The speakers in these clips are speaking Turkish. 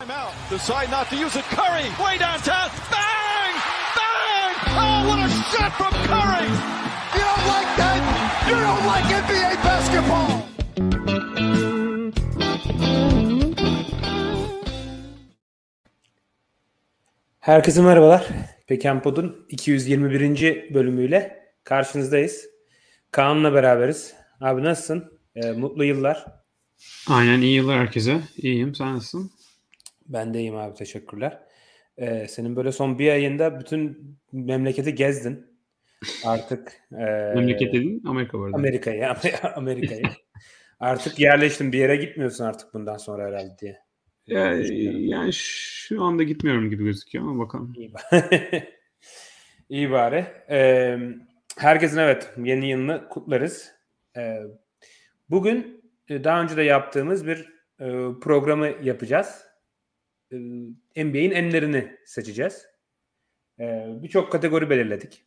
Timeout. Decide not to use it. Curry, way downtown. Bang! Bang! Oh, what a shot from Curry! You don't like that? You don't like NBA basketball! Herkese merhabalar. Peken Pod'un 221. bölümüyle karşınızdayız. Kaan'la beraberiz. Abi nasılsın? Ee, mutlu yıllar. Aynen iyi yıllar herkese. İyiyim. Sen nasılsın? Ben de iyiyim abi. Teşekkürler. Ee, senin böyle son bir ayında bütün memleketi gezdin. Artık e, Memleket dedin Amerika arada. Amerika'yı. Amerika'yı. artık yerleştin. Bir yere gitmiyorsun artık bundan sonra herhalde diye. Ya, Düşünüyorum. yani şu anda gitmiyorum gibi gözüküyor ama bakalım. İyi, ba- İyi bari. Ee, herkesin evet yeni yılını kutlarız. Ee, bugün e, daha önce de yaptığımız bir e, programı yapacağız. NBA'in enlerini seçeceğiz. Ee, Birçok kategori belirledik.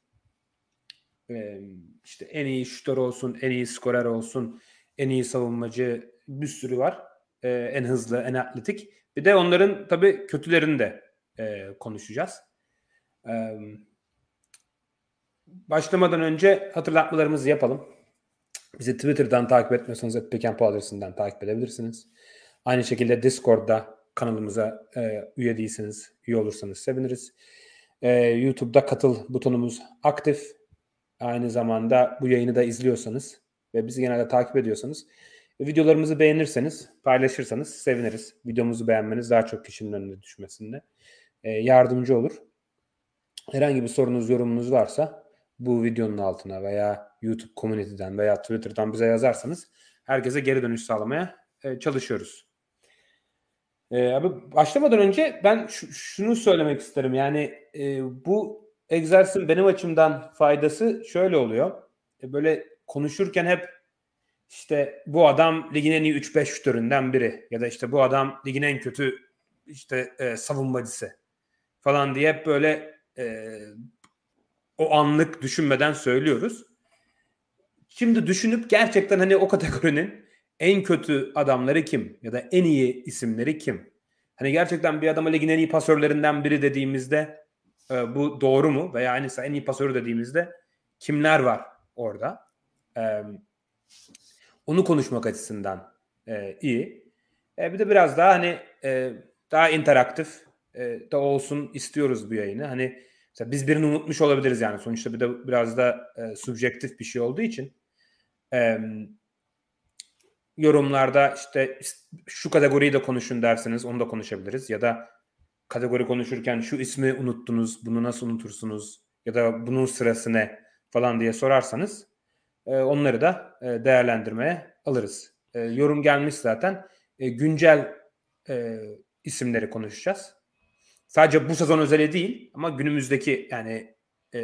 Ee, işte en iyi şutör olsun, en iyi skorer olsun, en iyi savunmacı bir sürü var. Ee, en hızlı, en atletik. Bir de onların tabii kötülerini de e, konuşacağız. Ee, başlamadan önce hatırlatmalarımızı yapalım. Bizi Twitter'dan takip etmiyorsanız @pekenpo adresinden takip edebilirsiniz. Aynı şekilde Discord'da kanalımıza e, üye değilseniz, üye olursanız seviniriz. E, YouTube'da katıl butonumuz aktif. Aynı zamanda bu yayını da izliyorsanız ve bizi genelde takip ediyorsanız videolarımızı beğenirseniz, paylaşırsanız seviniriz. Videomuzu beğenmeniz daha çok kişinin önüne düşmesinde e, yardımcı olur. Herhangi bir sorunuz, yorumunuz varsa bu videonun altına veya YouTube Community'den veya Twitter'dan bize yazarsanız herkese geri dönüş sağlamaya e, çalışıyoruz. E, abi başlamadan önce ben şu- şunu söylemek isterim. Yani e, bu egzersizin benim açımdan faydası şöyle oluyor. E, böyle konuşurken hep işte bu adam ligin en iyi 3-5 şutöründen biri ya da işte bu adam ligin en kötü işte e, savunmacısı falan diye hep böyle e, o anlık düşünmeden söylüyoruz. Şimdi düşünüp gerçekten hani o kategorinin en kötü adamları kim ya da en iyi isimleri kim? Hani gerçekten bir adama ligin en iyi pasörlerinden biri dediğimizde e, bu doğru mu? Veya hani en iyi pasörü dediğimizde kimler var orada? E, onu konuşmak açısından e, iyi. E, bir de biraz daha hani e, daha interaktif e, da olsun istiyoruz bu yayını. Hani mesela biz birini unutmuş olabiliriz yani sonuçta bir de biraz da e, subjektif bir şey olduğu için e, yorumlarda işte şu kategoriyi de konuşun derseniz onu da konuşabiliriz ya da kategori konuşurken şu ismi unuttunuz bunu nasıl unutursunuz ya da bunun sırası ne falan diye sorarsanız e, onları da e, değerlendirmeye alırız. E, yorum gelmiş zaten. E, güncel e, isimleri konuşacağız. Sadece bu sezon özeli değil ama günümüzdeki yani e,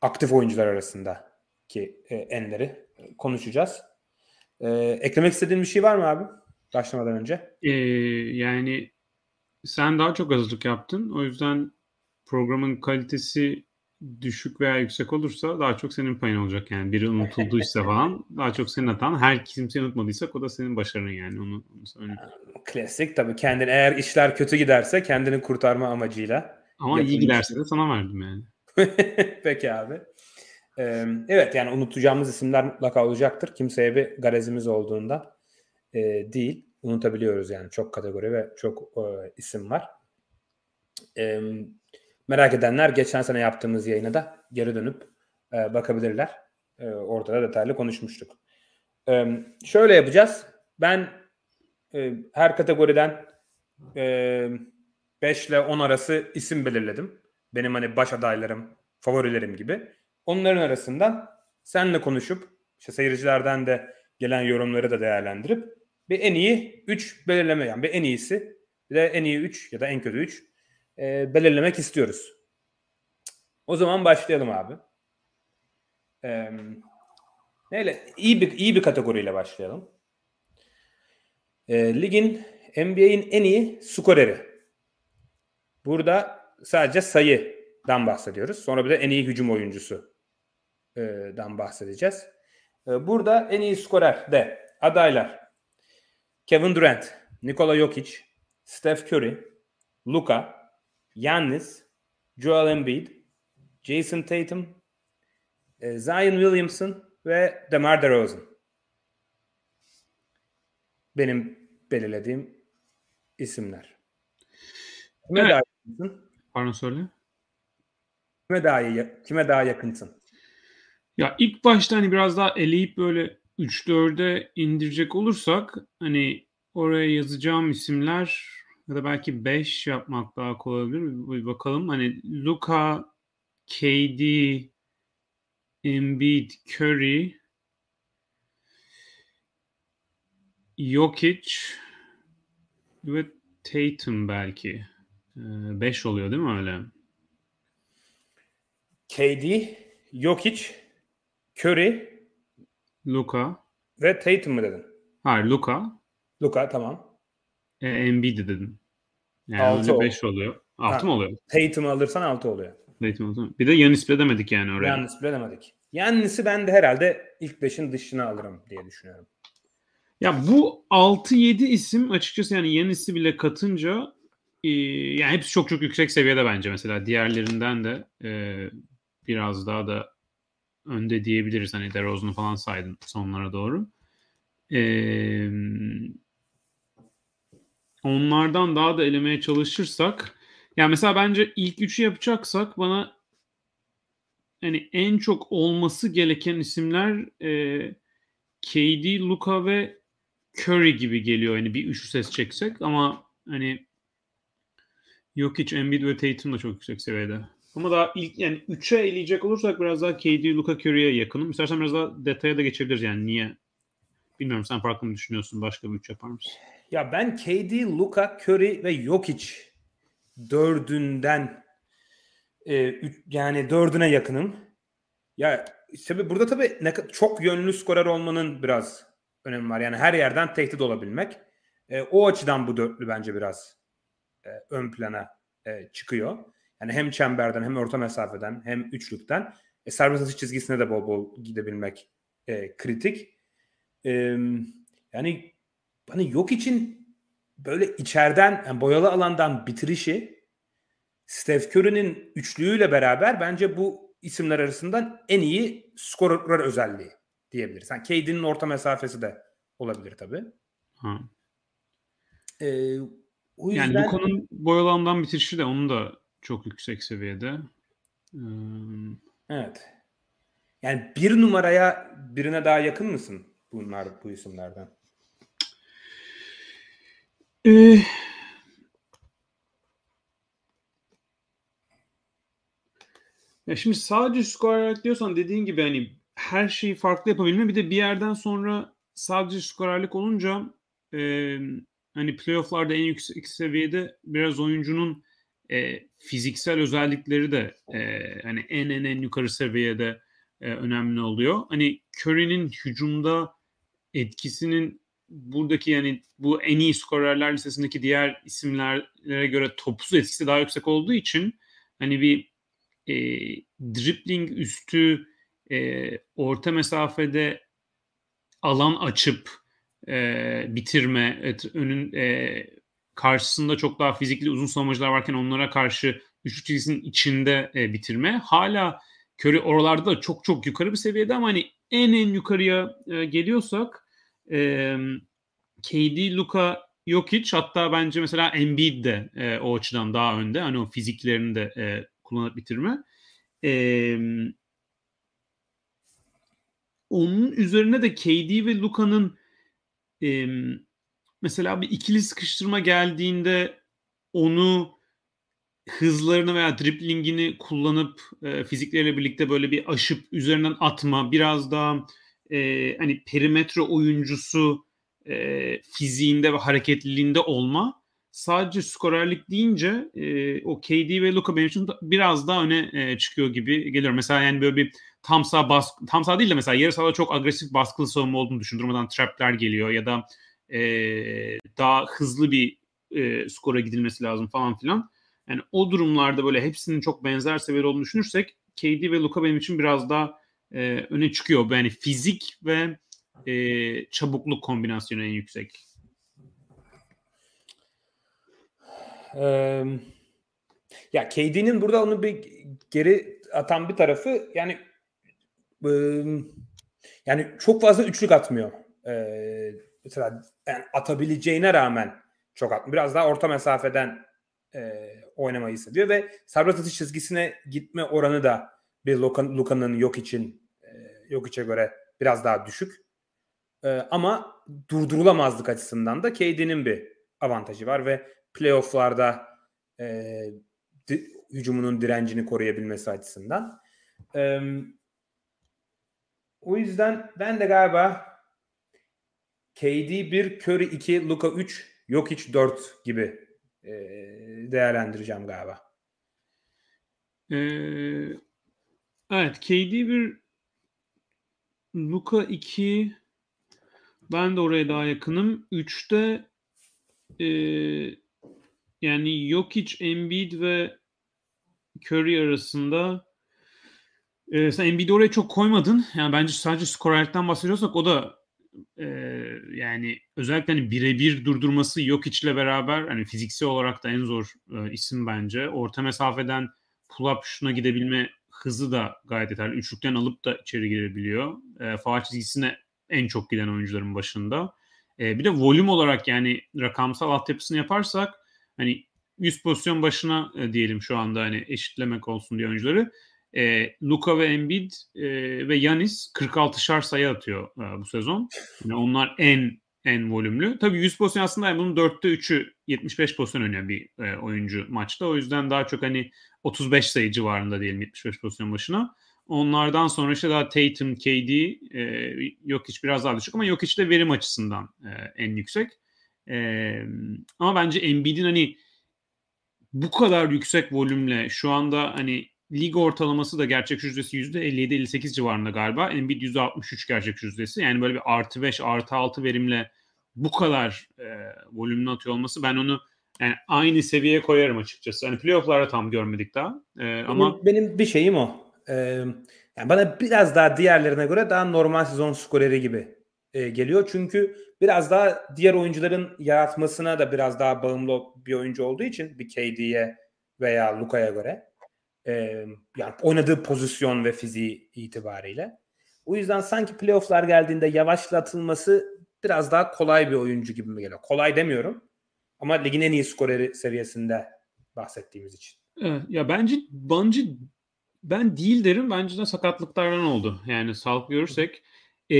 aktif oyuncular arasında ki e, enleri e, konuşacağız. E, eklemek istediğin bir şey var mı abi? Başlamadan önce. Ee, yani sen daha çok hazırlık yaptın. O yüzden programın kalitesi düşük veya yüksek olursa daha çok senin payın olacak yani. Biri unutulduysa falan daha çok senin hatan. Her kimseyi unutmadıysak o da senin başarın yani. Onu, onu söyleyeyim. Klasik tabii kendini eğer işler kötü giderse kendini kurtarma amacıyla. Ama iyi giderse de sana verdim yani. Peki abi. Evet yani unutacağımız isimler mutlaka olacaktır. Kimseye bir garezimiz olduğunda e, değil. Unutabiliyoruz yani çok kategori ve çok e, isim var. Ee, merak edenler geçen sene yaptığımız yayına da geri dönüp e, bakabilirler. E, orada da detaylı konuşmuştuk. Ee, şöyle yapacağız. Ben e, her kategoriden e, 5 ile 10 arası isim belirledim. Benim hani baş adaylarım, favorilerim gibi. Onların arasından senle konuşup işte seyircilerden de gelen yorumları da değerlendirip bir en iyi 3 belirleme yani bir en iyisi bir de en iyi 3 ya da en kötü 3 e, belirlemek istiyoruz. O zaman başlayalım abi. E, neyle? İyi bir iyi bir kategoriyle başlayalım. E, ligin NBA'in en iyi skoreri. Burada sadece sayıdan bahsediyoruz. Sonra bir de en iyi hücum oyuncusu e, dan bahsedeceğiz. E, Burada en iyi skorer de adaylar Kevin Durant, Nikola Jokic, Steph Curry, Luka, Giannis, Joel Embiid, Jason Tatum, e, Zion Williamson ve DeMar DeRozan. Benim belirlediğim isimler. Kime Evet. yakınsın? Pardon söyle. Kime daha kime daha yakınsın? Ya ilk başta hani biraz daha eleyip böyle 3-4'e indirecek olursak hani oraya yazacağım isimler ya da belki 5 yapmak daha kolay olabilir. Bir bakalım. Hani Luka, KD, Embiid, Curry, Jokic ve Tatum belki. 5 oluyor değil mi öyle? KD, Jokic, Curry Luka. ve Tatum mu dedin? Hayır Luka. Luka tamam. E, Embiid dedim. Yani Altı öyle oldu. 5 oluyor. 6 Ha. mı oluyor? Tatum'u alırsan 6 oluyor. Tatum oldu. Bir de Yanis bile demedik yani oraya. Yannis bilemedik. Yannis'i ben de herhalde ilk 5'in dışına alırım diye düşünüyorum. Ya bu 6-7 isim açıkçası yani Yanis'i bile katınca e, yani hepsi çok çok yüksek seviyede bence mesela. Diğerlerinden de e, biraz daha da önde diyebiliriz. Hani DeRozan'ı falan saydın sonlara doğru. E, onlardan daha da elemeye çalışırsak yani mesela bence ilk üçü yapacaksak bana hani en çok olması gereken isimler e, KD, Luka ve Curry gibi geliyor. Hani bir üçlü ses çeksek ama hani Jokic, Embiid ve Tatum da çok yüksek seviyede. Ama daha ilk yani 3'e eleyecek olursak biraz daha KD, Luka, Curry'e yakınım. İstersen biraz daha detaya da geçebiliriz yani niye? Bilmiyorum sen farklı mı düşünüyorsun? Başka bir 3 yapar mısın? Ya ben KD, Luka, Curry ve Jokic dördünden e, üç- yani dördüne yakınım. Ya tabii burada tabii ne, çok yönlü skorer olmanın biraz önemi var. Yani her yerden tehdit olabilmek. E, o açıdan bu dörtlü bence biraz e, ön plana e, çıkıyor. Yani hem çemberden hem orta mesafeden hem üçlükten e, serbest atış çizgisine de bol bol gidebilmek e, kritik. E, yani hani yok için böyle içeriden yani boyalı alandan bitirişi Steph Curry'nin üçlüğüyle beraber bence bu isimler arasından en iyi skorer özelliği diyebiliriz. Yani KD'nin orta mesafesi de olabilir tabii. Ha. Ee, o yüzden Yani Luka'nın boyalandan bitirişi de onun da çok yüksek seviyede. Ee, evet. Yani bir numaraya birine daha yakın mısın bunlar bu isimlerden? Ee, ya şimdi sadece skorerlik diyorsan dediğin gibi hani her şeyi farklı yapabilme bir de bir yerden sonra sadece skorerlik olunca e, hani playofflarda en yüksek seviyede biraz oyuncunun e, fiziksel özellikleri de e, hani en en en yukarı seviyede e, önemli oluyor. Hani Curry'nin hücumda etkisinin buradaki yani bu en iyi skorerler listesindeki diğer isimlere göre topsuz etkisi daha yüksek olduğu için hani bir e, dribbling üstü e, orta mesafede alan açıp e, bitirme et, önün e, karşısında çok daha fizikli uzun savunmacılar varken onlara karşı üçlük çizgisinin içinde e, bitirme. Hala Curry oralarda da çok çok yukarı bir seviyede ama hani en en yukarıya e, geliyorsak e, KD, Luka, Jokic hatta bence mesela Embiid de e, o açıdan daha önde. Hani o fiziklerini de e, kullanıp bitirme. E, onun üzerine de KD ve Luka'nın e, mesela bir ikili sıkıştırma geldiğinde onu hızlarını veya driplingini kullanıp e, fizikleriyle birlikte böyle bir aşıp üzerinden atma, biraz daha e, hani perimetre oyuncusu e, fiziğinde ve hareketliliğinde olma. Sadece skorerlik deyince e, o KD ve Luka benim için biraz daha öne e, çıkıyor gibi geliyor. Mesela yani böyle bir tam sağ baskı, tam sağ değil de mesela yarı sahada çok agresif baskılı savunma olduğunu düşün. Durmadan trapler geliyor ya da e, daha hızlı bir e, skora gidilmesi lazım falan filan. Yani o durumlarda böyle hepsinin çok benzer seviyede olduğunu düşünürsek KD ve Luka benim için biraz daha e, öne çıkıyor. Yani fizik ve e, çabukluk kombinasyonu en yüksek. Ee, ya KD'nin burada onu bir geri atan bir tarafı yani e, yani çok fazla üçlük atmıyor. Ee, mesela yani atabileceğine rağmen çok atmıyor. Biraz daha orta mesafeden e, oynamayı seviyor ve serbest atış çizgisine gitme oranı da bir Luka'nın yok için e, yok içe göre biraz daha düşük. E, ama durdurulamazlık açısından da KD'nin bir avantajı var ve playofflarda e, di, hücumunun direncini koruyabilmesi açısından. E, o yüzden ben de galiba KD 1, Curry 2, Luka 3, yok hiç 4 gibi e, değerlendireceğim galiba. Ee, evet KD 1, Luka 2, ben de oraya daha yakınım. 3'te e, yani Jokic, Embiid ve Curry arasında e, sen Embiid'i oraya çok koymadın. Yani bence sadece skorerlikten bahsediyorsak o da e, yani özellikle hani birebir durdurması Jokic'le beraber hani fiziksel olarak da en zor e, isim bence. Orta mesafeden pull-up şuna gidebilme hızı da gayet yeterli. Üçlükten alıp da içeri girebiliyor. E, faal çizgisine en çok giden oyuncuların başında. E, bir de volüm olarak yani rakamsal altyapısını yaparsak hani 100 pozisyon başına e, diyelim şu anda hani eşitlemek olsun diye oyuncuları. E, Luka ve Embiid e, ve Yanis 46'şar sayı atıyor e, bu sezon. Yani onlar en en volümlü. Tabii 100 pozisyon aslında yani bunun 4'te 3'ü 75 pozisyon oynuyor bir e, oyuncu maçta. O yüzden daha çok hani 35 sayı civarında diyelim 75 pozisyon başına. Onlardan sonra işte daha Tatum, KD, e, yok hiç biraz daha düşük ama yok hiç de verim açısından e, en yüksek. E, ama bence Embiid'in hani bu kadar yüksek volümle şu anda hani lig ortalaması da gerçek yüzdesi %57-58 civarında galiba. Embiid %63 gerçek yüzdesi. Yani böyle bir artı 5, artı 6 verimle bu kadar e, volümünü atıyor olması ben onu yani aynı seviyeye koyarım açıkçası. Hani playoff'larda tam görmedik daha. E, benim, ama benim bir şeyim o. Ee, yani bana biraz daha diğerlerine göre daha normal sezon skoreri gibi e, geliyor. Çünkü biraz daha diğer oyuncuların yaratmasına da biraz daha bağımlı bir oyuncu olduğu için bir KD'ye veya Luka'ya göre e, yani oynadığı pozisyon ve fiziği itibariyle. O yüzden sanki playofflar geldiğinde yavaşlatılması biraz daha kolay bir oyuncu gibi mi geliyor? Kolay demiyorum ama ligin en iyi skoreri seviyesinde bahsettiğimiz için. Ya bence bence ben değil derim. Bence de sakatlıklardan oldu. Yani sağlık görürsek e,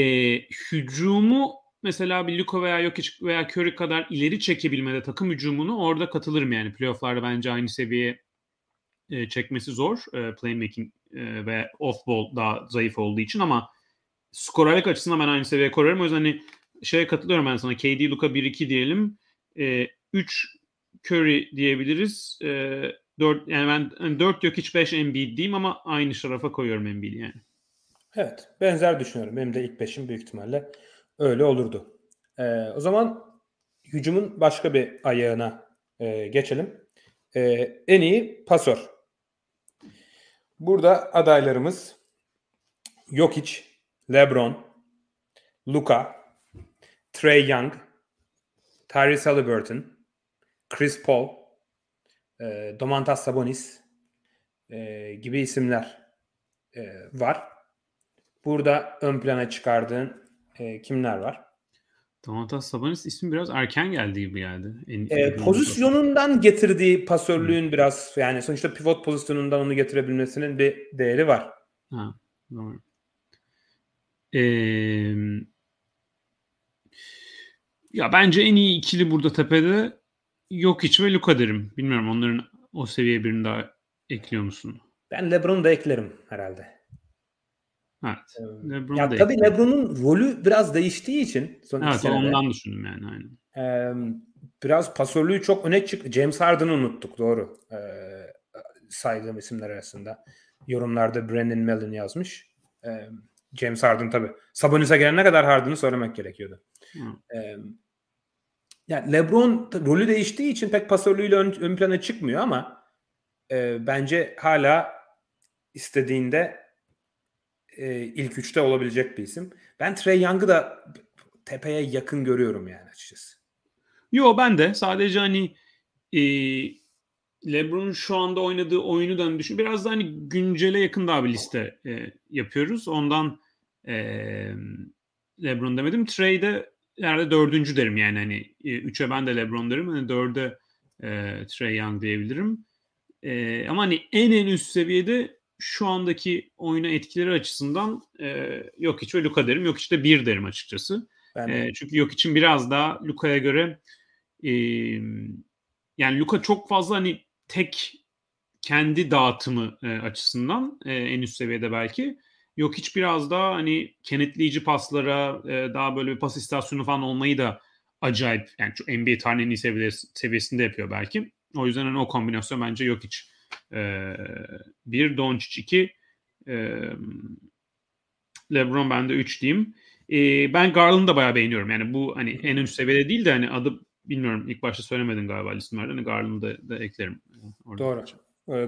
hücumu mesela bir Luka veya Jokic veya Curry kadar ileri çekebilmede takım hücumunu orada katılırım yani. Playoff'larda bence aynı seviyeye e, çekmesi zor. E, playmaking e, ve off ball daha zayıf olduğu için ama skorerlik açısından ben aynı seviyeye koyarım. O yüzden hani şeye katılıyorum ben sana. KD, Luka 1-2 diyelim. E, 3 Curry diyebiliriz. E, 4 yani ben hani 4 yok hiç 5 Embiid diyeyim ama aynı şarafa koyuyorum Embiid yani. Evet. Benzer düşünüyorum. Benim de ilk beşim büyük ihtimalle öyle olurdu. Ee, o zaman hücumun başka bir ayağına e, geçelim. E, en iyi pasör. Burada adaylarımız Jokic, LeBron, Luka, Trey Young, Tyrese Halliburton, Chris Paul, e, Domantas Sabonis e, gibi isimler e, var. Burada ön plana çıkardığın kimler var? Domantas Sabonis ismi biraz erken geldi gibi geldi. En, e, pozisyonundan getirdiği pasörlüğün hmm. biraz yani sonuçta pivot pozisyonundan onu getirebilmesinin bir değeri var. Ha, doğru. Ee, ya bence en iyi ikili burada tepede Jokic ve Luka derim. Bilmiyorum onların o seviye birini daha ekliyor musun? Ben LeBron'u da eklerim herhalde. Evet. Ee, LeBron ya tabii. LeBron'un rolü biraz değiştiği için son evet, senede, ondan düşündüm yani aynen. E, biraz pasörlüğü çok öne çıktı. James Harden'ı unuttuk doğru. E, saydığım isimler arasında. Yorumlarda Brandon Mellon yazmış. E, James Harden tabii. Sabonis'e gelene kadar Harden'ı söylemek gerekiyordu. E, yani LeBron rolü değiştiği için pek pasörlüğüyle ön, ön plana çıkmıyor ama e, bence hala istediğinde e, ilk üçte olabilecek bir isim. Ben Trey Young'ı da tepeye yakın görüyorum yani açıkçası. Yo ben de sadece hani e, LeBron'un şu anda oynadığı oyunu da hani düşün. Biraz da hani güncele yakın daha bir liste e, yapıyoruz. Ondan e, LeBron demedim. Trey'de herhalde dördüncü derim yani hani e, üçe ben de LeBron derim. Hani dörde e, Trey Young diyebilirim. E, ama hani en en üst seviyede şu andaki oyuna etkileri açısından e, yok hiç ve Luka derim. Yok işte bir derim açıkçası. Ben E, çünkü yok için biraz daha Luka'ya göre e, yani Luka çok fazla hani tek kendi dağıtımı e, açısından e, en üst seviyede belki. Yok hiç biraz daha hani kenetleyici paslara e, daha böyle bir pas istasyonu falan olmayı da acayip yani şu NBA tarihinin seviyesinde yapıyor belki. O yüzden hani o kombinasyon bence yok hiç. E, bir Doncic iki e, LeBron bende 3 diyeyim. E, ben Garland'ı da bayağı beğeniyorum. Yani bu hani en üst seviyede değil de hani adı bilmiyorum ilk başta söylemedin galiba listelerden. Hani Garland'ı da, eklerim. Orada. Doğru.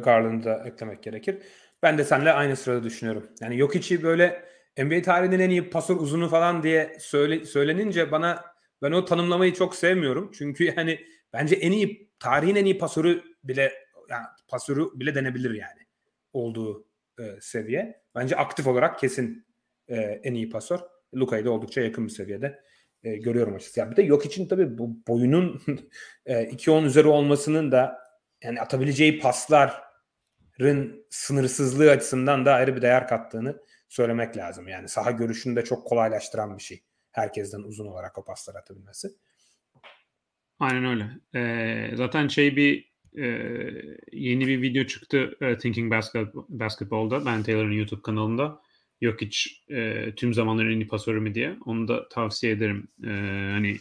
Garland'ı da eklemek gerekir. Ben de seninle aynı sırada düşünüyorum. Yani yok içi böyle NBA tarihinin en iyi pasör uzunu falan diye söyle, söylenince bana ben o tanımlamayı çok sevmiyorum. Çünkü yani bence en iyi tarihin en iyi pasörü bile pasörü bile denebilir yani olduğu e, seviye. Bence aktif olarak kesin e, en iyi pasör. Luka'yı da oldukça yakın bir seviyede e, görüyorum açıkçası. Yani bir de yok için tabii bu boyunun e, 2-10 üzeri olmasının da yani atabileceği pasların sınırsızlığı açısından da ayrı bir değer kattığını söylemek lazım. Yani saha görüşünü de çok kolaylaştıran bir şey. Herkesten uzun olarak o pasları atabilmesi. Aynen öyle. Ee, zaten şey bir e, yeni bir video çıktı e, Thinking Basket, Basketball'da. Ben Taylor'ın YouTube kanalında. Yok hiç e, tüm zamanların en iyi pasörü mü diye. Onu da tavsiye ederim. E, hani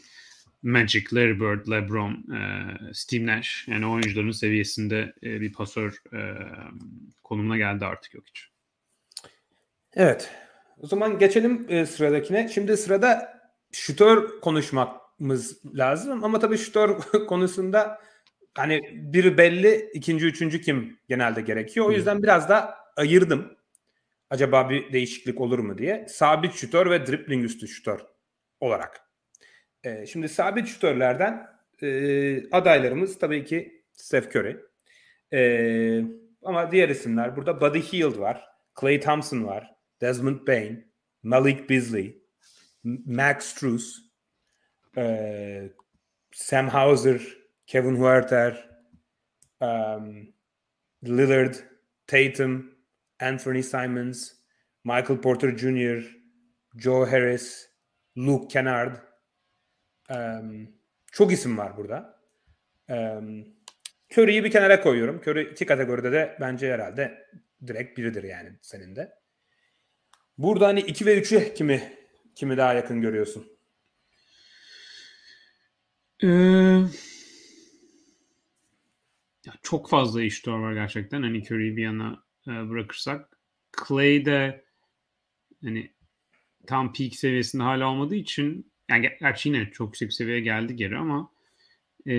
Magic, Larry Bird, LeBron, e, Steve Nash yani oyuncuların seviyesinde e, bir pasör e, konumuna geldi artık yok hiç. Evet. O zaman geçelim e, sıradakine. Şimdi sırada şutör konuşmamız lazım ama tabii şutör konusunda hani biri belli, ikinci, üçüncü kim genelde gerekiyor. O yüzden biraz da ayırdım. Acaba bir değişiklik olur mu diye. Sabit şutör ve dribbling üstü şutör olarak. E, şimdi sabit şutörlerden e, adaylarımız tabii ki Steph Curry. E, ama diğer isimler burada Buddy Hield var. Clay Thompson var. Desmond Bain. Malik Beasley. Max Struz. E, Sam Hauser. Kevin Huerter. Um, Lillard. Tatum. Anthony Simons. Michael Porter Jr. Joe Harris. Luke Kennard. Um, çok isim var burada. Um, Curry'i bir kenara koyuyorum. Curry iki kategoride de bence herhalde direkt biridir yani senin de. Burada hani 2 ve 3'ü kimi kimi daha yakın görüyorsun? Ee, çok fazla iş var gerçekten. Hani Curry'i bir yana e, bırakırsak. Clay de hani tam peak seviyesinde hala olmadığı için yani gerçi yine çok yüksek seviyeye geldi geri ama e,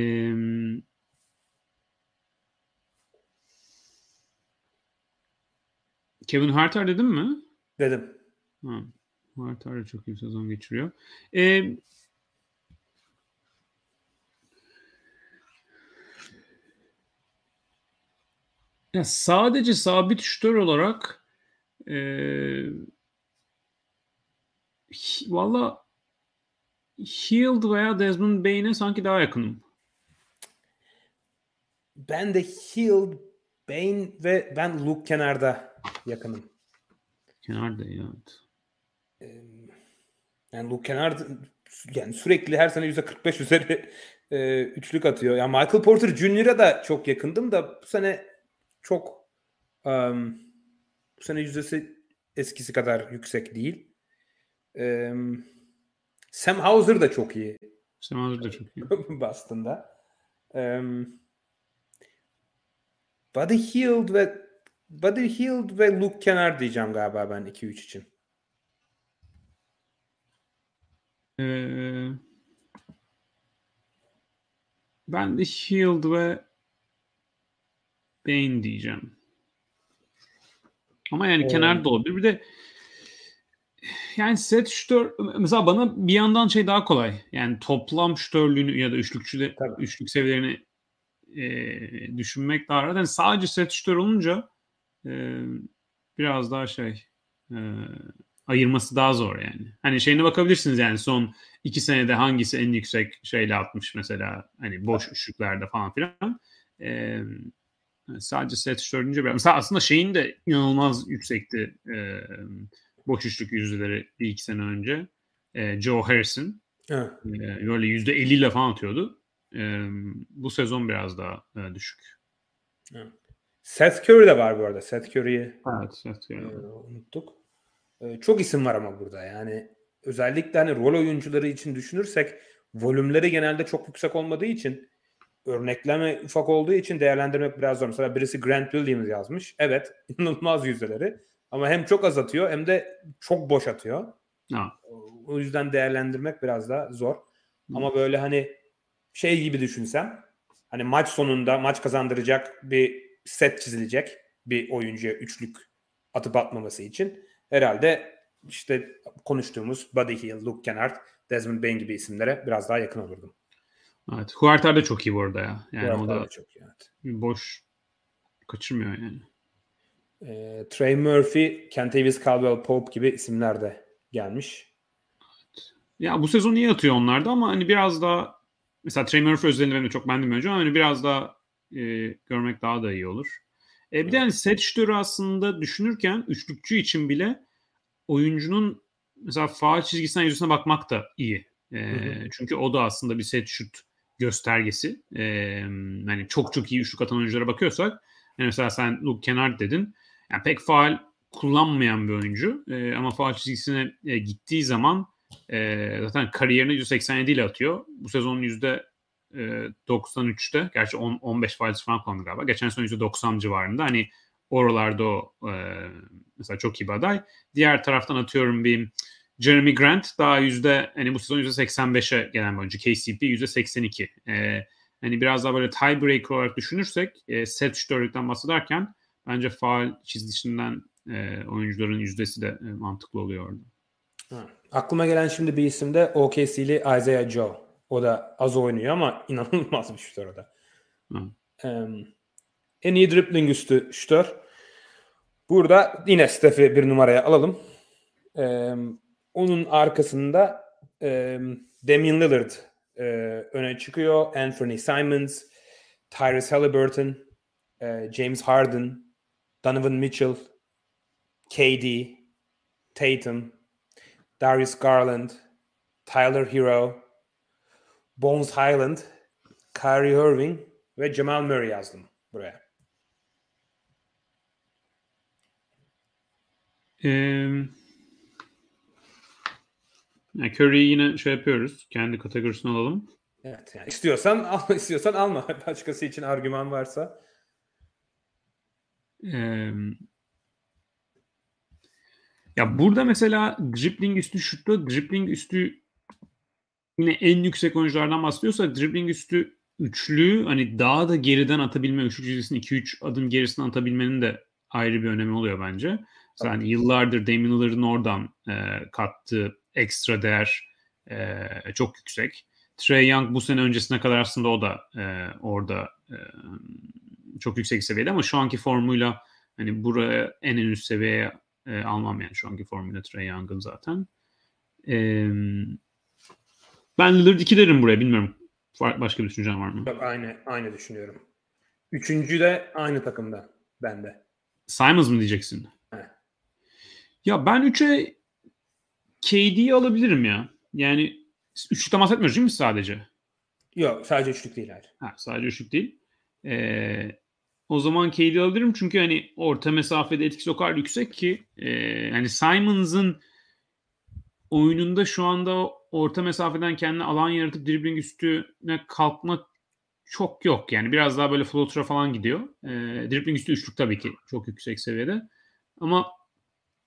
Kevin Harter dedim mi? Dedim. Ha, Harter de çok iyi sezon geçiriyor. E, ya sadece sabit şutör olarak e, valla Hield veya Desmond Bain'e sanki daha yakınım. Ben de Hield, Bain ve ben Luke kenarda yakınım. Kenarda ya. Evet. Yani Luke Kennard yani sürekli her sene %45 üzeri e, üçlük atıyor. Yani Michael Porter Jr.'a da çok yakındım da bu sene çok um, bu sene yüzdesi eskisi kadar yüksek değil. Um, Sam Hauser da çok iyi. Sam Hauser da çok iyi. Boston'da. Um, Buddy Hield ve Buddy Hield ve Luke Kennard diyeceğim galiba ben 2-3 için. Ee, ben de Hield ve Bain diyeceğim. Ama yani Oo. kenarda olabilir. Bir de yani set şutör mesela bana bir yandan şey daha kolay. Yani toplam şutörlüğünü ya da üçlükçü de Tabii. üçlük seviyelerini e, düşünmek daha rahat. Yani sadece set şutör olunca e, biraz daha şey e, ayırması daha zor yani. Hani şeyine bakabilirsiniz yani son iki senede hangisi en yüksek şeyle atmış mesela hani boş üçlüklerde falan filan. E, sadece set biraz. Mesela aslında şeyin de inanılmaz yüksekti e, boş üçlük yüzdeleri bir iki sene önce. E, Joe Harrison. Evet. E, böyle yüzde 50 ile falan atıyordu. E, bu sezon biraz daha e, düşük. Evet. Seth Curry de var bu arada. Seth Curry'yi evet, Seth Curry. E, unuttuk. E, çok isim var ama burada yani. Özellikle hani rol oyuncuları için düşünürsek volümleri genelde çok yüksek olmadığı için örnekleme ufak olduğu için değerlendirmek biraz zor. Mesela birisi Grant Williams yazmış. Evet inanılmaz yüzdeleri. Ama hem çok az atıyor hem de çok boş atıyor. Ha. O yüzden değerlendirmek biraz da zor. Hı. Ama böyle hani şey gibi düşünsem hani maç sonunda maç kazandıracak bir set çizilecek bir oyuncuya üçlük atıp atmaması için herhalde işte konuştuğumuz Buddy Hield, Luke Kennard, Desmond Bain gibi isimlere biraz daha yakın olurdum. Evet. Huerta da çok iyi bu arada ya. Yani Huerta o da, da çok iyi. Evet. Boş kaçırmıyor yani. E, Trey Murphy, Kentavious Caldwell Pope gibi isimler de gelmiş. Ya bu sezon iyi atıyor onlarda ama hani biraz daha mesela Trey Murphy özelinde benim de çok beğendim önce ama hani biraz daha e, görmek daha da iyi olur. E, bir de hani set şutörü aslında düşünürken üçlükçü için bile oyuncunun mesela faal çizgisinden yüzüne bakmak da iyi. E, Çünkü o da aslında bir set şut göstergesi. E, yani çok çok iyi üçlük atan oyunculara bakıyorsak yani mesela sen Luke Kennard dedin. Yani pek faal kullanmayan bir oyuncu e, ama faal çizgisine e, gittiği zaman e, zaten kariyerini 187 ile atıyor. Bu sezonun yüzde 93'te gerçi 10, 15 faiz falan kullandı galiba. Geçen sene %90 civarında. Hani oralarda o e, mesela çok iyi bir aday. Diğer taraftan atıyorum bir Jeremy Grant daha yüzde hani bu sezon yüzde 85'e gelen bir oyuncu. KCP yüzde 82. E, hani biraz daha böyle tiebreaker olarak düşünürsek e, set şutörlükten bahsederken bence faal çizgisinden e, oyuncuların yüzdesi de e, mantıklı oluyor orada. Ha. Aklıma gelen şimdi bir isim de OKC'li Isaiah Joe. O da az oynuyor ama inanılmaz bir şutör o da. Um, en iyi dribbling üstü şutör. Burada yine Steph'i bir numaraya alalım. Um, onun arkasında um, Damian Lillard e, öne çıkıyor. Anthony Simons, Tyrese Halliburton, e, James Harden, Donovan Mitchell, KD, Tatum, Darius Garland, Tyler Hero, Bones Highland, Kyrie Irving ve Jamal Murray yazdım buraya. Ee, yani Curry'i yine şey yapıyoruz. Kendi kategorisine alalım. Evet. Yani istiyorsan al, istiyorsan alma. Başkası için argüman varsa. Ee, ya burada mesela dribbling üstü şutta dribbling üstü yine en yüksek oyunculardan bahsediyorsak dribbling üstü üçlü hani daha da geriden atabilme, üçlü çizgisinin 2-3 adım gerisine atabilmenin de ayrı bir önemi oluyor bence. Hani yıllardır Damian Lillard'ın oradan e, kattığı ekstra değer e, çok yüksek. Trey Young bu sene öncesine kadar aslında o da e, orada e, çok yüksek seviyede ama şu anki formuyla hani buraya en en üst seviyeye e, almam yani şu anki formuyla Trey Young'ın zaten. E, ben Lillard 2 derim buraya bilmiyorum. Başka bir düşüncen var mı? Yok aynı aynı düşünüyorum. Üçüncü de aynı takımda bende. Simons mı diyeceksin? He. Ya ben 3'e KD'yi alabilirim ya. Yani üçlükten bahsetmiyoruz değil mi sadece? Yok sadece üçlük değil hayır. Ha, sadece üçlük değil. Ee, o zaman KD alabilirim çünkü hani orta mesafede etkisi o kadar yüksek ki e, yani Simons'ın oyununda şu anda orta mesafeden kendine alan yaratıp dribbling üstüne kalkma çok yok. Yani biraz daha böyle floater'a falan gidiyor. E, dribbling üstü üçlük tabii ki çok yüksek seviyede. Ama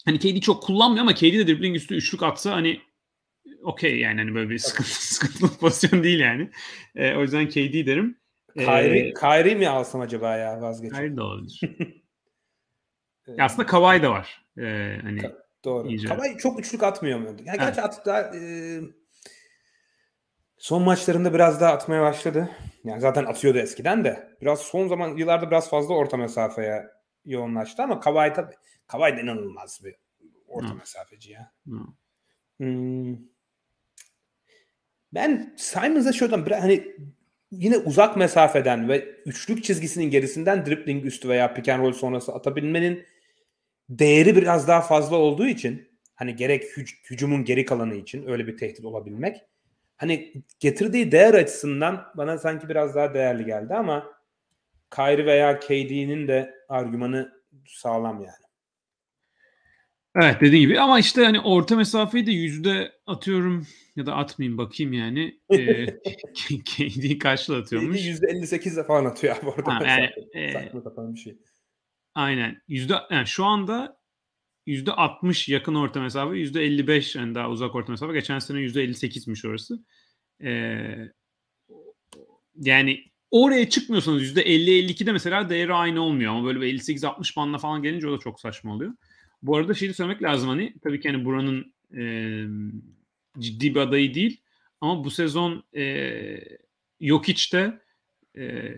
hani KD çok kullanmıyor ama KD de dribbling üstü üçlük atsa hani okey yani hani böyle bir sıkıntı, sıkıntılı pozisyon değil yani. E, o yüzden KD derim. Kyrie, ee, Kyrie mi alsam acaba ya vazgeçip? Kyrie de olabilir. ya aslında Kawhi da var. Ee, hani Doğru. Iyice. Kawhi çok üçlük atmıyor mu? Yani gerçi at da, e, son maçlarında biraz daha atmaya başladı. Yani zaten atıyordu eskiden de. Biraz son zaman yıllarda biraz fazla orta mesafeye yoğunlaştı ama Kawhi tabii. Kawhi de inanılmaz bir orta Hı. mesafeci ya. Hı. Hmm. Ben Simons'a şuradan biraz hani yine uzak mesafeden ve üçlük çizgisinin gerisinden dribbling üstü veya pick and roll sonrası atabilmenin değeri biraz daha fazla olduğu için hani gerek hüc- hücumun geri kalanı için öyle bir tehdit olabilmek hani getirdiği değer açısından bana sanki biraz daha değerli geldi ama Kyrie veya KD'nin de argümanı sağlam yani. Evet dediğin gibi ama işte hani orta mesafeyi de yüzde atıyorum ya da atmayayım bakayım yani. Ee, KD kaçla atıyormuş? %58'e falan atıyor abi orada. Ha, yani, mesafe. e, Saçma sapan bir şey. Aynen. Yüzde, yani şu anda yüzde 60 yakın orta mesafe, yüzde 55 yani daha uzak orta mesafe. Geçen sene yüzde 58'miş orası. Ee, yani oraya çıkmıyorsanız yüzde 50-52'de mesela değeri aynı olmuyor ama böyle bir 58-60 bandına falan gelince o da çok saçma oluyor. Bu arada şeyi söylemek lazım hani tabii ki hani buranın e, ciddi bir adayı değil ama bu sezon e, Jokic de e,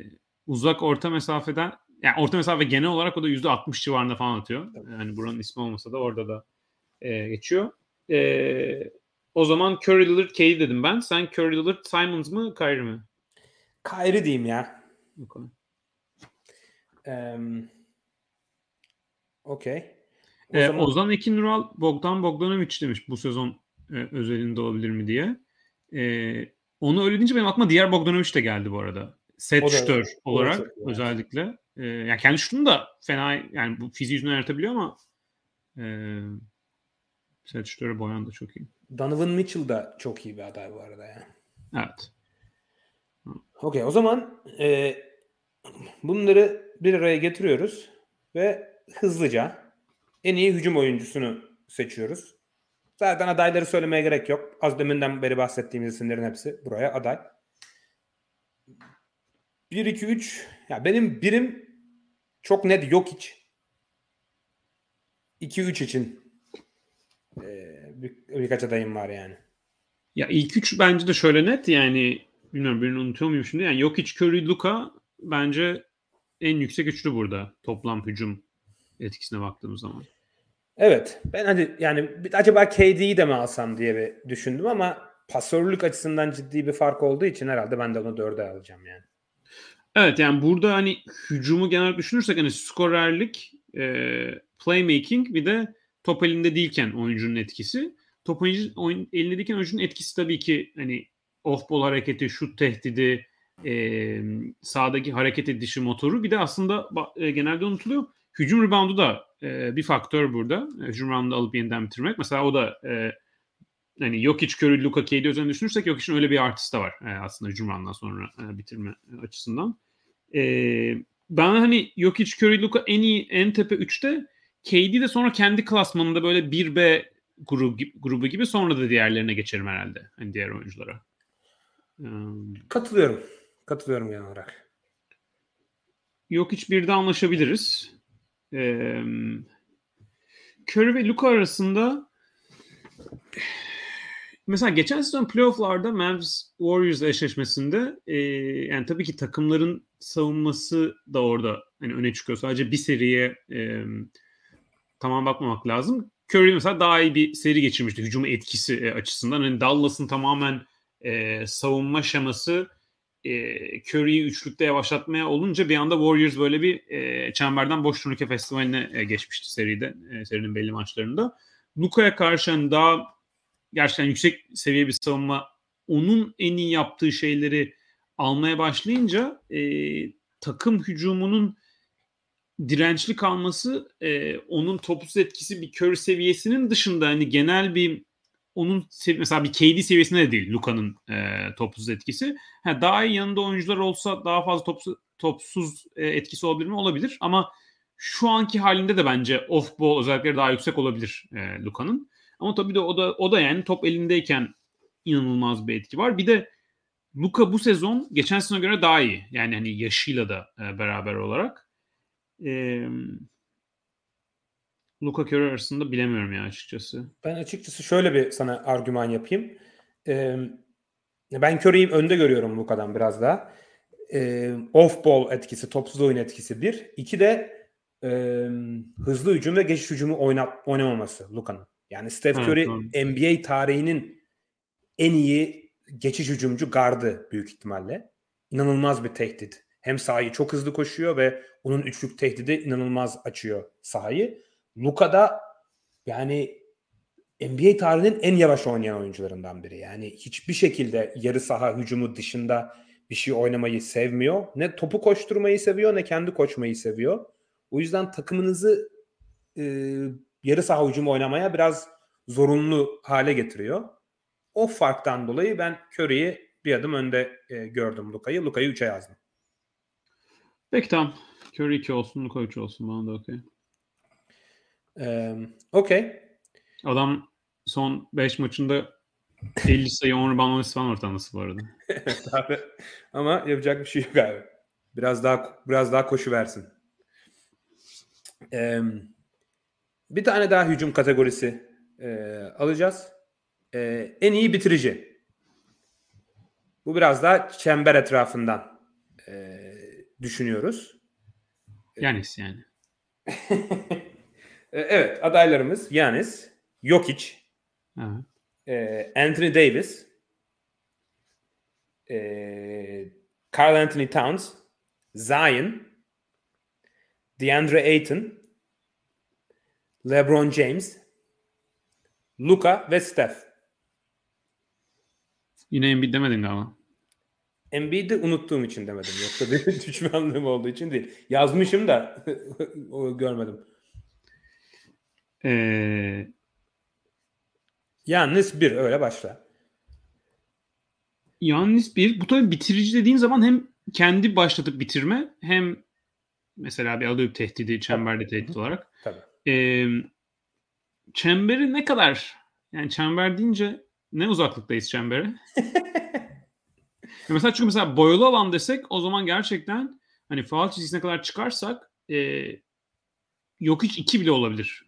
uzak orta mesafeden yani orta mesafe genel olarak o da %60 civarında falan atıyor. Yani buranın ismi olmasa da orada da e, geçiyor. E, o zaman Curry Lillard K'yi dedim ben. Sen Curry Lillard Simons mı Kyrie mi? Kyrie diyeyim ya. Okay. Eee Okey. O E, zaman Ozan Ekin Nural Bogdan Bogdanovic demiş bu sezon e, özelinde olabilir mi diye. E, onu öyle deyince benim aklıma diğer Bogdanovic de geldi bu arada. Set şütör olarak evet. özellikle. E, yani kendi şutunu da fena yani bu fiziği yüzünden yaratabiliyor ama e, set şütörü boyan da çok iyi. Donovan Mitchell da çok iyi bir aday bu arada ya. Evet. Okey o zaman e, bunları bir araya getiriyoruz ve hızlıca en iyi hücum oyuncusunu seçiyoruz. Zaten adayları söylemeye gerek yok. Az deminden beri bahsettiğimiz isimlerin hepsi buraya aday. 1 2 3 ya benim birim çok net yok hiç. 2 3 için e, bir, birkaç adayım var yani. Ya ilk üç bence de şöyle net yani bilmiyorum birini unutuyor muyum şimdi? Yani Jokic, Curry, Luka bence en yüksek üçlü burada toplam hücum etkisine baktığımız zaman. Evet. Ben hadi yani acaba KD'yi de mi alsam diye bir düşündüm ama pasörlük açısından ciddi bir fark olduğu için herhalde ben de onu dörde alacağım yani. Evet yani burada hani hücumu genel düşünürsek hani skorerlik, e, playmaking bir de top elinde değilken oyuncunun etkisi. Top oyuncu, oyun, elinde değilken oyuncunun etkisi tabii ki hani off ball hareketi, şut tehdidi, e, sahadaki hareket edişi motoru. Bir de aslında e, genelde unutuluyor. Hücum reboundu da e, bir faktör burada. E, Hücum reboundu alıp yeniden bitirmek. Mesela o da e, hani Jokic, Curry, Luka, KD üzerine düşünürsek Jokic'in öyle bir artısı da var e, aslında hücum round'dan sonra e, bitirme açısından. E, ben hani Jokic, Curry, Luka en iyi en tepe 3'te KD de sonra kendi klasmanında böyle 1B grubu, grubu gibi sonra da diğerlerine geçerim herhalde. Hani diğer oyunculara. E, Katılıyorum. Katılıyorum genel olarak. Jokic birde anlaşabiliriz. E, Curry ve Luka arasında mesela geçen sezon playofflarda Mavs Warriors eşleşmesinde e, yani tabii ki takımların savunması da orada hani öne çıkıyor. Sadece bir seriye e, tamam bakmamak lazım. Curry mesela daha iyi bir seri geçirmişti hücum etkisi açısından. Hani Dallas'ın tamamen e, savunma şeması e, Curry'yi üçlükte yavaşlatmaya olunca bir anda Warriors böyle bir e, çemberden boş turnuke festivaline e, geçmişti seride, e, serinin belli maçlarında. Luka'ya karşı daha gerçekten yüksek seviye bir savunma onun en iyi yaptığı şeyleri almaya başlayınca e, takım hücumunun dirençli kalması e, onun topsuz etkisi bir Curry seviyesinin dışında hani genel bir onun mesela bir KD seviyesinde de değil Luka'nın e, topsuz etkisi. Ha, daha iyi yanında oyuncular olsa daha fazla topsuz, topsuz e, etkisi olabilir mi? Olabilir ama şu anki halinde de bence off ball özellikleri daha yüksek olabilir e, Luka'nın. Ama tabii de o da o da yani top elindeyken inanılmaz bir etki var. Bir de Luka bu sezon geçen sezona göre daha iyi. Yani hani yaşıyla da e, beraber olarak. E, Luka Curry arasında bilemiyorum ya açıkçası. Ben açıkçası şöyle bir sana argüman yapayım. Ee, ben Curry'i önde görüyorum Luka'dan biraz daha. e, off ball etkisi, topsuz oyun etkisi bir. İki de e, hızlı hücum ve geçiş hücumu oynat, oynamaması Luka'nın. Yani Steph Evet, Curry doğru. NBA tarihinin en iyi geçiş hücumcu gardı büyük ihtimalle. İnanılmaz bir tehdit. Hem sahayı çok hızlı koşuyor ve onun üçlük tehdidi inanılmaz açıyor sahayı. Luka da yani NBA tarihinin en yavaş oynayan oyuncularından biri. Yani hiçbir şekilde yarı saha hücumu dışında bir şey oynamayı sevmiyor. Ne topu koşturmayı seviyor ne kendi koşmayı seviyor. O yüzden takımınızı e, yarı saha hücumu oynamaya biraz zorunlu hale getiriyor. O farktan dolayı ben Curry'i bir adım önde e, gördüm Luka'yı. Luka'yı 3'e yazdım. Peki tamam. Curry 2 olsun, Luka 3 olsun. Bana da okey. Ee, Okey. Adam son 5 maçında 50 sayı 10 rebound falan ortalaması bu arada. Abi, ama yapacak bir şey yok abi. Biraz daha biraz daha koşu versin. Ee, bir tane daha hücum kategorisi e, alacağız. Ee, en iyi bitirici. Bu biraz daha çember etrafından e, düşünüyoruz. Yanis yani. E, evet adaylarımız Yanis, Jokic, Evet. e, Anthony Davis, e, Carl Anthony Towns, Zion, DeAndre Ayton, LeBron James, Luka ve Steph. Yine Embiid demedin galiba. Embiid'i unuttuğum için demedim. Yoksa bir düşmanlığım olduğu için değil. Yazmışım da görmedim. Ee, Yalnız bir öyle başla. Yannis bir. Bu tabii bitirici dediğin zaman hem kendi başlatıp bitirme hem mesela bir alıp tehdidi, çemberde tehdit olarak. Tabii. Ee, çemberi ne kadar? Yani çember deyince ne uzaklıktayız çembere? Mesela çünkü mesela boyalı alan desek o zaman gerçekten hani faal çizgisine kadar çıkarsak e, yok hiç iki bile olabilir.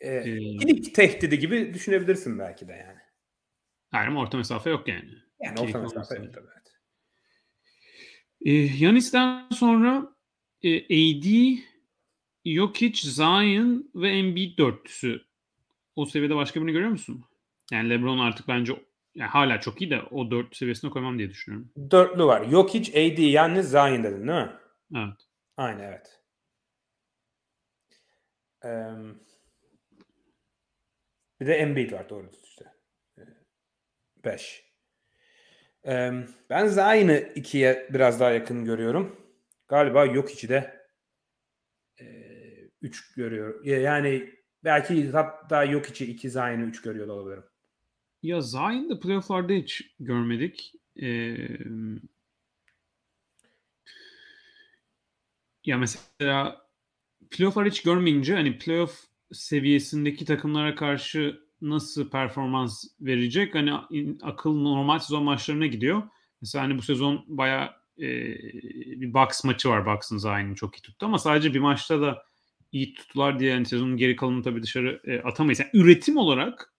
Ee, Ee, ilk tehdidi gibi düşünebilirsin belki de yani. Yani orta mesafe yok yani. Yani İkilik orta mesafe yok tabii. evet. E, Yanis'ten sonra e, AD, Jokic, Zion ve Embiid dörtlüsü. O seviyede başka birini görüyor musun? Yani LeBron artık bence yani hala çok iyi de o dört seviyesine koymam diye düşünüyorum. Dörtlü var. Jokic, AD, Yannis, Zion dedin değil mi? Evet. Aynen evet. Eee, bir de Embiid var doğru işte. 5. ben Zion'ı 2'ye biraz daha yakın görüyorum. Galiba Jokic'i de 3 görüyorum. Ya- Yani belki hatta Jokic'i 2 Zion'ı 3 görüyor olabilirim. Ya Zion'da playoff'larda hiç görmedik. Ee, ya mesela playoff'ları hiç görmeyince hani playoff seviyesindeki takımlara karşı nasıl performans verecek? Hani akıl normal sezon maçlarına gidiyor. Mesela hani bu sezon bayağı e, bir Bucks maçı var. Bucks'ın Zion'ı çok iyi tuttu ama sadece bir maçta da iyi tuttular diye yani sezonun geri kalanını tabii dışarı e, atamayız. Yani üretim olarak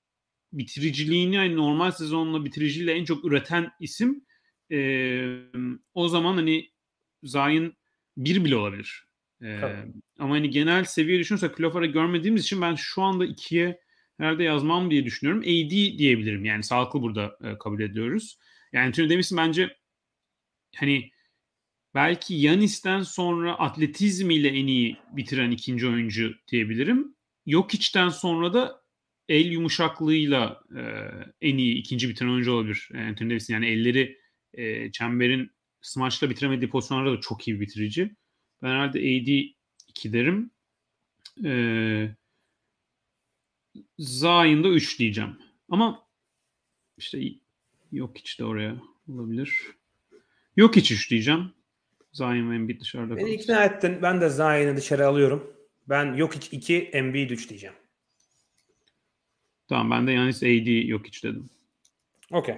bitiriciliğini yani normal sezonla bitiriciliğiyle en çok üreten isim e, o zaman hani Zion bir bile olabilir. Ama hani genel seviye düşünürsek playoff'ları görmediğimiz için ben şu anda ikiye herhalde yazmam diye düşünüyorum. AD diyebilirim. Yani sağlıklı burada e, kabul ediyoruz. Yani Anthony Davis'in bence hani belki Yanis'ten sonra atletizmiyle en iyi bitiren ikinci oyuncu diyebilirim. Jokic'ten sonra da el yumuşaklığıyla e, en iyi ikinci bitiren oyuncu olabilir Anthony Davis'in. Yani elleri e, çemberin smaçla bitiremediği pozisyonlarda da çok iyi bir bitirici. Ben herhalde AD 2 derim. E, Zion'da 3 diyeceğim. Ama işte yok hiç de oraya olabilir. Yok hiç 3 diyeceğim. Zion ve Embiid dışarıda Beni ikna ettin. Ben de Zion'ı dışarı alıyorum. Ben Jokic 2, Embiid 3 diyeceğim. Tamam ben de Yanis AD yok hiç dedim. Okey.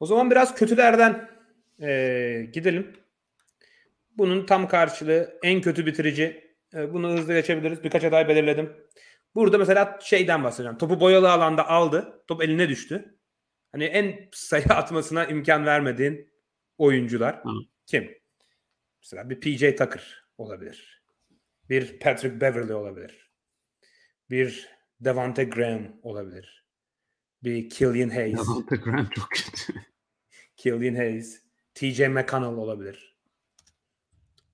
O zaman biraz kötülerden eee, gidelim. Bunun tam karşılığı en kötü bitirici. E, bunu hızlı geçebiliriz. Birkaç aday belirledim. Burada mesela şeyden bahsedeceğim. Topu boyalı alanda aldı. Top eline düştü. Hani en sayı atmasına imkan vermediğin oyuncular Hı. kim? Mesela bir PJ Tucker olabilir. Bir Patrick Beverly olabilir. Bir Devante Graham olabilir. Bir Killian Hayes. Davante Graham çok kötü. Killian Hayes. TJ McConnell olabilir.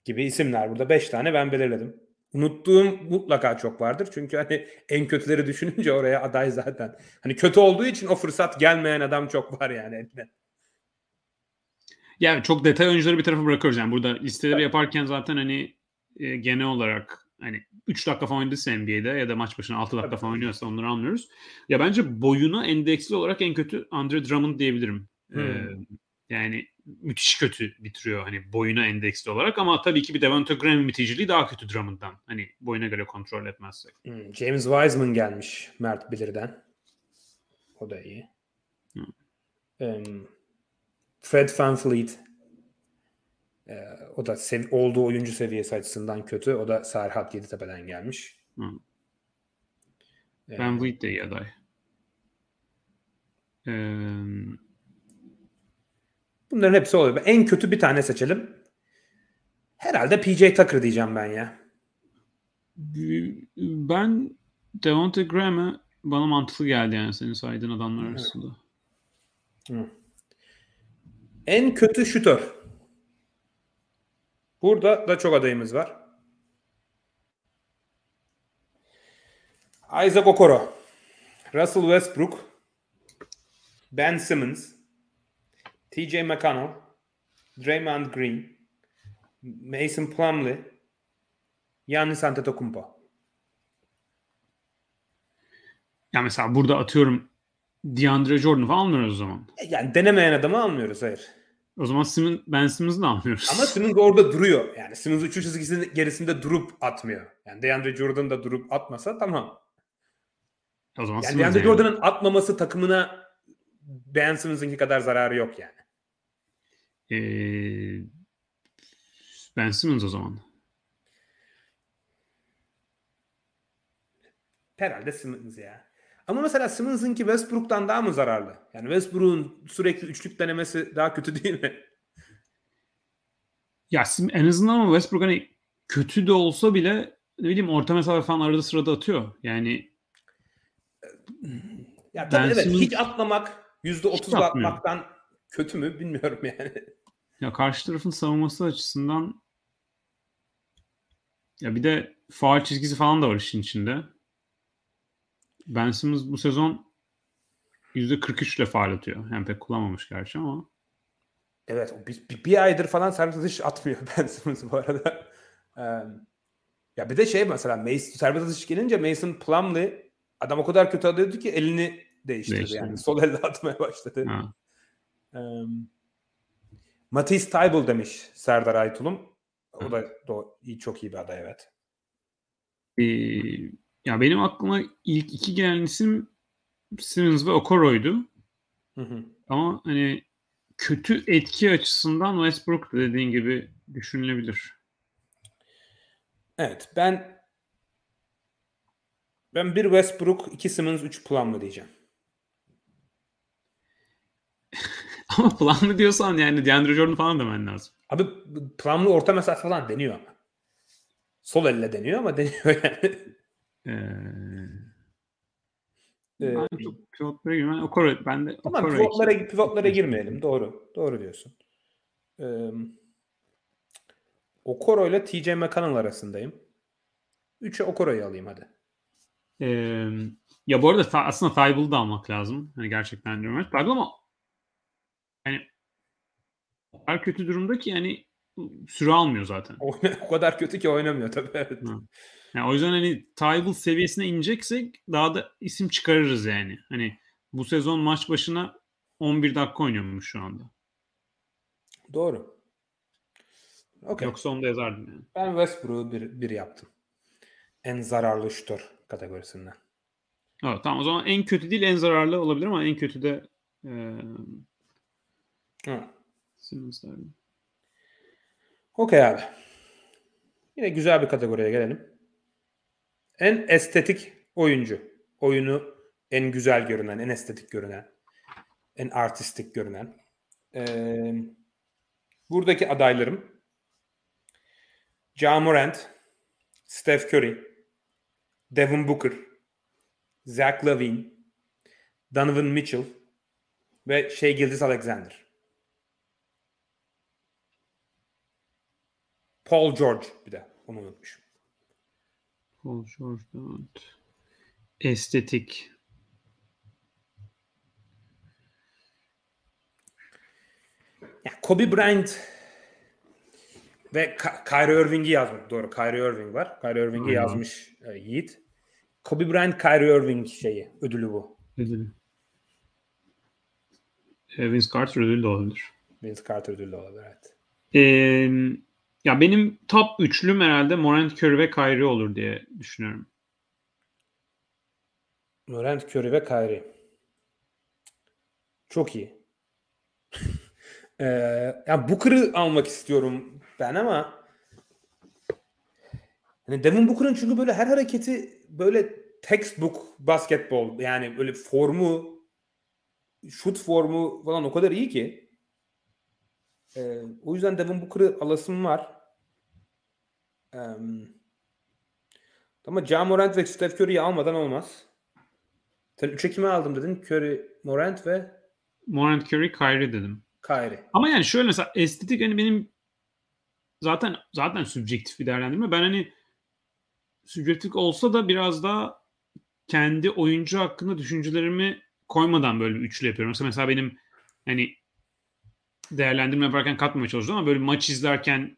Gibi isimler. Burada 5 tane ben belirledim. Unuttuğum mutlaka çok vardır. Çünkü hani en kötüleri düşününce oraya aday zaten. Hani kötü olduğu için o fırsat gelmeyen adam çok var yani eline. Yani çok detay oyuncuları bir tarafa bırakıyoruz. Yani burada listeleri yaparken zaten hani e, genel olarak hani 3 dakika falan oynadıysa NBA'de ya da maç başına 6 dakika Tabii. falan oynuyorsa onları anlıyoruz. Ya bence boyuna endeksli olarak en kötü Andre Drummond diyebilirim. Ee, Hmm. yani müthiş kötü bitiriyor hani boyuna endeksli olarak ama tabii ki bir Devonta Graham biticiliği daha kötü Drummond'dan. Hani boyuna göre kontrol etmezsek. Hmm, James Wiseman gelmiş Mert Bilir'den. O da iyi. Hı. Em, Fred VanVleet. Ee, o da sev- olduğu oyuncu seviyesi açısından kötü. O da Serhat Yeditepe'den gelmiş. Hı. Ee, Van Vliet de iyi aday. Ee, Bunların hepsi oluyor. En kötü bir tane seçelim. Herhalde PJ Tucker diyeceğim ben ya. ben Devonta Graham'e bana mantıklı geldi yani senin saydığın adamlar arasında. Hı. En kötü şutör. Burada da çok adayımız var. Isaac Okoro, Russell Westbrook, Ben Simmons, TJ McConnell, Draymond Green, Mason Plumlee, Giannis Antetokounmpo. Ya mesela burada atıyorum DeAndre Jordan falan almıyoruz o zaman. E, Yani denemeyen adamı almıyoruz hayır. O zaman Simmons, Ben Simmons'ı almıyoruz. Ama Simmons orada duruyor. Yani Simmons üçü çizgisinin gerisinde durup atmıyor. Yani DeAndre Jordan da durup atmasa tamam. o zaman Yani Simmons DeAndre yani. Jordan'ın atmaması takımına Ben Simmons'ınki kadar zararı yok yani. Ee, ben Simmons o zaman. Herhalde Simmons ya. Ama mesela Simmons'ınki Westbrook'tan daha mı zararlı? Yani Westbrook'un sürekli üçlük denemesi daha kötü değil mi? Ya Sim- en azından ama Westbrook hani kötü de olsa bile ne bileyim orta mesafe falan arada sırada atıyor. Yani Ya tabii Ben evet Simmons- hiç atmamak %30'la atmıyor. atmaktan kötü mü bilmiyorum yani. ya karşı tarafın savunması açısından ya bir de faal çizgisi falan da var işin içinde. Ben Simmons bu sezon %43 ile faal atıyor. Yani pek kullanmamış gerçi ama. Evet o bir, bir, bir aydır falan serbest atış atmıyor Ben Simmons bu arada. Ya bir de şey mesela Mason, serbest atış gelince Mason Plumlee adam o kadar kötü atıyordu ki elini değiştirdi, Değiştirdi. yani. Sol elle atmaya başladı. Ha. Ee, Matisse Tybal demiş Serdar Aytulum. O da, da iyi, çok iyi bir aday evet. Ee, ya benim aklıma ilk iki gelen isim Simmons ve Okoro'ydu. Hı hı. Ama hani kötü etki açısından Westbrook da dediğin gibi düşünülebilir. Evet ben ben bir Westbrook, iki Simmons, üç Plumlee diyeceğim. Ama planlı diyorsan yani DeAndre Jordan falan demen lazım. Abi Plumlee orta mesafe falan deniyor ama. Sol elle deniyor ama deniyor yani. Ee, Ee, ben çok pivotlara girmem. Okoro, ben de Tamam Okoro'yu- pivotlara, pivotlara girmeyelim. Doğru. Doğru diyorsun. Ee, Okoro ile TJ McConnell arasındayım. 3'e Okoro'yu alayım hadi. Ee, ya bu arada aslında Thibault'u da almak lazım. Hani gerçekten diyorum. Thibault ama o kadar kötü durumda ki yani süre almıyor zaten. O kadar kötü ki oynamıyor tabii. Evet. Yani o yüzden hani Thibault seviyesine ineceksek daha da isim çıkarırız yani. Hani bu sezon maç başına 11 dakika oynuyormuş şu anda. Doğru. Okey. Yoksa onu da yazardım yani. Ben Westbrook'u bir, bir yaptım. En zararlı şutör kategorisinden. Evet, tamam o zaman en kötü değil en zararlı olabilir ama en kötü de e, Hı. Simmons derdim. Okey abi. Yine güzel bir kategoriye gelelim. En estetik oyuncu. Oyunu en güzel görünen, en estetik görünen, en artistik görünen. Ee, buradaki adaylarım Ja Morant, Steph Curry, Devin Booker, Zach Lavine, Donovan Mitchell ve Shea Gildas Alexander. Paul George bir de onu unutmuşum. Paul George, evet. Estetik. Ya Kobe Bryant ve Ka- Kyrie Irving'i yazmış. Doğru Kyrie Irving var. Kyrie Irving'i Aynen. yazmış e, Yiğit. Kobe Bryant Kyrie Irving şeyi ödülü bu. Ödülü. E, Vince Carter ödülü de olabilir. Vince Carter ödülü olabilir evet. Ee, ya benim top üçlüm herhalde Morant, Curry ve Kyrie olur diye düşünüyorum. Morant, Curry ve Kyrie. Çok iyi. ee, ya Booker'ı almak istiyorum ben ama hani Devin Booker'ın çünkü böyle her hareketi böyle textbook basketbol yani böyle formu şut formu falan o kadar iyi ki Ee, o yüzden Devin Booker'ı alasım var. Ee, ama Ja Morant ve Steph Curry'yi almadan olmaz. Sen 3'e kime aldım dedin? Curry, Morant ve Morant, Curry, Kyrie dedim. Kyrie. Ama yani şöyle mesela estetik hani benim zaten zaten subjektif bir değerlendirme. Ben hani subjektif olsa da biraz daha kendi oyuncu hakkında düşüncelerimi koymadan böyle bir üçlü yapıyorum. Mesela, mesela benim hani değerlendirme yaparken katmaya çalışıyorum ama böyle maç izlerken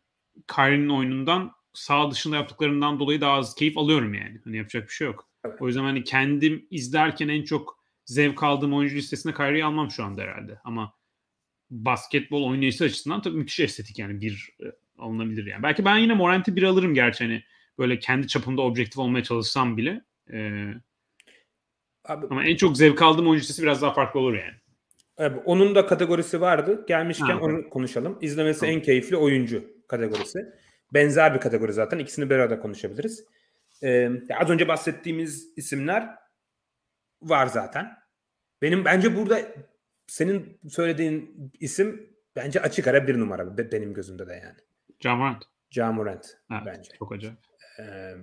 Kyrie'nin oyunundan sağ dışında yaptıklarından dolayı daha az keyif alıyorum yani. Hani yapacak bir şey yok. Evet. O yüzden hani kendim izlerken en çok zevk aldığım oyuncu listesine Kyrie'yi almam şu anda herhalde. Ama basketbol oynayışı açısından tabii müthiş estetik yani bir e, alınabilir yani. Belki ben yine Morant'i bir alırım gerçi hani böyle kendi çapımda objektif olmaya çalışsam bile. Ee, Abi, ama en çok zevk aldığım oyuncu listesi biraz daha farklı olur yani. Abi, onun da kategorisi vardı. Gelmişken Ha, onu konuşalım. İzlemesi Tamam. en keyifli oyuncu kategorisi. Benzer bir kategori zaten. İkisini bir arada konuşabiliriz. Ee, az önce bahsettiğimiz isimler var zaten. Benim bence burada senin söylediğin isim bence açık ara bir numara be- benim gözümde de yani. John Morant. Ja Morant Evet, bence. Çok acayip. Ee,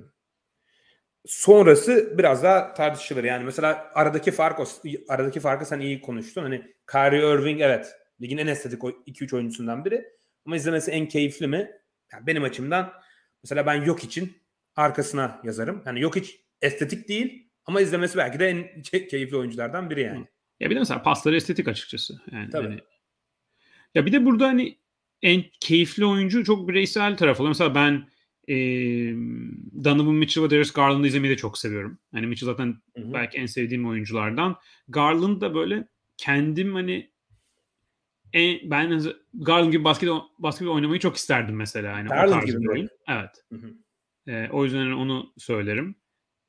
sonrası biraz daha tartışılır. Yani mesela aradaki fark o- aradaki farkı sen iyi konuştun. Hani Kyrie Irving evet ligin en estetik 2-3 oyuncusundan biri ama izlemesi en keyifli mi? Yani benim açımdan mesela ben yok için arkasına yazarım. Yani yok hiç estetik değil ama izlemesi belki de en key- keyifli oyunculardan biri yani. Ya bir de mesela pasları estetik açıkçası. Yani Tabii. hani- ya bir de burada hani en keyifli oyuncu çok bireysel taraf oluyor. Mesela ben e, Donovan Mitchell ve Darius Garland'ı izlemeyi de çok seviyorum. Hani Mitchell zaten Hı hı. belki en sevdiğim oyunculardan. Garland da böyle kendim hani en, ben Garland gibi basket, basket oynamayı çok isterdim mesela. Yani Garland gibi oyun. Evet. Hı hı. Ee, o yüzden hani onu söylerim.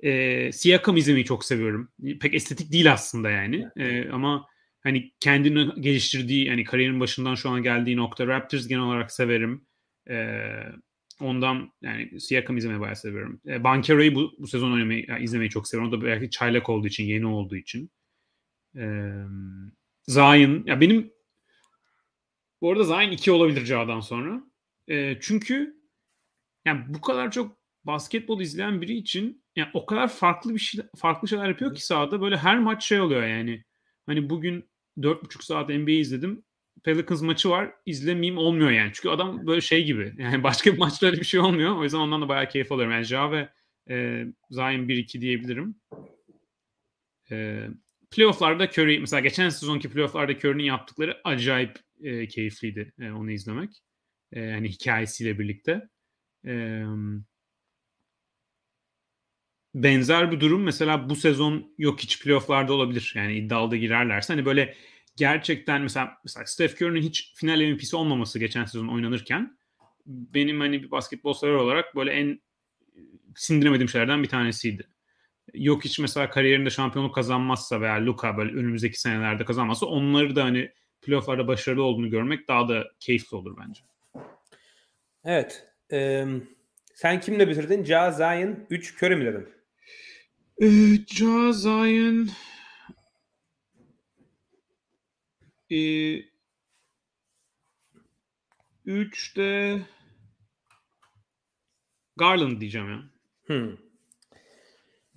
Ee, Siakam izlemeyi çok seviyorum. Pek estetik değil aslında yani. Ee, ama hani kendini geliştirdiği yani kariyerin başından şu an geldiği nokta Raptors genel olarak severim. Ee, ondan yani Siakam izlemeyi bayağı seviyorum. Ee, Bankero'yu bu, bu sezon oynamayı, yani izlemeyi çok seviyorum. O da belki çaylak olduğu için, yeni olduğu için. Ee, Zion, ya benim bu arada Zion 2 olabilir Cağ'dan sonra. Ee, çünkü yani bu kadar çok basketbol izleyen biri için yani o kadar farklı bir şey farklı şeyler yapıyor ki sahada böyle her maç şey oluyor yani. Hani bugün 4,5 saat NBA izledim. Pelicans maçı var. izlemeyeyim olmuyor yani. Çünkü adam böyle şey gibi. Yani başka bir maçta öyle bir şey olmuyor. O yüzden ondan da bayağı keyif alıyorum. Yani Ja ve e, Zion 1-2 diyebilirim. E, playoff'larda Curry mesela geçen sezonki playoff'larda Curry'nin yaptıkları acayip e, keyifliydi e, onu izlemek. E, yani hikayesiyle birlikte. E, benzer bir durum mesela bu sezon yok hiç playoff'larda olabilir. Yani iddialı girerlerse hani böyle gerçekten mesela, mesela Steph Curry'nin hiç final MVP'si olmaması geçen sezon oynanırken benim hani bir basketbol sever olarak böyle en sindiremediğim şeylerden bir tanesiydi. Yok hiç mesela kariyerinde şampiyonluk kazanmazsa veya Luka böyle önümüzdeki senelerde kazanmazsa onları da hani playoff'larda başarılı olduğunu görmek daha da keyifli olur bence. Evet. Ee, sen kimle bitirdin? Ja Zion 3 Curry mi dedin? Ee, Ja Zion ee, 3'te Garland diyeceğim ya. Hmm.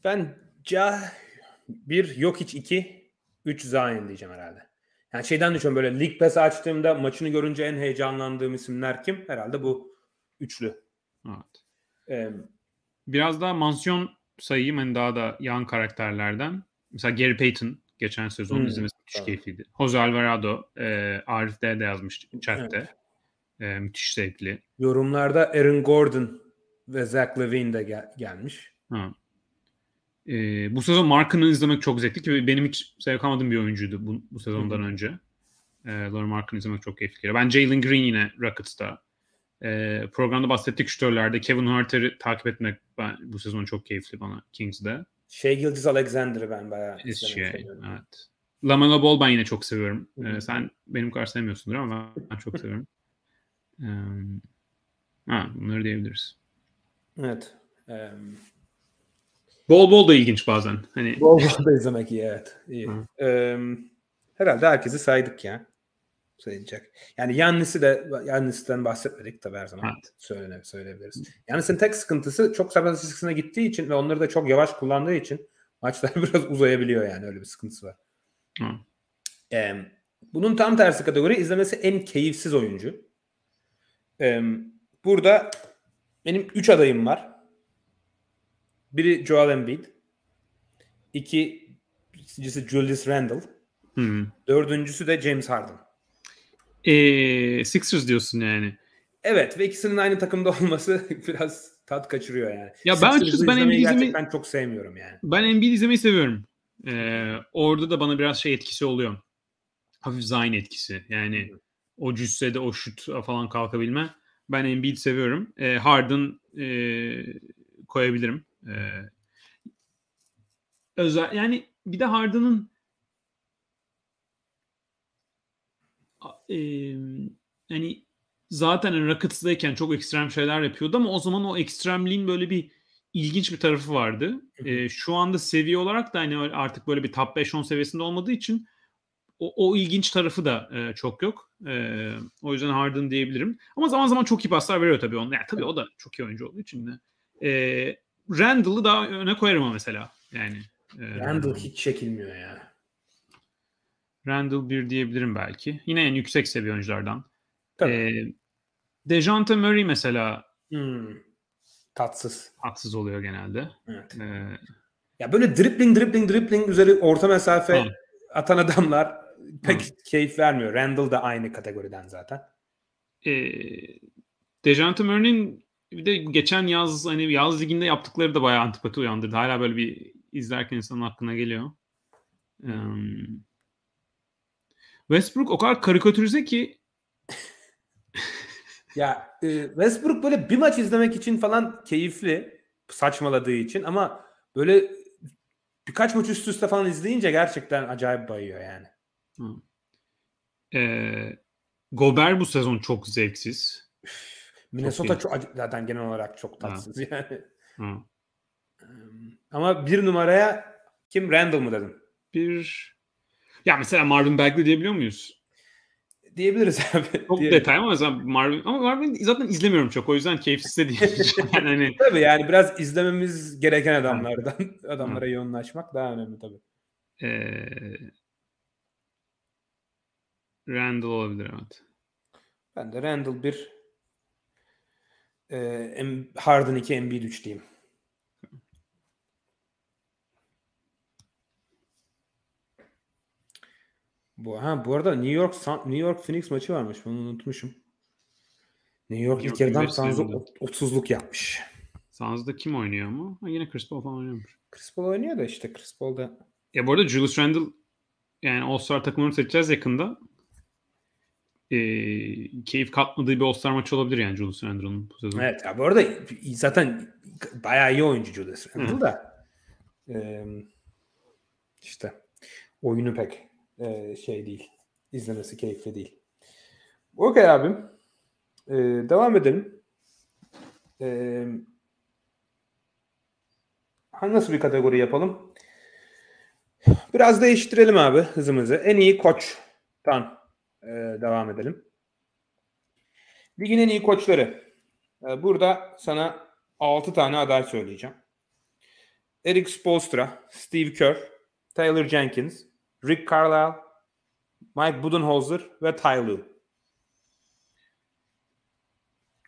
Ben Ca bir yok hiç iki, üç Zion diyeceğim herhalde. Yani şeyden düşünüyorum böyle Lig Pass açtığımda maçını görünce en heyecanlandığım isimler kim? Herhalde bu üçlü. Evet. Ee, Biraz daha mansiyon sayayım hani daha da yan karakterlerden. Mesela Gary Payton geçen sezon Hmm, izlemesi müthiş tabii. keyifliydi. Jose Alvarado, e, Arif de de yazmış chatte. E, müthiş zevkli. yorumlarda Aaron Gordon ve Zach Levine de gel- gelmiş. Ha. E, bu sezon Mark'ını izlemek çok zevkli ki benim hiç zevk almadığım bir oyuncuydu bu, bu sezondan Hı hı. önce. E, Laurie Mark'ını izlemek çok keyifli. geliyor. Ben Jalen Green yine Rockets'ta. E, programda bahsettik şütörlerde. Kevin Harter'ı takip etmek ben, bu sezon çok keyifli bana Kings'de. Şey Gilgis Alexander'ı ben bayağı seviyorum. evet. Lamelo Ball ben yine çok seviyorum. Ee, sen benim kadar sevmiyorsundur ama ben, ben çok seviyorum. Ee, ha, bunları diyebiliriz. Evet. Ee, Bol bol da ilginç bazen. Hani bol bol da izlemek iyi evet. İyi. Hı. Ee, herhalde herkesi saydık ya. Sayılacak. Yani Yannis'i de Yannis'ten bahsetmedik tabii her zaman. Evet. Söyle, söyleyebiliriz. Yannis'in tek sıkıntısı çok serbest çizgisine gittiği için ve onları da çok yavaş kullandığı için maçlar biraz uzayabiliyor yani öyle bir sıkıntısı var. Hı. Ee, bunun tam tersi kategori izlemesi en keyifsiz oyuncu. Ee, burada benim 3 adayım var. Biri Joel Embiid. İkincisi Julius Randle. hmm. Dördüncüsü de James Harden. Ee, Sixers diyorsun yani. Evet ve ikisinin aynı takımda olması biraz tat kaçırıyor yani. Ya ben açıkçası ben Embiid izlemeyi- gerçekten çok sevmiyorum yani. Ben Embiid izlemeyi seviyorum. Ee, orada da bana biraz şey etkisi oluyor. Hafif Zion etkisi. Yani o cüssede o şut falan kalkabilme. Ben Embiid seviyorum. Ee, Harden e, koyabilirim. Ee, özel yani bir de Harden'ın a- e, hani zaten Rockets'dayken çok ekstrem şeyler yapıyordu ama o zaman o ekstremliğin böyle bir ilginç bir tarafı vardı. Ee, şu anda seviye olarak da hani artık böyle bir top 5-10 seviyesinde olmadığı için o, o ilginç tarafı da e, çok yok. E, o yüzden Harden diyebilirim. Ama zaman zaman çok iyi paslar veriyor tabii onu. Yani tabii o da çok iyi oyuncu olduğu için de. E, Randall'ı daha öne koyarım ama mesela. Yani e, Randle hiç çekilmiyor ya. Randall bir diyebilirim belki. Yine en yüksek seviye oyunculardan. Tabii. E, Dejante Murray mesela Hmm. Tatsız. haksız oluyor genelde. Evet. E, Ya böyle dribbling dribbling dribbling üzeri orta mesafe Hı. atan adamlar pek keyif vermiyor. Randall da aynı kategoriden zaten. e, Dejante Murray'nin bir de geçen yaz hani yaz liginde yaptıkları da bayağı antipati uyandırdı. Hala böyle bir izlerken insanın aklına geliyor. Em, Westbrook o kadar karikatürize ki Ya e, Westbrook böyle bir maç izlemek için falan keyifli saçmaladığı için ama böyle birkaç maç üst üste falan izleyince gerçekten acayip bayıyor yani. e, Gobert bu sezon çok zevksiz. Minnesota çok, ac- zaten genel olarak çok tatsız yani. Ha. Ama bir numaraya kim Randall mı dedim? Bir ya mesela Marvin Bagley diyebiliyor muyuz? Diyebiliriz abi. Çok Diyelim. detay ama mesela Marvin ama Marvin zaten izlemiyorum çok o yüzden keyifsiz de değil. yani hani Tabii yani biraz izlememiz gereken adamlardan adamlara yoğunlaşmak daha önemli tabii. Ee, Randall olabilir evet. Ben de Randall 1 e, Harden 2 Embiid 3 diyeyim. Bu ha bu arada New York Sun- New York Phoenix maçı varmış. Bunu unutmuşum. New York New ilk yarıdan Suns'ı oynadı. ot- 30'luk yapmış. Suns'da kim oynuyor mu? Ha, yine Chris Paul falan oynuyormuş. Chris Paul oynuyor da işte Chris Paul da Ya bu arada Julius Randle yani All-Star takımını seçeceğiz yakında. Ee, keyif katmadığı bir All-Star maçı olabilir yani Julius Randle'ın bu sezon. Evet ya bu arada zaten bayağı iyi oyuncu Julius Randle da Eee, işte oyunu pek eee, şey değil. İzlemesi keyifli değil. Okey abim. Eee, devam edelim. Ha, nasıl bir kategori yapalım? Biraz değiştirelim abi hızımızı. En iyi koçtan eee, devam edelim. Ligin en iyi koçları. Ee, Burada sana 6 tane aday söyleyeceğim. Eric Spoelstra, Steve Kerr, Taylor Jenkins, Rick Carlisle, Mike Budenholzer ve Ty Lue.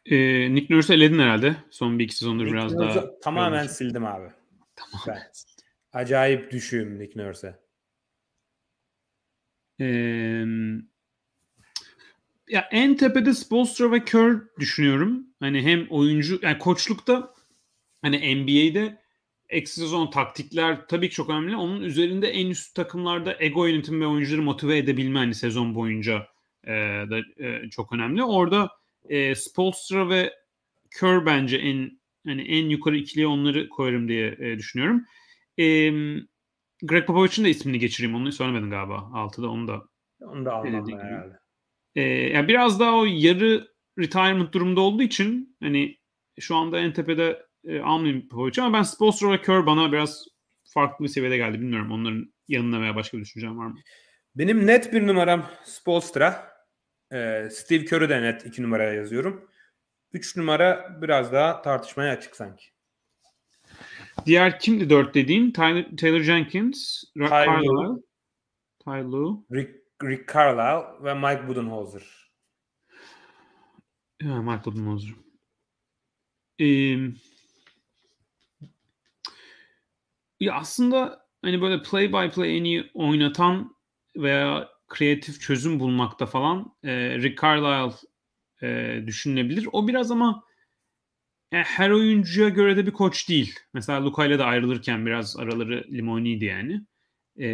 Ee, Nick Nurse'u eledin herhalde. Son bir iki sezondur Nick biraz Nurse'u daha. tamamen görmüş. sildim abi. Ben acayip düşüğüm Nick Nurse'e. Ee, ya en tepede Spoelstra ve Kerr düşünüyorum. Hani hem oyuncu yani koçlukta hani NBA'de eksi sezon taktikler tabii ki çok önemli. Onun üzerinde en üst takımlarda ego yönetimi ve oyuncuları motive edebilme hani sezon boyunca e, da e, çok önemli. Orada e, Spoelstra ve Kerr bence en hani en yukarı ikiliye onları koyarım diye e, düşünüyorum. E, Greg Popovich'in de ismini geçireyim. Onu söylemedin galiba. Altıda onu da Onu da almam herhalde. ee, yani biraz daha o yarı retirement durumda olduğu için hani şu anda en tepede e, almayayım Popovic'i ama ben Spoelstra ve Kerr bana biraz farklı bir seviyede geldi. Bilmiyorum onların yanına veya başka bir düşüncem var mı? Benim net bir numaram Spoelstra. Ee, Steve Kerr'ü de net iki numaraya yazıyorum. Üç numara biraz daha tartışmaya açık sanki. Diğer kimdi dört dediğin? Tyler, Taylor Jenkins, Ty Carlisle. Rick, Rick Carlisle ve Mike Budenholzer. Ha, Michael Budenholzer. Ee, ya aslında hani böyle play by play en iyi oynatan veya kreatif çözüm bulmakta falan e, Rick Carlisle e, düşünülebilir. O biraz ama e, her oyuncuya göre de bir koç değil. Mesela Luka ile de ayrılırken biraz araları limoniydi yani. E,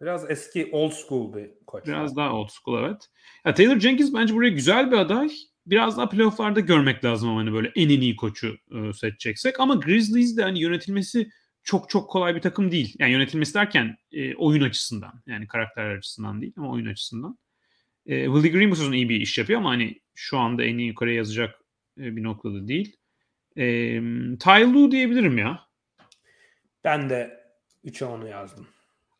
Biraz eski old school bir koç. Biraz daha old school evet. Ya Taylor Jenkins bence buraya güzel bir aday. Biraz daha playofflarda görmek lazım ama hani böyle en en iyi koçu e, seçeceksek. Ama Grizzlies de hani yönetilmesi çok çok kolay bir takım değil. Yani yönetilmesi derken e, oyun açısından. Yani karakter açısından değil ama oyun açısından. E, Willie Green bu sezon iyi bir iş yapıyor ama hani şu anda en iyi yukarıya yazacak e, bir noktada değil. E, Ty Lue diyebilirim ya. Ben de 3'e onu yazdım.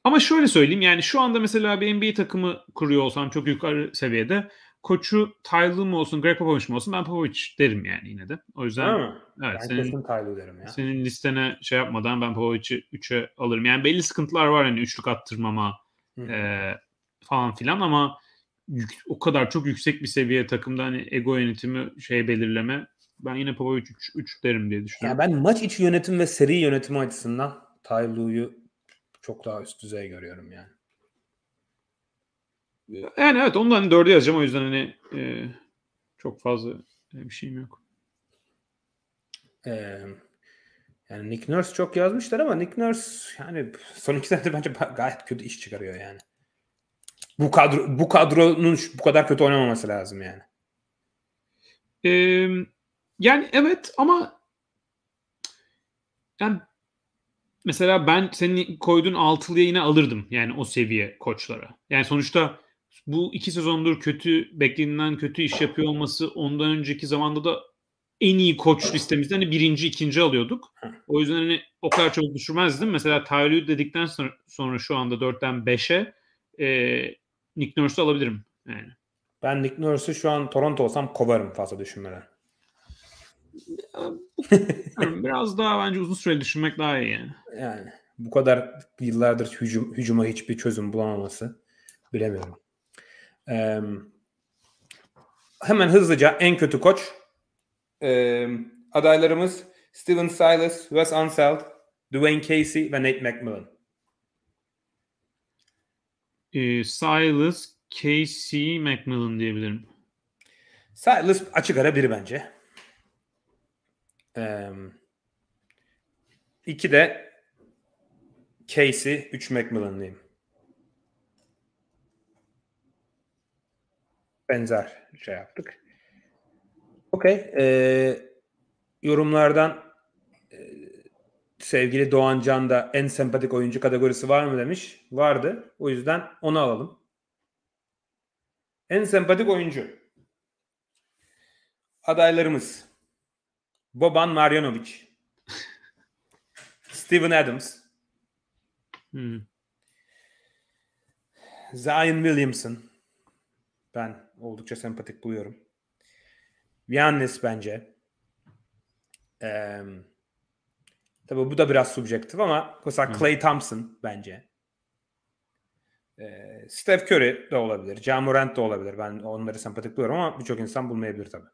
Ama şöyle söyleyeyim yani şu anda mesela bir NBA takımı kuruyor olsam çok yukarı seviyede koçu Tyler mı olsun Greg Popovich mi olsun ben Popovich derim yani yine de. O yüzden evet ben senin, kesin Tyler derim ya. senin listene şey yapmadan ben Popovich'i 3'e alırım. Yani belli sıkıntılar var hani üçlük attırmama Hı. e, falan filan ama yük- o kadar çok yüksek bir seviye takımda hani ego yönetimi şey belirleme ben yine Popovich 3, 3 derim diye Ya düşünüyorum. ben maç içi yönetim ve seri yönetimi açısından Ty Lue'yu çok daha üst düzey görüyorum yani. Yani evet onu da hani dörde yazacağım o yüzden hani e, çok fazla bir şeyim yok. Ee, yani Nick Nurse çok yazmışlar ama Nick Nurse yani son iki senedir bence gayet kötü iş çıkarıyor yani. Bu kadro bu kadronun bu kadar kötü oynamaması lazım yani. Ee, yani evet ama yani mesela ben senin koyduğun altılıya yine alırdım yani o seviye koçlara. Yani sonuçta bu iki sezondur kötü beklenilen kötü iş yapıyor olması ondan önceki zamanda da en iyi koç listemizde hani birinci ikinci alıyorduk. O yüzden hani o kadar çok düşürmezdim. Mesela Tyler'ı dedikten sonra, sonra şu anda 4'ten 5'e e, Nick Nurse'u alabilirim. Yani. Ben Nick Nurse'u şu an Toronto olsam kovarım fazla düşünmeden. Biraz daha bence uzun süreli düşünmek daha iyi yani. Yani bu kadar yıllardır hücum, hücuma hiçbir çözüm bulamaması bilemiyorum. Ee, hemen hızlıca en kötü koç. Ee, adaylarımız Steven Silas, Wes Unseld, Dwayne Casey ve Nate McMillan. Ee, Silas, Casey, Macmillan diyebilirim. Silas açık ara biri bence. Ee, iki de Casey, üç McMillan diyeyim. Benzer şey yaptık. Okey. Ee, yorumlardan e, sevgili Doğan Can da en sempatik oyuncu kategorisi var mı demiş. Vardı. O yüzden onu alalım. En sempatik oyuncu. Adaylarımız. Boban Marjanovic. Steven Adams. Hmm. Zion Williamson. Ben oldukça sempatik buluyorum. Giannis bence. Ee, tabii bu da biraz subjektif ama mesela Hı. Clay Thompson bence. Ee, Steph Curry de olabilir. Ja Morant da olabilir. Ben onları sempatik buluyorum ama birçok insan bulmayabilir tabii.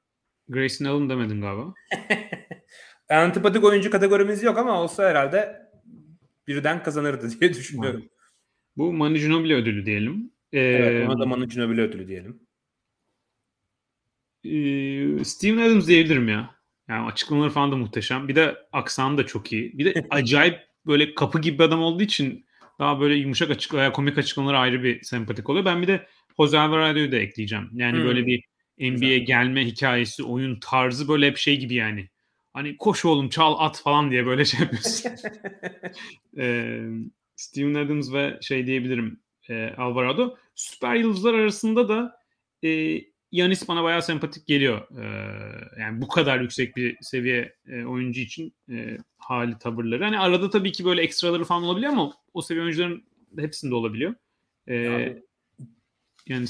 Grayson Allen demedin galiba. Antipatik oyuncu kategorimiz yok ama olsa herhalde birden kazanırdı diye düşünüyorum. Bu Manu Ginobili ödülü diyelim. Ee, Evet, ona da Manu Ginobili ödülü diyelim. Ee, Steven Adams diyebilirim ya. Yani açıklamaları falan da muhteşem. Bir de aksanı da çok iyi. Bir de acayip böyle kapı gibi bir adam olduğu için daha böyle yumuşak açık veya komik açıklamaları ayrı bir sempatik oluyor. Ben bir de Jose Alvarado'yu da ekleyeceğim. Yani Hmm. böyle bir NBA Güzel. gelme hikayesi, oyun tarzı böyle hep şey gibi yani. Hani koş oğlum çal at falan diye böyle şey yapıyorsun. Ee, Steven Adams ve şey diyebilirim e, Alvarado. Süper yıldızlar arasında da e, Yanis bana bayağı sempatik geliyor. Ee, yani bu kadar yüksek bir seviye e, oyuncu için e, hali tavırları. Hani arada tabii ki böyle ekstraları falan olabiliyor ama o seviye oyuncuların hepsinde olabiliyor. Ee,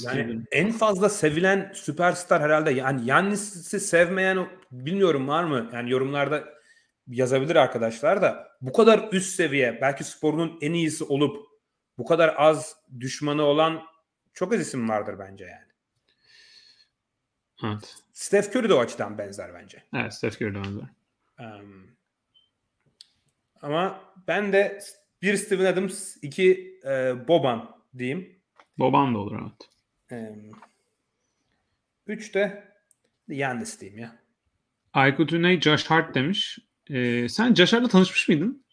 Yani- en fazla sevilen süperstar herhalde. Yani Yannis'i sevmeyen bilmiyorum var mı? Yani yorumlarda yazabilir arkadaşlar da bu kadar üst seviye belki sporunun en iyisi olup bu kadar az düşmanı olan çok az isim vardır bence yani. Evet. Steph Curry de o açıdan benzer bence. Evet Steph Curry'de benzer. Um, ama ben de bir Steven Adams, iki e, Boban diyeyim. Boban da olur evet. Um, üç de Yannis diyeyim ya. Aykut Üney Josh Hart demiş. Ee, sen Josh Hart'la tanışmış mıydın?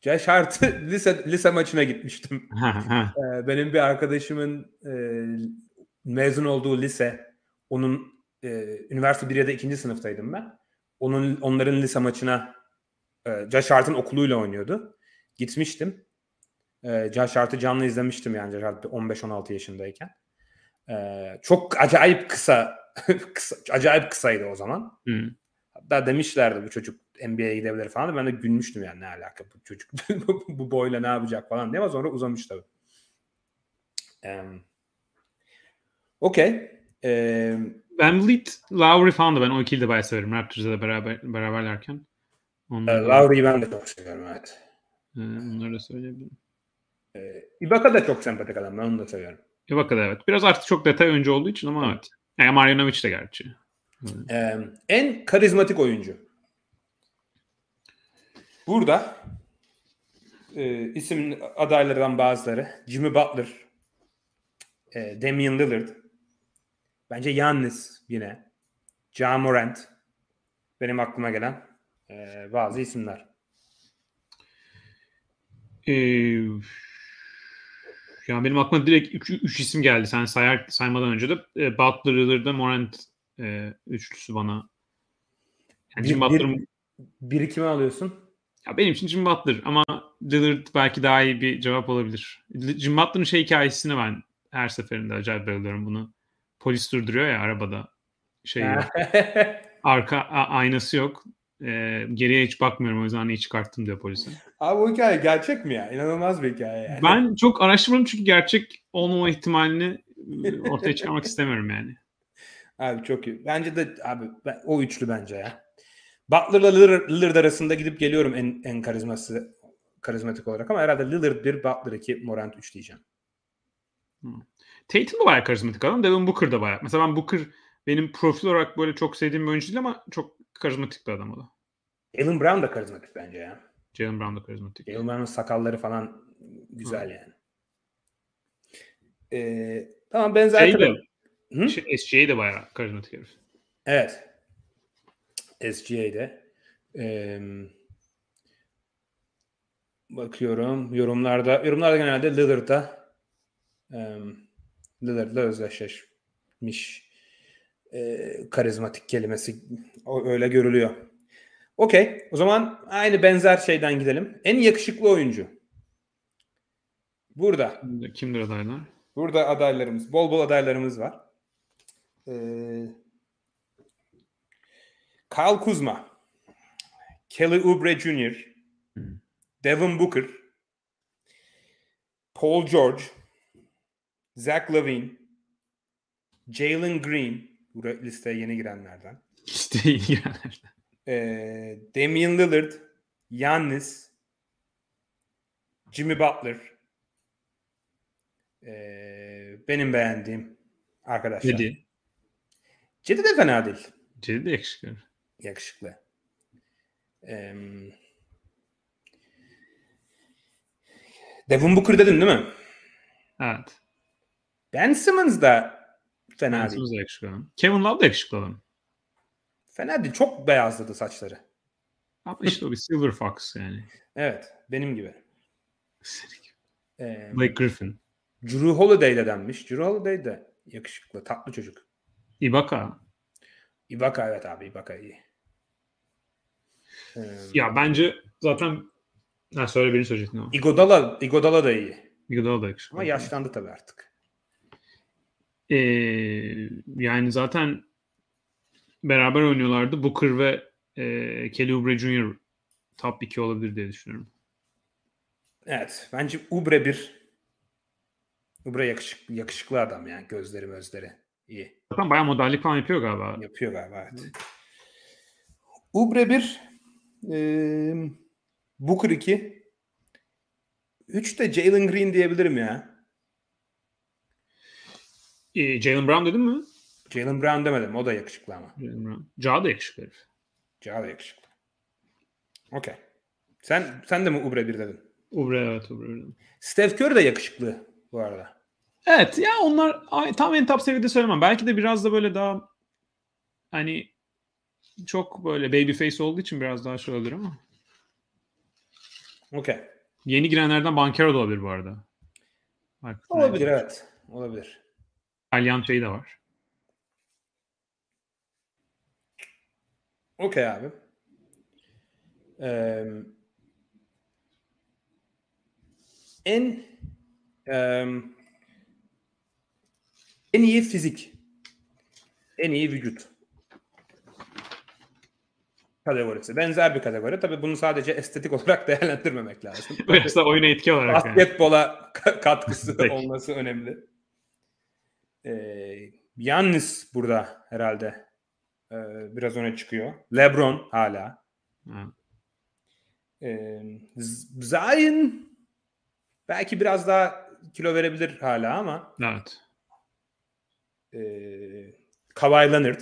Josh Hart'ı lise, lise maçına gitmiştim. Ee, benim bir arkadaşımın e, mezun olduğu lise, onun e, üniversite 1 ya da 2. sınıftaydım ben. Onun onların lise maçına e, Josh Hart'ın okuluyla oynuyordu. Gitmiştim. E, Josh Hart'ı canlı izlemiştim yani Josh Hart 15-16 yaşındayken. E, çok acayip kısa, kısa acayip kısaydı o zaman. Hı. Hatta demişlerdi bu çocuk NBA'ye gidebilir falan. Ben de gülmüştüm yani ne alaka bu çocuk bu boyla ne yapacak falan diye ama sonra uzamış tabii. Um, Okey. Em, Van Vliet, Lowry falan da ben o ikili de bayağı severim. Raptors'la da beraber, beraberlerken. Onları, da, Lowry'i ben de çok seviyorum evet. e, onları da söyleyebilirim. E, Ibaka da çok sempatik adam. Ben onu da seviyorum. Ibaka da evet. Biraz artık çok detay oyuncu olduğu için ama evet. Yani Marjanovic de gerçi. Em, en karizmatik oyuncu. Burada e, isim adaylarından bazıları Jimmy Butler, e, Damian Lillard, bence Giannis yine, Ja Morant benim aklıma gelen e, bazı isimler. Ee, ya benim aklıma direkt 3 isim geldi. Sen sayar, saymadan önce de e, Butler, Lillard'da Morant e, üçlüsü bana. Yani Bir, Jim bir, Butler'ın biri kime alıyorsun? Ya benim için Jim Butler ama Lillard belki daha iyi bir cevap olabilir. Jim Butler'ın şey hikayesini ben her seferinde acayip beğeniyorum bunu. Polis durduruyor ya arabada. Şey yok. Arka a- aynası yok. Ee, geriye hiç bakmıyorum o yüzden iyi çıkarttım diyor polise. Abi bu hikaye gerçek mi ya? İnanılmaz bir hikaye yani. Ben çok araştırmadım çünkü gerçek olmama ihtimalini e, ortaya çıkarmak istemiyorum yani. Abi çok iyi. Bence de abi ben- o üçlü bence ya. Butler'la Lillard, Lillard arasında gidip geliyorum en, en karizması karizmatik olarak ama herhalde Lillard 1, Butler 2, Morant 3 diyeceğim. Tatum da bayağı karizmatik adam. Devin Booker da bayağı. Mesela ben Booker benim profil olarak böyle çok sevdiğim bir oyuncu değil ama çok karizmatik bir adam o da. Jalen Brown da karizmatik bence ya. Jalen Brown da karizmatik. Jalen Brown'un sakalları falan güzel yani. Ee, tamam benzer Şey tabii. de, Hı? şey, SGA de bayağı karizmatik herif. Evet. SGA'de. Ee, bakıyorum yorumlarda. Yorumlarda genelde Lillard'da e, Lillard'la özdeşleşmiş e, karizmatik kelimesi o, öyle görülüyor. Okey. O zaman aynı benzer şeyden gidelim. En yakışıklı oyuncu. Burada. Kimdir adaylar? Burada adaylarımız, bol bol adaylarımız var. Ee, Kyle Kuzma, Kelly Oubre Jr., Devin Booker, Paul George, Zach Lavine, Jalen Green, bu listeye yeni girenlerden. İşte ilgilenenlerden. Ee, Damian Lillard, Giannis, Jimmy Butler. Ee, benim beğendiğim arkadaşlar. Cedi. Cedi de fena değil. Cedi de yakışıklı. Yakışıklı. Ee, Devin Booker dedin değil mi? Evet. Ben Simmons da fena değil. Simmons da yakışıklı adam. Kevin Love da yakışıklı adam. Fena değil. Çok beyazladı saçları. Ama işte o bir Silver Fox yani. Evet. Benim gibi. Ee, Blake Griffin. Drew Holiday de denmiş. Drew Holiday de yakışıklı. Tatlı çocuk. Ibaka. Ibaka evet abi. Ibaka iyi. Ee, Ya bence zaten ha, söyle beni söyleyecektin ama. Igodala, Igodala da iyi. Iguodala da yakışıklı. Ama yaşlandı tabii artık. Ee, yani zaten beraber oynuyorlardı. Booker ve e, Kelly Oubre Jr. top 2 olabilir diye düşünüyorum. Evet. Bence Ubre bir Ubre yakışıklı, yakışıklı adam yani. Gözleri gözleri. iyi. Zaten bayağı modellik falan yapıyor galiba. Yapıyor galiba evet. Ubre bir e, Booker 2 3 de Jalen Green diyebilirim ya. Ee, Jalen Brown dedin mi? Jalen Brown demedim. O da yakışıklı ama. Jalen Brown. Ja da yakışıklı herif. Ca da yakışıklı. Okey. Sen sen de mi Ubre bir dedin? Oubre evet Oubre. Steph Curry de yakışıklı bu arada. Evet ya onlar tam en top seviyede söylemem. Belki de biraz da böyle daha hani çok böyle baby face olduğu için biraz daha şey olabilir ama. Okey. Yeni girenlerden Bankero da olabilir bu arada. Olabilir evet. Olabilir. İtalyan şeyi de var. Okey abi. Ee, en em, en iyi fizik. En iyi vücut. Kategorisi. Benzer bir kategori. Tabii bunu sadece estetik olarak değerlendirmemek lazım. Biraz da oyuna etki olarak. yani. Basketbola ka- katkısı olması önemli. Yannis burada herhalde ee, biraz öne çıkıyor. LeBron hala. Ha. Ee, Z- Zion belki biraz daha kilo verebilir hala ama Evet. ee, Kawhi Leonard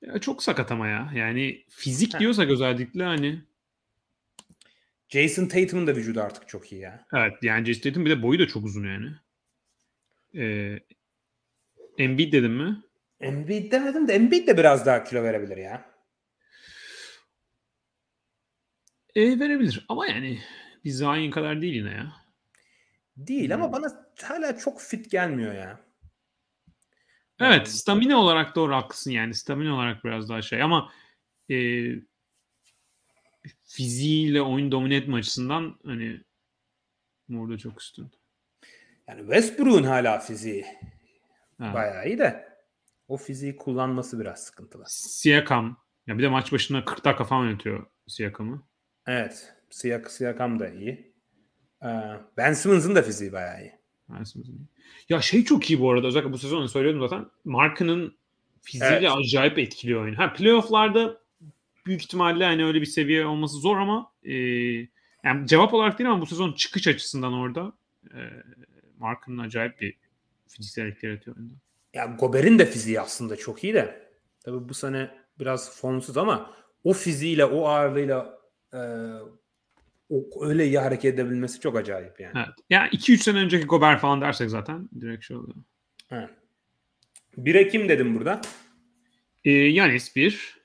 Ya çok sakat ama ya. Yani fizik Heh. diyorsak özellikle hani Jason Tatum'un da vücudu artık çok iyi ya. evet yani Jason Tatum bir de boyu da çok uzun yani. Ee, Embiid dedim mi? Embiid demedim de Embiid de biraz daha kilo verebilir ya. E, verebilir ama yani bir Zion kadar değil yine ya. Değil ama bana hala çok fit gelmiyor ya. Evet Yani- stamina olarak doğru haklısın yani. Stamina olarak biraz daha şey ama e, fiziğiyle oyun domine etme açısından hani orada çok üstün. Yani Westbrook'un hala fiziği Ha. bayağı iyi de o fiziği kullanması biraz sıkıntılı. Siakam. Ya bir de maç başına 40 dakika falan yönetiyor Siakam'ı. Evet. Siyak, Siyakam da iyi. Ee, Ben Simmons'ın da fiziği bayağı iyi. Ben söyleyeyim. Ya şey çok iyi bu arada. Özellikle bu sezon söylüyordum zaten. Mark'ının fiziğiyle Evet. acayip etkiliyor oyunu. Ha playoff'larda büyük ihtimalle hani öyle bir seviye olması zor ama e, yani cevap olarak değil ama bu sezon çıkış açısından orada e, Mark'ın acayip bir fiziksel etki yaratıyor oyunda. Ya Gober'in de fiziği aslında çok iyi de. Tabii bu sene biraz formsuz ama o fiziğiyle, o ağırlığıyla e, o, öyle iyi hareket edebilmesi çok acayip yani. Evet. Yani 2-3 sene önceki Gobert falan dersek zaten direkt şey oluyor. Evet. Bire kim dedim burada? E, Yanis bir.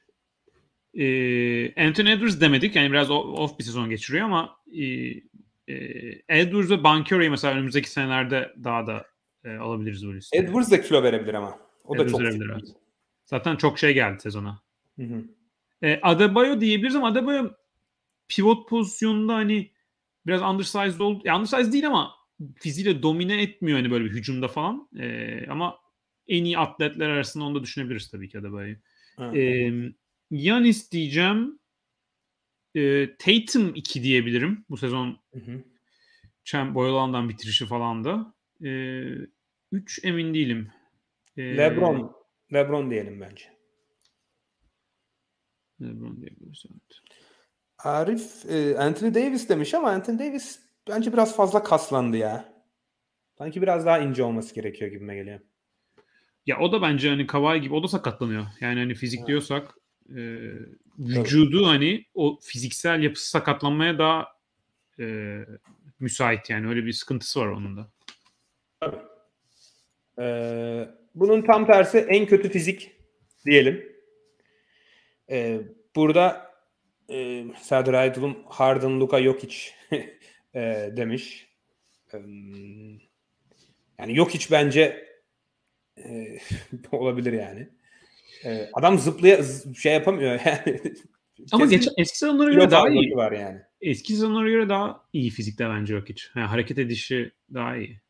E, Anthony Edwards demedik. Yani biraz off bir sezon geçiriyor ama e, e, Edwards ve Bankero'yu mesela önümüzdeki senelerde daha da e, alabiliriz bu listeye. Edwards da kilo verebilir ama. O da Edwards çok verebilir, evet. Zaten çok şey geldi sezona. Hı hı. E, Adebayo diyebiliriz ama Adebayo pivot pozisyonunda hani biraz undersized oldu. Ya undersized değil ama fiziğiyle domine etmiyor hani böyle bir hücumda falan. E, ama en iyi atletler arasında onu da düşünebiliriz tabii ki Adebayo'yu. E, Yanis diyeceğim. E, Tatum 2 diyebilirim. Bu sezon Hı hı. Çem Boyalan'dan bitirişi falan da. 3 emin değilim. E, LeBron. LeBron diyelim bence. LeBron diyebiliriz. Evet. Arif e, Anthony Davis demiş ama Anthony Davis bence biraz fazla kaslandı ya. Sanki biraz daha ince olması gerekiyor gibime geliyor. Ya o da bence hani Kawhi gibi o da sakatlanıyor. Yani hani fizik diyorsak e, vücudu hani o fiziksel yapısı sakatlanmaya daha e, müsait yani öyle bir sıkıntısı var onun da. Tabii. Ee, bunun tam tersi en kötü fizik diyelim. Ee, burada e, Serdar Aydılım Harden, Luka Jokic e, demiş. Ee, yani Jokic bence e, olabilir yani. E, adam zıplaya şey yapamıyor yani. Ama geçen, eski sezonlara göre daha iyi. var yani. Eski sezonlara göre daha iyi fizikte bence Jokic. Yani hareket edişi daha iyi.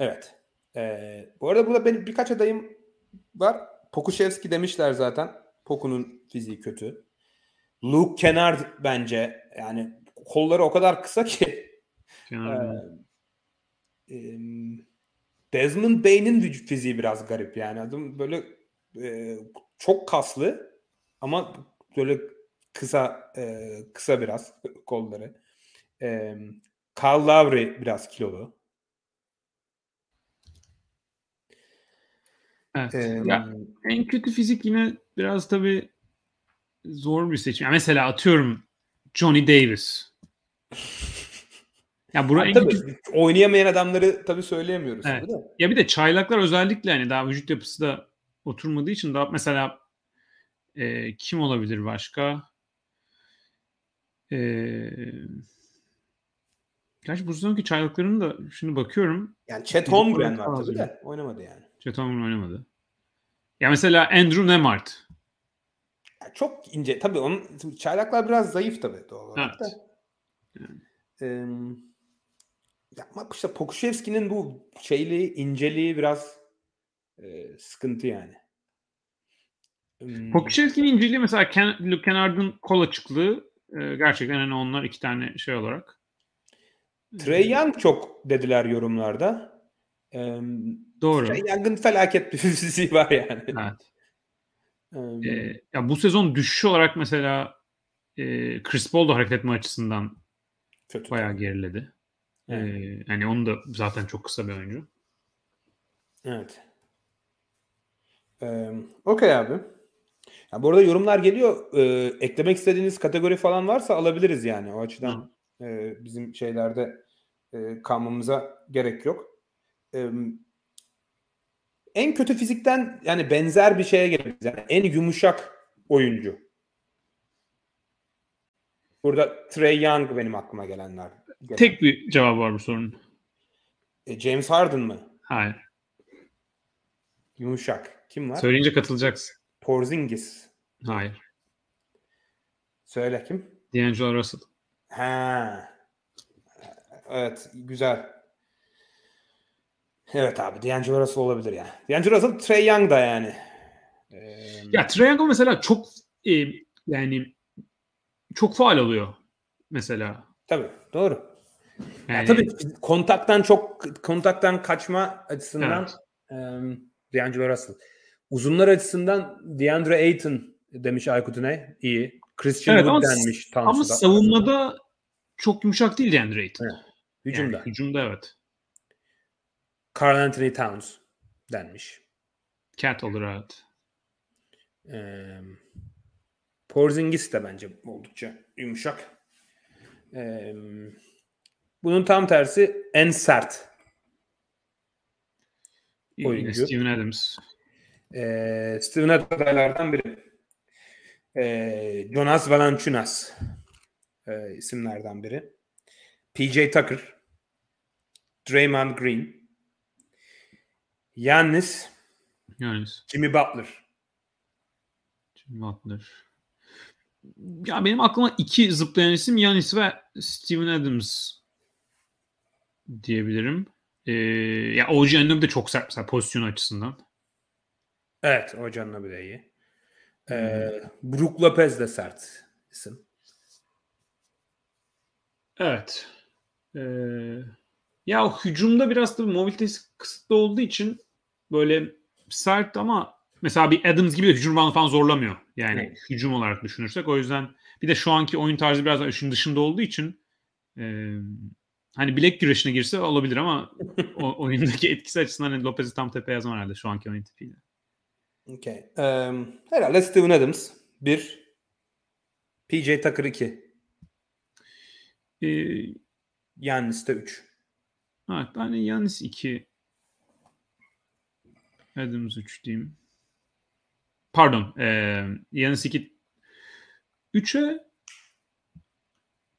Evet. Ee, bu arada burada benim birkaç adayım var. Pokuševski demişler zaten. Poku'nun fiziği kötü. Luke Kennard bence yani kolları o kadar kısa ki Yani e, em, Desmond Bane'in vücut fiziği biraz garip yani. Adam böyle e, çok kaslı ama böyle kısa e, kısa biraz kolları. E, Kyle Lowry biraz kilolu. Evet. E, Ya, en kötü fizik yine biraz tabii zor bir seçim. Yani mesela atıyorum Johnny Davis. Ya bura en tabii, kötü oynayamayan adamları tabii söyleyemiyoruz. Evet. tabii. Ya bir de çaylaklar özellikle hani daha vücut yapısı da oturmadığı için daha mesela e, kim olabilir başka? E, gerçi bu sezonki çaylakların da şimdi bakıyorum. Yani Chet Holmgren var tabii de oynamadı yani. Chet Holmgren oynamadı. Ya mesela Andrew Nemart. Yani çok ince. Tabii onun çaylaklar biraz zayıf tabii doğal olarak Evet. da. Ee, ama işte Pokuševski'nin bu şeyliği, inceliği biraz e, sıkıntı yani. Pokuševski'nin inceliği mesela Ken, Luke Kennard'ın kol açıklığı e, gerçekten hani onlar iki tane şey olarak. Trey Young çok dediler yorumlarda. Ee, Doğru. Young'ın felaket bir fiziği var yani. Evet. Ee, ya bu sezon düşüş olarak mesela e, Chris Paul da hareket etme açısından kötü. bayağı geriledi. Evet. hani onu da zaten çok kısa bir oyuncu. Evet. Ee, Okey abi. Ya bu arada yorumlar geliyor. Ee, eklemek istediğiniz kategori falan varsa alabiliriz yani. O açıdan e, bizim şeylerde e, kalmamıza gerek yok. En kötü fizikten yani benzer bir şeye gelebiliriz. Yani en yumuşak oyuncu. Burada Trey Young benim aklıma gelenler. gelen. Tek bir cevabı var bu sorunun. E, James Harden mı? Hayır. Yumuşak. Kim var? Söyleyince katılacaksın. Porzingis. Hayır. Söyle kim? D'Angelo Russell. Ha. Evet, güzel. Evet abi, D'Angelo Russell olabilir ya. D'Angelo Russell, Trey Young da yani. Ee, Ya Trae Young mesela çok e, yani çok faal oluyor mesela. tabii, doğru. Ya Yani, tabii kontaktan çok kontaktan kaçma açısından Evet. em, D'Angelo Russell. Uzunlar açısından DeAndre Ayton demiş Aykut Üney. İyi. Christian Evet, Wood ama- denmiş Ama Tansu'da. savunmada çok yumuşak değil DeAndre Ayton. Evet. Hücumda. Yani hücumda evet. Carl Anthony Towns denmiş. Cat olur evet. Ee, Porzingis de bence oldukça yumuşak. Ee, bunun tam tersi en sert. Oyuncu. Steven Adams. Ee, Steven adaylardan biri. Ee, Jonas Valanciunas ee, isimlerden biri. PJ Tucker. Draymond Green. Yannis. Yani Jimmy Butler. Jimmy Butler. Ya benim aklıma iki zıplayan isim Yanis ve Steven Adams diyebilirim. Ee, ya OG Anunoby de çok sert mesela pozisyon açısından. Evet, o canına bile iyi. Ee, Brook Lopez de sert isim. Evet. Ee, ya hücumda biraz tabii mobilitesi kısıtlı olduğu için böyle sert ama Mesela bir Adams gibi de hücum bandı falan zorlamıyor. Yani Evet. hücum olarak düşünürsek. O yüzden bir de şu anki oyun tarzı biraz daha işin dışında olduğu için e, hani bilek güreşine girse olabilir ama o, oyundaki etkisi açısından hani Lopez'i tam tepeye yazmam herhalde şu anki oyun tipiyle. Okay. Eee, herhalde Steven Adams 1 PJ Tucker 2 E, Yannis de 3 evet hani Yanis 2 Adams 3 diyeyim. Pardon. E, Yanis 2 3'e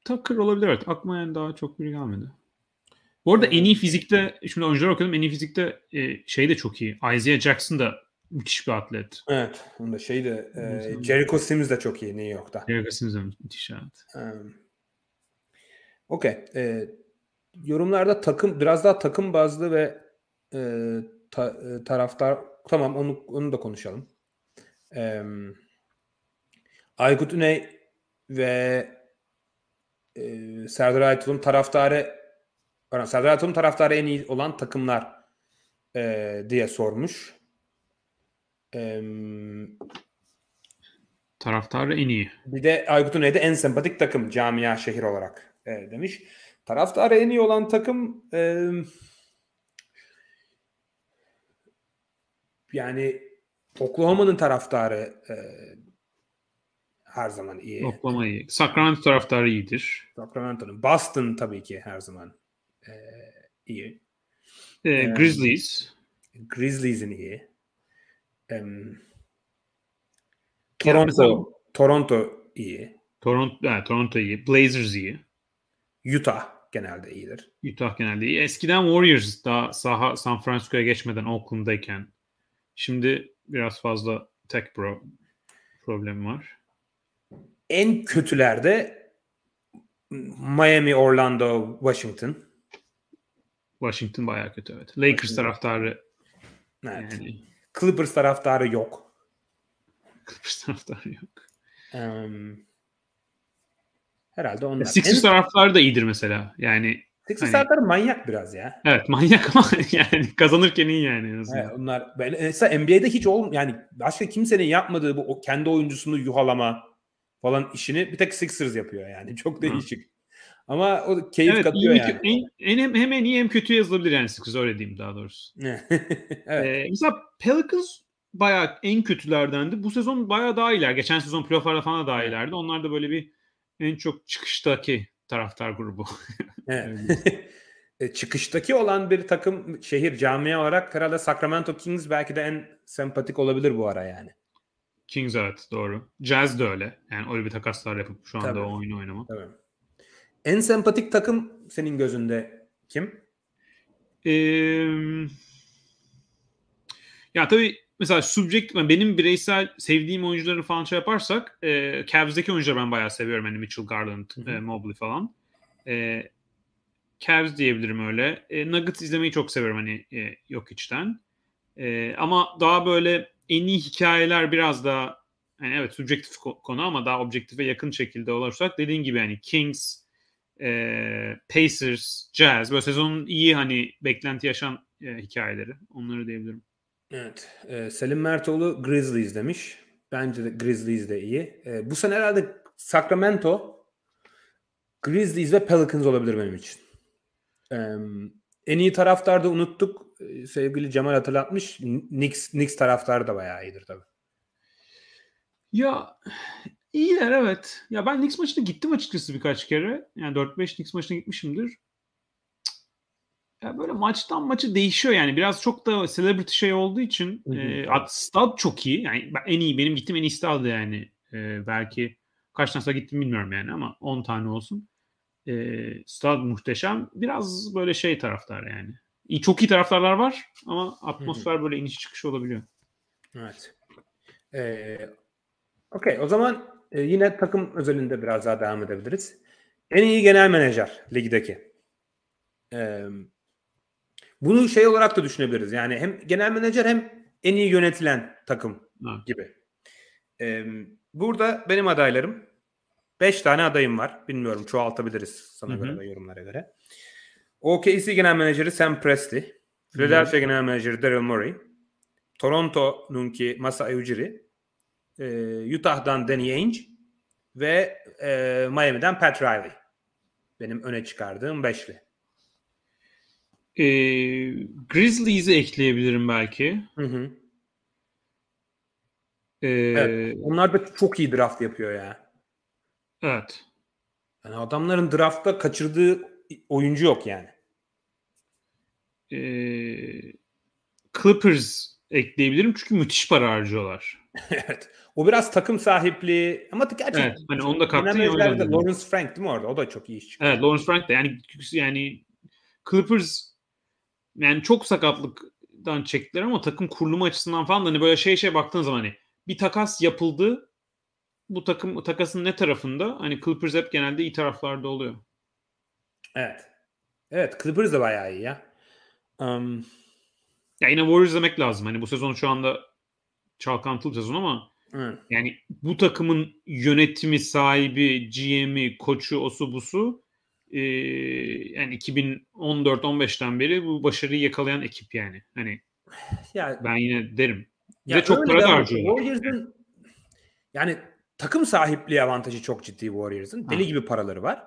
Tucker olabilir evet. Aklıma yani daha çok biri gelmedi. Bu arada en iyi fizikte, şimdi oyuncular okudum en iyi fizikte e, şey de çok iyi. Isaiah Jackson da müthiş bir atlet. Evet. Onda şey de Mesela- Jericho Sims de çok iyi New York'ta. Derek Sims de müthiş evet. Um, Okey. Ee, yorumlarda takım biraz daha takım bazlı ve e, ta- e, taraftar tamam onu onu da konuşalım. Ee, Aykut Üney ve e, Serdar Aytul'un taraftarı pardon, Serdar Aytul'un taraftarı en iyi olan takımlar e, diye sormuş. Ee, Taraftarı en iyi. Bir de Aykut Üney'de en sempatik takım camia şehir olarak e, demiş. Taraftarı en iyi olan takım e, yani Oklahoma'nın taraftarı e, her zaman iyi. Oklahoma iyi. Sacramento taraftarı iyidir. Sacramento'nun. Boston tabii ki her zaman e, iyi. E, Grizzlies. Grizzlies'in iyi. Mesela- Toronto, Toronto iyi. Toronto, yani Toronto iyi. Blazers iyi. Utah genelde iyidir. Utah genelde iyi. Eskiden Warriors daha saha San Francisco'ya geçmeden Oakland'dayken. Şimdi biraz fazla tech bro problemi var. En kötülerde Miami, Orlando, Washington. Washington bayağı kötü evet. Lakers Washington. taraftarı Evet. yani Clippers taraftarı yok. Clippers taraftarı yok. Em, herhalde onlar. Sixers En- taraftarı da iyidir mesela. Yani Sixers hani- manyak biraz ya. evet manyak ama yani kazanırken iyi yani en azından. Evet, onlar ben mesela NBA'de hiç ol yani başka kimsenin yapmadığı bu o kendi oyuncusunu yuhalama falan işini bir tek Sixers yapıyor yani. Çok değişik. Ama o keyif Evet, katıyor yani. en, en, hem, hem en iyi hem kötü yazılabilir yani Sixers öyle diyeyim daha doğrusu. evet. Ee, mesela Pelicans bayağı en kötülerdendi. Bu sezon bayağı daha iyiler. Geçen sezon playoff'larda falan da daha iyilerdi. Onlar da böyle bir en çok çıkıştaki taraftar grubu. Evet. E, Çıkıştaki olan bir takım şehir camia olarak herhalde Sacramento Kings belki de en sempatik olabilir bu ara yani. Kings evet doğru. Jazz de öyle. Yani öyle bir takaslar yapıp şu anda Tabii. o oyunu oynamak. Tabii. En sempatik takım senin gözünde kim? Ee, ya tabii mesela subjektif yani benim bireysel sevdiğim oyuncuları falan şey yaparsak e, Cavs'deki oyuncuları ben bayağı seviyorum. Hani Mitchell Garland, e, Mobley falan. E, Cavs diyebilirim öyle. E, Nuggets izlemeyi çok seviyorum hani e, yok içten. E, ama daha böyle en iyi hikayeler biraz daha yani evet subjektif ko- konu ama daha objektife yakın şekilde olursak dediğin gibi hani Kings, e, Pacers, Jazz böyle sezonun iyi hani beklenti yaşan e, hikayeleri. Onları diyebilirim. Evet. e, Selim Mertoğlu Grizzlies demiş. Bence de Grizzlies de iyi. E, bu sene herhalde Sacramento, Grizzlies ve Pelicans olabilir benim için. E, en iyi taraftar da unuttuk. E, sevgili Cemal hatırlatmış. Knicks, Knicks taraftarı da bayağı iyidir tabii. Ya iyiler evet. Ya ben Knicks maçına gittim açıkçası birkaç kere. Yani 4-5 Knicks maçına gitmişimdir. Ya böyle maçtan maçı değişiyor yani. Biraz çok da celebrity şey olduğu için Hı hı, e, stad çok iyi. Yani en iyi benim gittiğim en iyi staddı yani. E, belki kaç tane gittim bilmiyorum yani ama 10 tane olsun. E, stad muhteşem. Biraz böyle şey taraftar yani. İyi, çok iyi taraftarlar var ama atmosfer böyle iniş çıkış olabiliyor. Evet. Ee, Okey. O zaman e, yine takım özelinde biraz daha devam edebiliriz. En iyi genel menajer ligdeki. Ee, bunu şey olarak da düşünebiliriz. Yani hem genel menajer hem en iyi yönetilen takım Evet. gibi. Ee, burada benim adaylarım 5 tane adayım var. Bilmiyorum çoğaltabiliriz sana Hı hı. göre ve yorumlara göre. OKC genel menajeri Sam Presti. Philadelphia genel menajeri Daryl Morey. Toronto'nunki Masai Ujiri, e, Utah'dan Danny Ainge ve e, Miami'den Pat Riley. Benim öne çıkardığım beşli. E, Grizzlies'i ekleyebilirim belki. Hı hı. E, Evet. Onlar da çok iyi draft yapıyor ya. evet. Yani adamların draftta kaçırdığı oyuncu yok yani. E, Clippers ekleyebilirim çünkü müthiş para harcıyorlar. evet. O biraz takım sahipliği ama gerçekten Evet, hani onu da kattın ya. Lawrence Frank değil mi orada? O da çok iyi iş çıkarıyor. Evet Lawrence Frank de yani yani Clippers yani çok sakatlıktan çektiler ama takım kurulumu açısından falan da hani böyle şey şey baktığın zaman hani bir takas yapıldı. Bu takım takasın ne tarafında? Hani Clippers hep genelde iyi taraflarda oluyor. Evet. Evet Clippers de bayağı iyi ya. Um, Ya yine Warriors demek lazım. Hani bu sezon şu anda çalkantılı sezon ama hı. yani bu takımın yönetimi, sahibi, GM'i, koçu, osu busu e, yani 2014-15'ten beri bu başarıyı yakalayan ekip yani. Hani ya, ben yine derim. ya Ve çok para harcıyorlar. Warriors'ın yani takım sahipliği avantajı çok ciddi Warriors'ın. Deli Ha. gibi paraları var.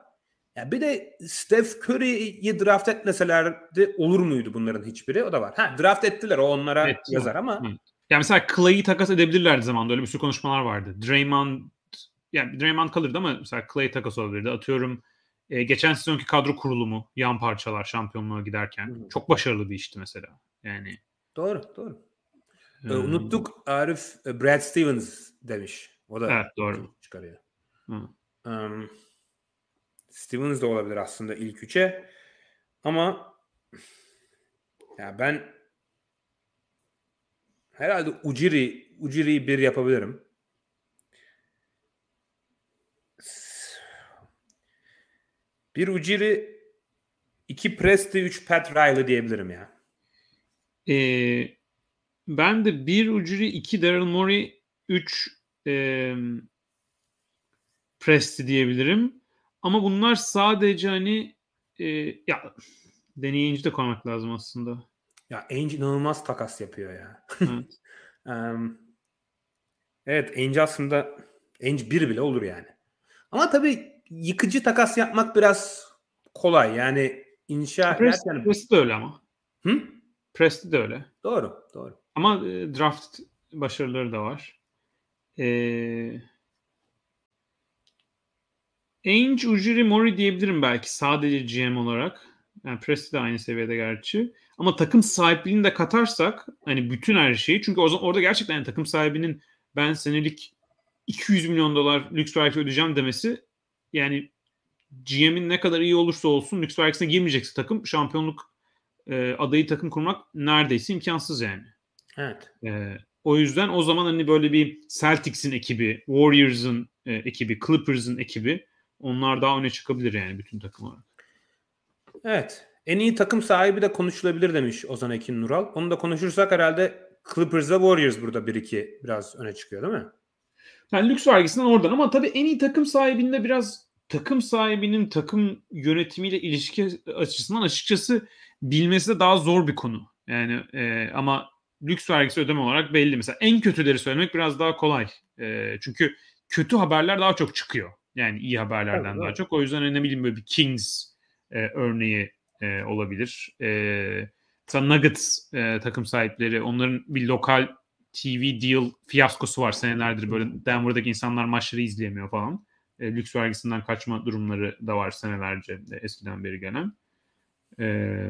Ya bir de Steph Curry'yi draft etmeselerdi olur muydu bunların hiçbiri? O da var. Ha draft ettiler o onlara Evet, yazar ama Hı. Yani mesela Clay'i takas edebilirlerdi zamanında. Öyle bir sürü konuşmalar vardı. Draymond yani Draymond kalırdı ama mesela Clay takas olabilirdi. Atıyorum e, geçen sezonki kadro kurulumu yan parçalar şampiyonluğa giderken. Hı. Çok başarılı bir işti mesela. Yani doğru doğru. E, unuttuk Arif e, Brad Stevens demiş. O da Evet, doğru. çıkarıyor. Hı. Um, Stevens de olabilir aslında ilk üçe. Ama ya ben herhalde Ujiri Ujiri'yi bir yapabilirim. Bir Ujiri, iki Presti, üç Pat Riley diyebilirim ya. e, ben de bir Ujiri, iki Daryl Morey, üç e, Presti diyebilirim. Ama bunlar sadece hani e, ya deneyici de koymak lazım aslında. Ya Ainge inanılmaz takas yapıyor ya. Evet. Em, evet Ainge aslında Ainge bir bile olur yani. Ama tabii yıkıcı takas yapmak biraz kolay. Yani inşa Presti, ederken... Presti de öyle ama. Hı? Presti de öyle. Doğru, doğru. Ama e, draft başarıları da var. E, Ainge, Ujiri, Mori diyebilirim belki sadece GM olarak. Yani Presti de aynı seviyede gerçi. Ama takım sahipliğini de katarsak hani bütün her şeyi çünkü o zaman orada gerçekten yani takım sahibinin ben senelik 200 milyon dolar lüks vergi ödeyeceğim demesi yani GM'in ne kadar iyi olursa olsun lüks vergisine girmeyecekse takım şampiyonluk e, adayı takım kurmak neredeyse imkansız yani. Evet. Ee, o yüzden o zaman hani böyle bir Celtics'in ekibi, Warriors'ın e, ekibi, Clippers'ın ekibi onlar daha öne çıkabilir yani bütün takım olarak. Evet. En iyi takım sahibi de konuşulabilir demiş Ozan Ekin Nural. Onu da konuşursak herhalde Clippers'la Warriors burada 1-2 biraz öne çıkıyor değil mi? Yani lüks vergisinden oradan ama tabii en iyi takım sahibinde biraz takım sahibinin takım yönetimiyle ilişki açısından açıkçası bilmesi de daha zor bir konu. Yani e, ama lüks vergisi ödeme olarak belli. Mesela en kötüleri söylemek biraz daha kolay. E, çünkü kötü haberler daha çok çıkıyor. Yani iyi haberlerden Tabii, daha evet. çok. O yüzden hani ne bileyim böyle bir Kings e, örneği e, olabilir. E, mesela Nuggets e, takım sahipleri onların bir lokal TV deal fiyaskosu var senelerdir böyle Denver'daki insanlar maçları izleyemiyor falan. E, lüks vergisinden kaçma durumları da var senelerce e, eskiden beri gelen. E,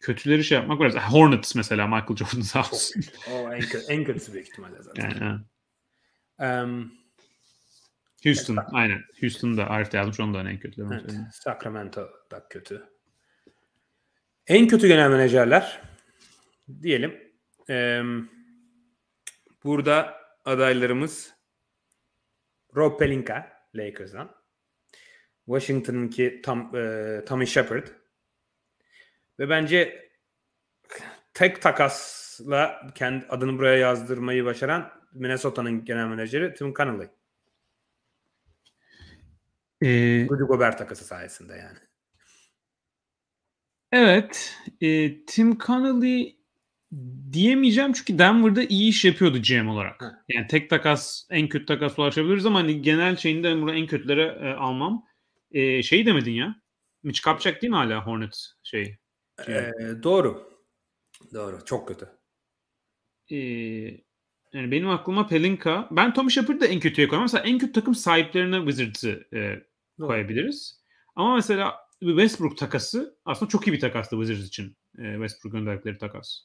kötüleri şey yapmak biraz. Hornets mesela Michael Jordan sağ olsun. O en, kö- en kötüsü büyük ihtimalle zaten. Yani. Em, Houston aynen. Houston'da Arif de yazmış onu da en kötüleri. evet, Sacramento da kötü. En kötü genel menajerler diyelim. Em, burada adaylarımız Rob Pelinka Lakers'dan. Washington'ınki Tom, e, Tommy Shepard. Ve bence tek takasla kendi adını buraya yazdırmayı başaran Minnesota'nın genel menajeri Tim Connelly. Ee, Rudy Gobert takası sayesinde yani. Evet. e, Tim Connelly diyemeyeceğim çünkü Denver'da iyi iş yapıyordu GM olarak. Ha. Yani tek takas en kötü takas ulaşabiliriz ama hani genel şeyinde Denver'ı en kötülere e, almam. E, şey demedin ya. Mitch kapacak değil mi hala Hornets şey? Ee, doğru. Doğru. Çok kötü. Ee, yani benim aklıma Pelinka. Ben Tommy Shepard'ı da en kötüye koyamam. Mesela en kötü takım sahiplerine Wizards'ı e, koyabiliriz. Ama mesela bir Westbrook takası aslında çok iyi bir takastı Wizards için. E, Westbrook gönderdikleri takas.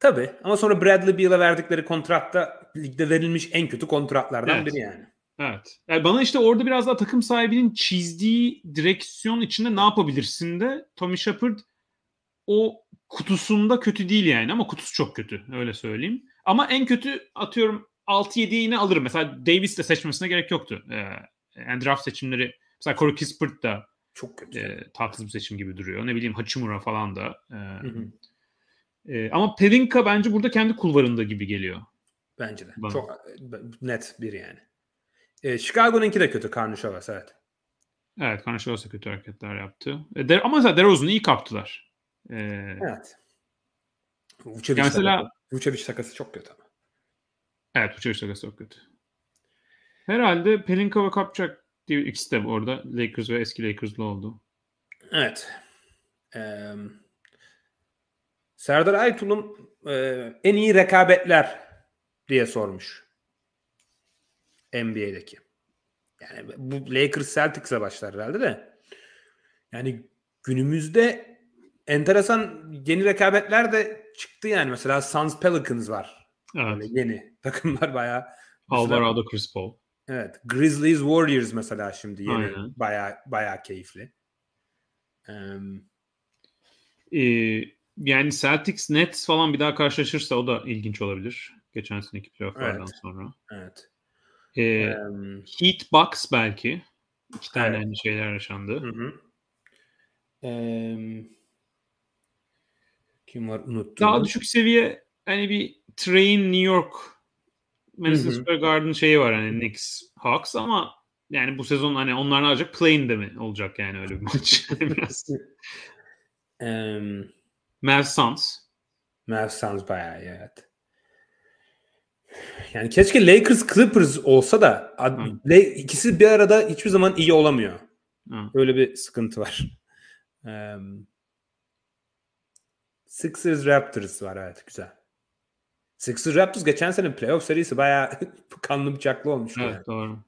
Tabii ama sonra Bradley Beal'a verdikleri kontratta ligde verilmiş en kötü kontratlardan Evet. biri yani. Evet. Yani bana işte orada biraz daha takım sahibinin çizdiği direksiyon içinde ne yapabilirsin de Tommy Shepard o kutusunda kötü değil yani ama kutusu çok kötü öyle söyleyeyim. Ama en kötü atıyorum 6-7'yi yine alırım. Mesela Davis de seçmesine gerek yoktu. Ee, yani draft seçimleri mesela Corey Kispert da Çok kötü. e, tatsız bir seçim gibi duruyor. Ne bileyim Hachimura falan da. E, Hı hı. E, ama Pelinka bence burada kendi kulvarında gibi geliyor. Bence de. Bana. Çok e, net bir yani. Ee, Chicago'nunki de kötü Karnışovas evet. Evet Karnışovas'a kötü hareketler yaptı. E, De- ama mesela DeRozan'ı iyi kaptılar. E, Evet. Vucevic, Ya mesela- takası, Vucevic takası çok kötü ama. Evet çocuk takası çok kötü. Herhalde Pelinka ve Kapçak diye ikisi de orada Lakers ve eski Lakers'lı oldu. Evet. Ee, Serdar Aytul'un e, en iyi rekabetler diye sormuş. NBA'deki. Yani bu Lakers Celtics'e başlar herhalde de. Yani günümüzde enteresan yeni rekabetler de çıktı yani. Mesela Suns Pelicans var. Evet. Böyle yeni takımlar bayağı. Alvarado Chris Paul. Evet. Grizzlies Warriors mesela şimdi yeni. Aynen. Bayağı bayağı keyifli. Ee, Ee, yani Celtics Nets falan bir daha karşılaşırsa o da ilginç olabilir. Geçen seneki playofflardan Evet. sonra. evet. Ee, Ee, Heat Bucks belki. İki tane Evet. aynı şeyler yaşandı. Hı hı. Eee, kim var unuttum. Daha düşük seviye hani bir Train New York Madison. Square Garden şeyi var hani Knicks Hawks ama yani bu sezon hani onlar ne olacak? Play'in de mi olacak yani öyle bir maç? Biraz. Eee, Mavs Suns bayağı iyi evet. Yani keşke Lakers Clippers olsa da Hı. İkisi bir arada hiçbir zaman iyi olamıyor. Ha. Öyle bir sıkıntı var. Eee, Sixers Raptors var evet güzel. Sixers Raptors geçen sene playoff serisi bayağı kanlı bıçaklı olmuştu. yani. Evet doğru.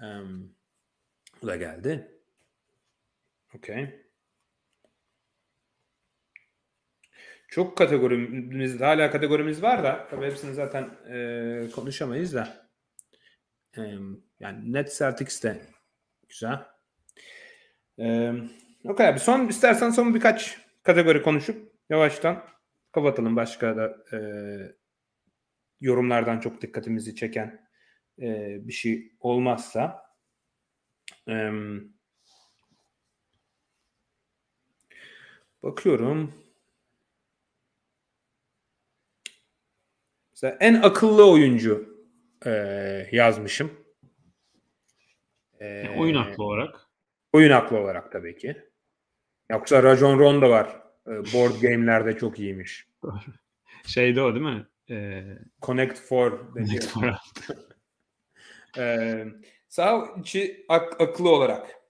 Um, bu da geldi. Okey. Çok kategorimiz, hala kategorimiz var da tabii hepsini zaten e, konuşamayız da. E, yani Net Celtics de güzel. E, Okey abi son istersen son birkaç kategori konuşup yavaştan kapatalım. Başka da e, yorumlardan çok dikkatimizi çeken e, bir şey olmazsa. Eee, bakıyorum. Mesela en akıllı oyuncu eee, yazmışım. Eee, oyun aklı olarak. Oyun aklı olarak tabii ki. Yoksa Rajon Rondo var. Eee, board game'lerde çok iyiymiş. Şeyde o değil mi? Ee, Connect for dedi. Connect for Ee, sağ içi ak- akıllı olarak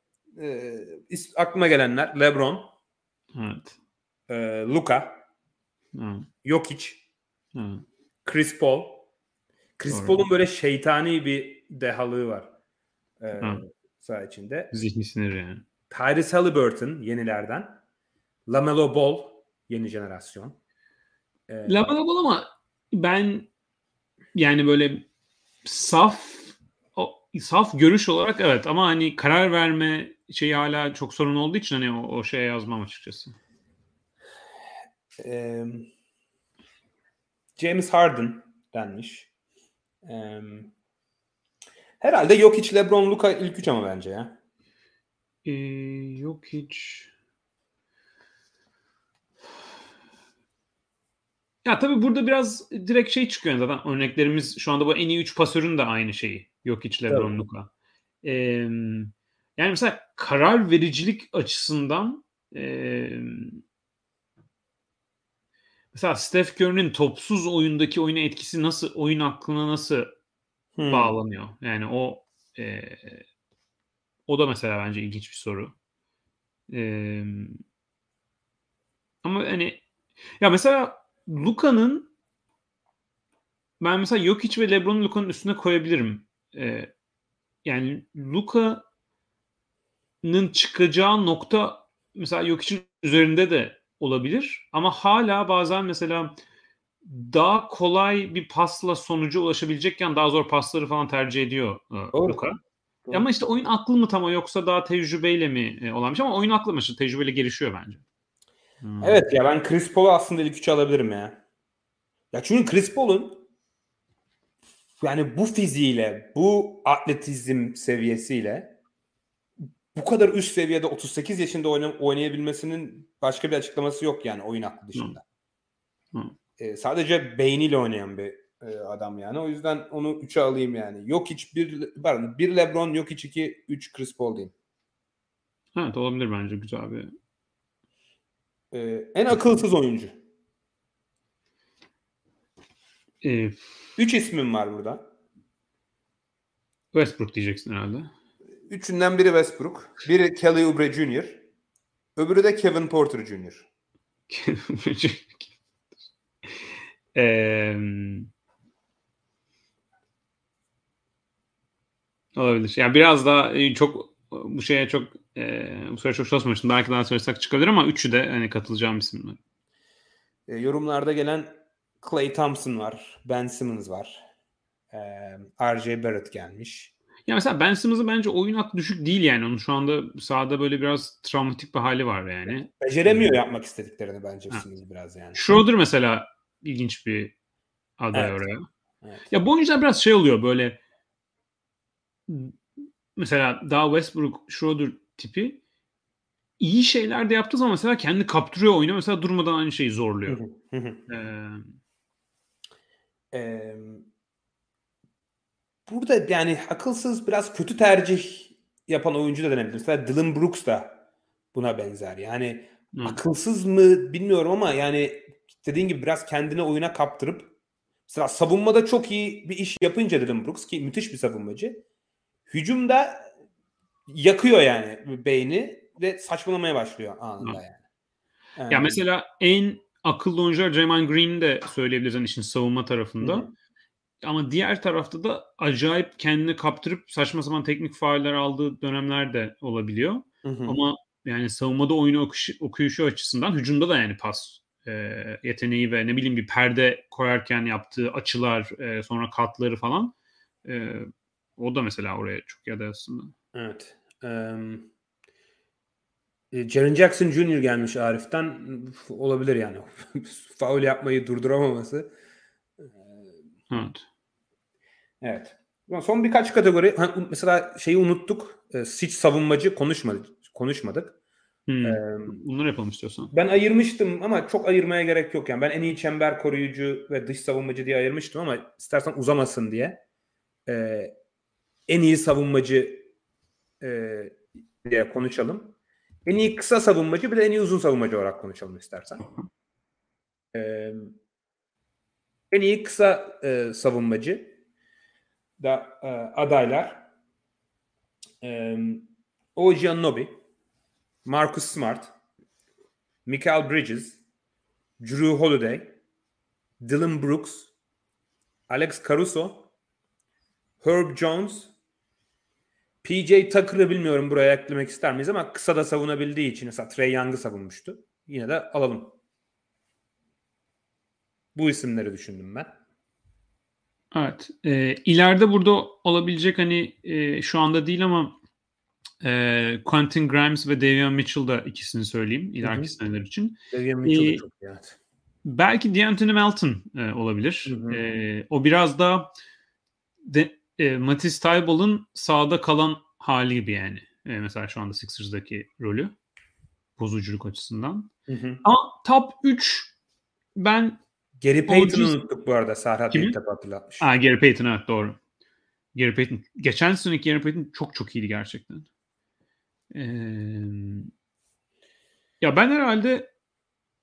ee, is- aklıma gelenler LeBron, evet. e, Luka, Ha, Jokic, ha. Chris Paul. Chris. Paul'un böyle şeytani bir dehalığı var ee, sağ içinde. Zihni sinir yani. Tyrese Halliburton yenilerden. LaMelo Ball yeni jenerasyon. Ee, Lamela Ball ama ben yani böyle saf saf görüş olarak evet ama hani karar verme şeyi hala çok sorun olduğu için hani o, o şeye yazmam açıkçası. Eee, James Harden denmiş. Eee, herhalde yok hiç LeBron Luka ilk üç ama bence ya. Ee, yok hiç. Ya tabii burada biraz direkt şey çıkıyor zaten örneklerimiz şu anda bu en iyi 3 pasörün de aynı şeyi. Yok hiç LeBron. Luka. Ee, yani mesela karar vericilik açısından ee, mesela Steph Curry'nin topsuz oyundaki oyuna etkisi nasıl oyun aklına nasıl Hmm. bağlanıyor? Yani o e, o da mesela bence ilginç bir soru. E, ama hani ya mesela Luka'nın ben mesela Jokic ve LeBron'u Luka'nın üstüne koyabilirim. E, yani Luka'nın çıkacağı nokta mesela Jokic'in üzerinde de olabilir ama hala bazen mesela daha kolay bir pasla sonuca ulaşabilecekken daha zor pasları falan tercih ediyor e, Doğru. Luka. Doğru. Ama işte oyun aklı mı tam yoksa daha tecrübeyle mi e, olanmış ama oyun aklı mı tecrübeyle gelişiyor bence. Hmm. Evet ya ben Chris Paul'u aslında ilk üçe alabilirim ya. Ya çünkü Chris Paul'un yani bu fiziğiyle, bu atletizm seviyesiyle bu kadar üst seviyede 38 yaşında oyna- oynayabilmesinin başka bir açıklaması yok yani oyun aklı dışında. Hı. Ee, sadece beyniyle oynayan bir e, adam yani. O yüzden onu 3'e alayım yani. Yok hiç bir pardon, bir LeBron, yok hiç 2 3 Chris Paul diyeyim. Evet olabilir bence güzel bir. Ee, en akılsız oyuncu. E, 3 ismim var burada. Westbrook diyeceksin herhalde. Üçünden biri Westbrook, biri Kelly Oubre Jr., öbürü de Kevin Porter Jr. Eee, olabilir. Yani biraz daha e, çok bu şeye çok e, bu süre çok çalışmamıştım. Belki daha söylesek çıkabilir ama üçü de hani katılacağım isimler. E, yorumlarda gelen Clay Thompson var, Ben Simmons var, e, R.J. Barrett gelmiş. Ya mesela Ben Simmons'ın bence oyun aklı düşük değil yani. Onun şu anda sahada böyle biraz travmatik bir hali var yani. Beceremiyor yapmak istediklerini bence Ha. Simmons biraz yani. Schroeder mesela ilginç bir aday Evet. oraya. Evet. Ya bu oyuncular biraz şey oluyor böyle mesela daha Westbrook, Schroeder tipi iyi şeyler de yaptığı zaman mesela kendi kaptırıyor oyunu. Mesela durmadan aynı şeyi zorluyor. Ee, E, burada yani akılsız biraz kötü tercih yapan oyuncu da denebilir. Mesela Dylan Brooks da buna benzer. Yani hı. akılsız mı bilmiyorum ama yani dediğin gibi biraz kendini oyuna kaptırıp mesela savunmada çok iyi bir iş yapınca Dylan Brooks ki müthiş bir savunmacı. Hücumda yakıyor yani beyni ve saçmalamaya başlıyor anında Hı. yani. ya Ee, mesela en akıllı oyuncular Draymond Green de söyleyebiliriz hani işin savunma tarafında. Hı. Ama diğer tarafta da acayip kendini kaptırıp saçma sapan teknik fauller aldığı dönemler de olabiliyor. hı hı. Ama yani savunmada oyunu okuyuşu, okuyuşu açısından hücumda da yani pas e, yeteneği ve ne bileyim bir perde koyarken yaptığı açılar e, sonra katları falan e, o da mesela oraya çok ya da aslında. Evet. E, Jaren Jackson Jr. gelmiş Arif'ten. Olabilir yani. Faul yapmayı durduramaması. Evet. Evet. Son birkaç kategori. Mesela şeyi unuttuk. E, Siç savunmacı konuşmadık. konuşmadık. Hmm. Eee, Bunları yapalım istiyorsan. ben ayırmıştım ama çok ayırmaya gerek yok. Yani ben en iyi çember koruyucu ve dış savunmacı diye ayırmıştım ama istersen uzamasın diye. Eee, en iyi savunmacı eee, diye konuşalım. En iyi kısa savunmacı bir de en iyi uzun savunmacı olarak konuşalım istersen. Eee, en iyi kısa eee, savunmacı da eee, adaylar eee OG Anunoby, Marcus Smart, Michael Bridges, Drew Holiday, Dylan Brooks, Alex Caruso, Herb Jones, PJ Tucker'ı bilmiyorum buraya eklemek ister miyiz ama kısa da savunabildiği için mesela Trey Young'ı savunmuştu. Yine de alalım. Bu isimleri düşündüm ben. Evet. E, ileride burada olabilecek hani e, şu anda değil ama e, Quentin Grimes ve Davion Mitchell da ikisini söyleyeyim ileriki seneler için. Davion Mitchell Ee, çok iyi. Evet. Belki D'Anthony Melton e, olabilir. Hı hı. E, o biraz da de, e, Matisse Thybull'un sağda kalan hali gibi yani. E, mesela şu anda Sixers'daki rolü. Bozuculuk açısından. Hı hı. Ama top 3 ben Gary Payton'ı unuttuk bu arada. Serhat Kimi? Yıldırım hatırlatmış. Ha, Gary Payton evet doğru. Gary Payton. Geçen seneki Gary Payton çok çok iyiydi gerçekten. Ee, ya ben herhalde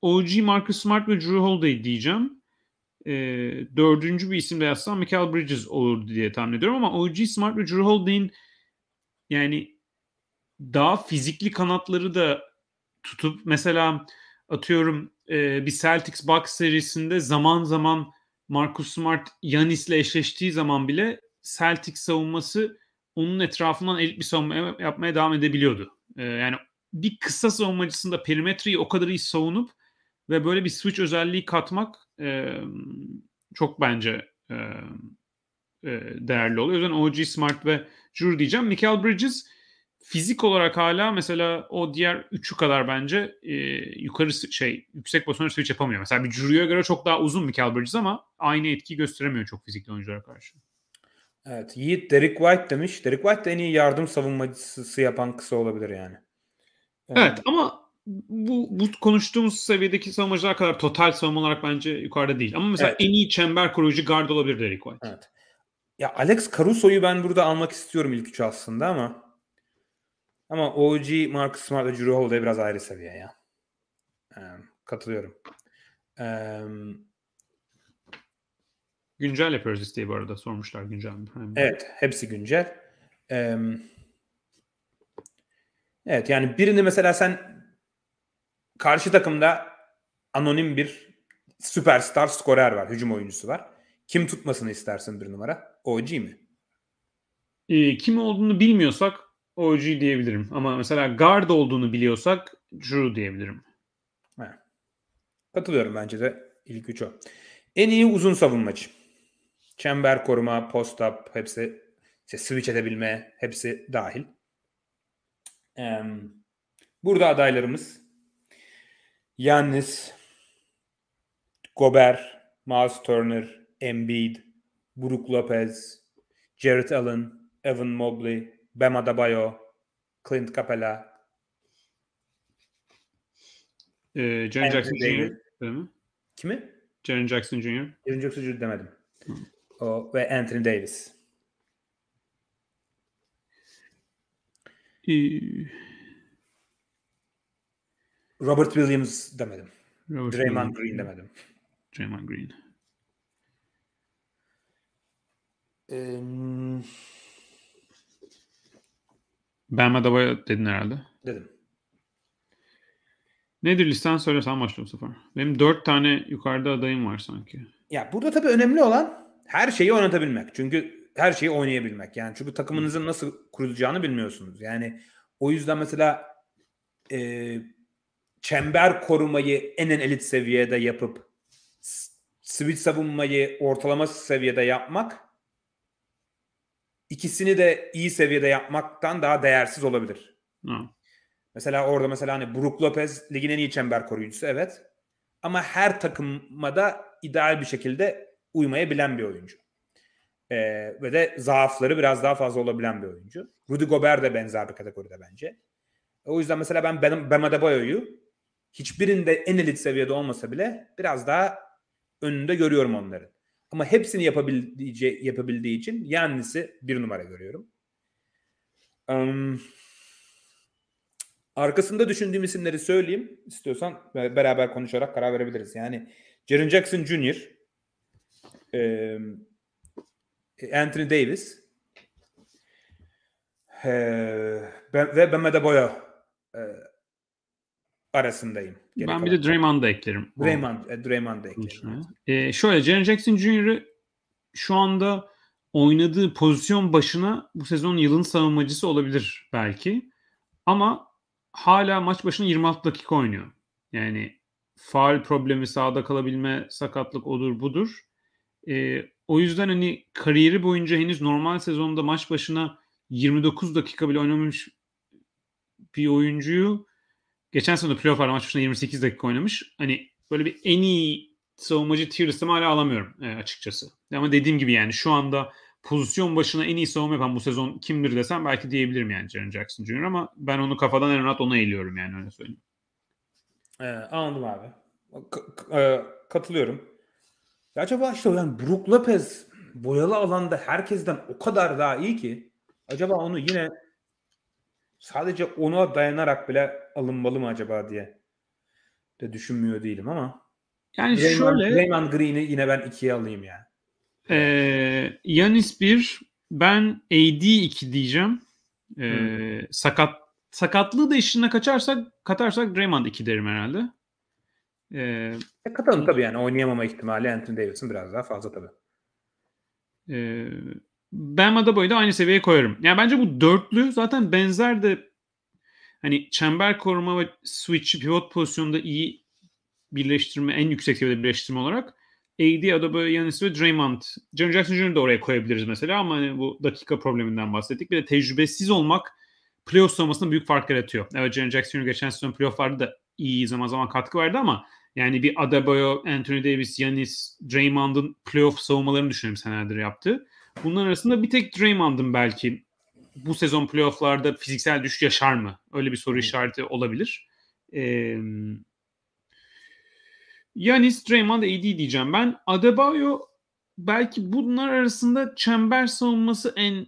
OG Marcus Smart ve Drew Holiday diyeceğim. E, dördüncü bir isim de yazsam Michael Bridges olur diye tahmin ediyorum ama OG Smart ve Drew Holiday'in yani daha fizikli kanatları da tutup mesela atıyorum e, bir Celtics Bucks serisinde zaman zaman Marcus Smart Yanis'le eşleştiği zaman bile Celtics savunması onun etrafından elit bir savunma yapmaya devam edebiliyordu. E, yani bir kısa savunmacısında perimetreyi o kadar iyi savunup ve böyle bir switch özelliği katmak e, çok bence e, e, değerli oluyor. O yüzden OG Smart ve Drew diyeceğim. Michael Bridges fizik olarak hala mesela o diğer üçü kadar bence e, yukarı şey yüksek pozisyonda switch yapamıyor. Mesela bir Drew'ya göre çok daha uzun Michael Bridges ama aynı etki gösteremiyor çok fizikli oyunculara karşı. Evet. Yiğit Derek White demiş. Derek White de en iyi yardım savunmacısı yapan kısa olabilir yani. Evet, evet ama bu, bu konuştuğumuz seviyedeki savunmacılar kadar total savunma olarak bence yukarıda değil. Ama mesela evet. en iyi çember koruyucu guard olabilir Derek White. Evet. Ya Alex Caruso'yu ben burada almak istiyorum ilk üçü aslında ama ama OG Marcus Smart ve Drew Holiday biraz ayrı seviye ya. Ee, katılıyorum. Ee, güncel yapıyoruz isteği bu arada sormuşlar güncel mi? Evet hepsi güncel. Ee, evet yani birini mesela sen karşı takımda anonim bir süperstar skorer var. Hücum oyuncusu var. Kim tutmasını istersin bir numara? OG mi? E, kim olduğunu bilmiyorsak OG diyebilirim. Ama mesela guard olduğunu biliyorsak Drew diyebilirim. He. Katılıyorum bence de ilk üç o. En iyi uzun savunmacı. Çember koruma, post-up hepsi işte switch edebilme hepsi dahil. Ee, burada adaylarımız Yannis, Gobert, Miles Turner, Embiid, Brook Lopez, Jarrett Allen, Evan Mobley, Bam Adebayo, Clint Capela. Ee, Jaren Jackson Jr. mi? Kimi? Jaren Jackson Jr. Jaren Jackson Jr. demedim. O, ve Anthony Davis. Ee, Robert Williams demedim. Robert Draymond Williams. Green demedim. Draymond Green. Ee, Ben Adebayo dedin herhalde. dedim. Nedir listen söyle sen başla bu sefer. Benim dört tane yukarıda adayım var sanki. Ya burada tabii önemli olan her şeyi oynatabilmek. Çünkü her şeyi oynayabilmek. Yani çünkü takımınızın nasıl kurulacağını bilmiyorsunuz. Yani o yüzden mesela e, çember korumayı en en elit seviyede yapıp switch savunmayı ortalama seviyede yapmak ikisini de iyi seviyede yapmaktan daha değersiz olabilir. Ha. Mesela orada mesela hani Brook Lopez ligin en iyi çember koruyucusu evet. Ama her takıma da ideal bir şekilde uymayabilen bir oyuncu. Ee, ve de zaafları biraz daha fazla olabilen bir oyuncu. Rudy Gobert de benzer bir kategoride bence. O yüzden mesela ben Bam Bam Adebayo'yu hiçbirinde en elit seviyede olmasa bile biraz daha önünde görüyorum onların. Ama hepsini yapabildiği, yapabildiği için Yannis'i bir numara görüyorum. Um, arkasında düşündüğüm isimleri söyleyeyim. İstiyorsan beraber konuşarak karar verebiliriz. Yani Jaren Jackson Jr., e, Anthony Davis e, ve Bam Adebayo e, arasındayım. Geri ben bir de Draymond'ı eklerim. Draymond, e, Draymond'ı eklerim. Ee, şöyle Jaren Jackson Jr. şu anda oynadığı pozisyon başına bu sezon yılın savunmacısı olabilir belki. Ama hala maç başına 26 dakika oynuyor. Yani faal problemi, sağda kalabilme, sakatlık odur budur. Ee, o yüzden hani kariyeri boyunca henüz normal sezonda maç başına 29 dakika bile oynamamış bir oyuncuyu geçen sene playoff maç başına 28 dakika oynamış. Hani böyle bir en iyi savunmacı tier hala alamıyorum e, açıkçası. Ama dediğim gibi yani şu anda pozisyon başına en iyi savunma yapan bu sezon kimdir desem belki diyebilirim yani Jaren Jackson Jr. ama ben onu kafadan en rahat ona eğiliyorum yani öyle söyleyeyim. Ee, anladım abi. K- e, katılıyorum. Ya acaba işte yani Brook Lopez boyalı alanda herkesten o kadar daha iyi ki acaba onu yine sadece ona dayanarak bile alınmalı mı acaba diye de düşünmüyor değilim ama. Yani Draymond, şöyle Draymond Green'i yine ben ikiye alayım yani. e, Yanis 1 ben AD 2 diyeceğim. E, sakat sakatlığı da işine kaçarsak katarsak Draymond 2 derim herhalde. E, E, katalım tabii yani oynayamama ihtimali Anthony Davis'in biraz daha fazla tabii. e, ben Adebayo'yu da aynı seviyeye koyarım. Yani bence bu dörtlü zaten benzer de hani çember koruma ve switch pivot pozisyonunda iyi birleştirme, en yüksek seviyede birleştirme olarak AD, Adebayo, Yanis ve Draymond. Jaren Jackson Jr'ı da oraya koyabiliriz mesela ama hani bu dakika probleminden bahsettik. Bir de tecrübesiz olmak playoff savunmasında büyük fark yaratıyor. Evet Jaren Jackson Jr. geçen sezon playofflarda da iyi zaman zaman katkı verdi ama yani bir Adebayo, Anthony Davis, Yanis, Draymond'ın playoff savunmalarını düşünelim senelerdir yaptı. Bunların arasında bir tek Draymond'ın belki bu sezon playofflarda fiziksel düşüş yaşar mı? Öyle bir soru işareti olabilir. Ee, Yanis, Draymond, AD diyeceğim. Ben Adebayo belki bunlar arasında çember savunması en,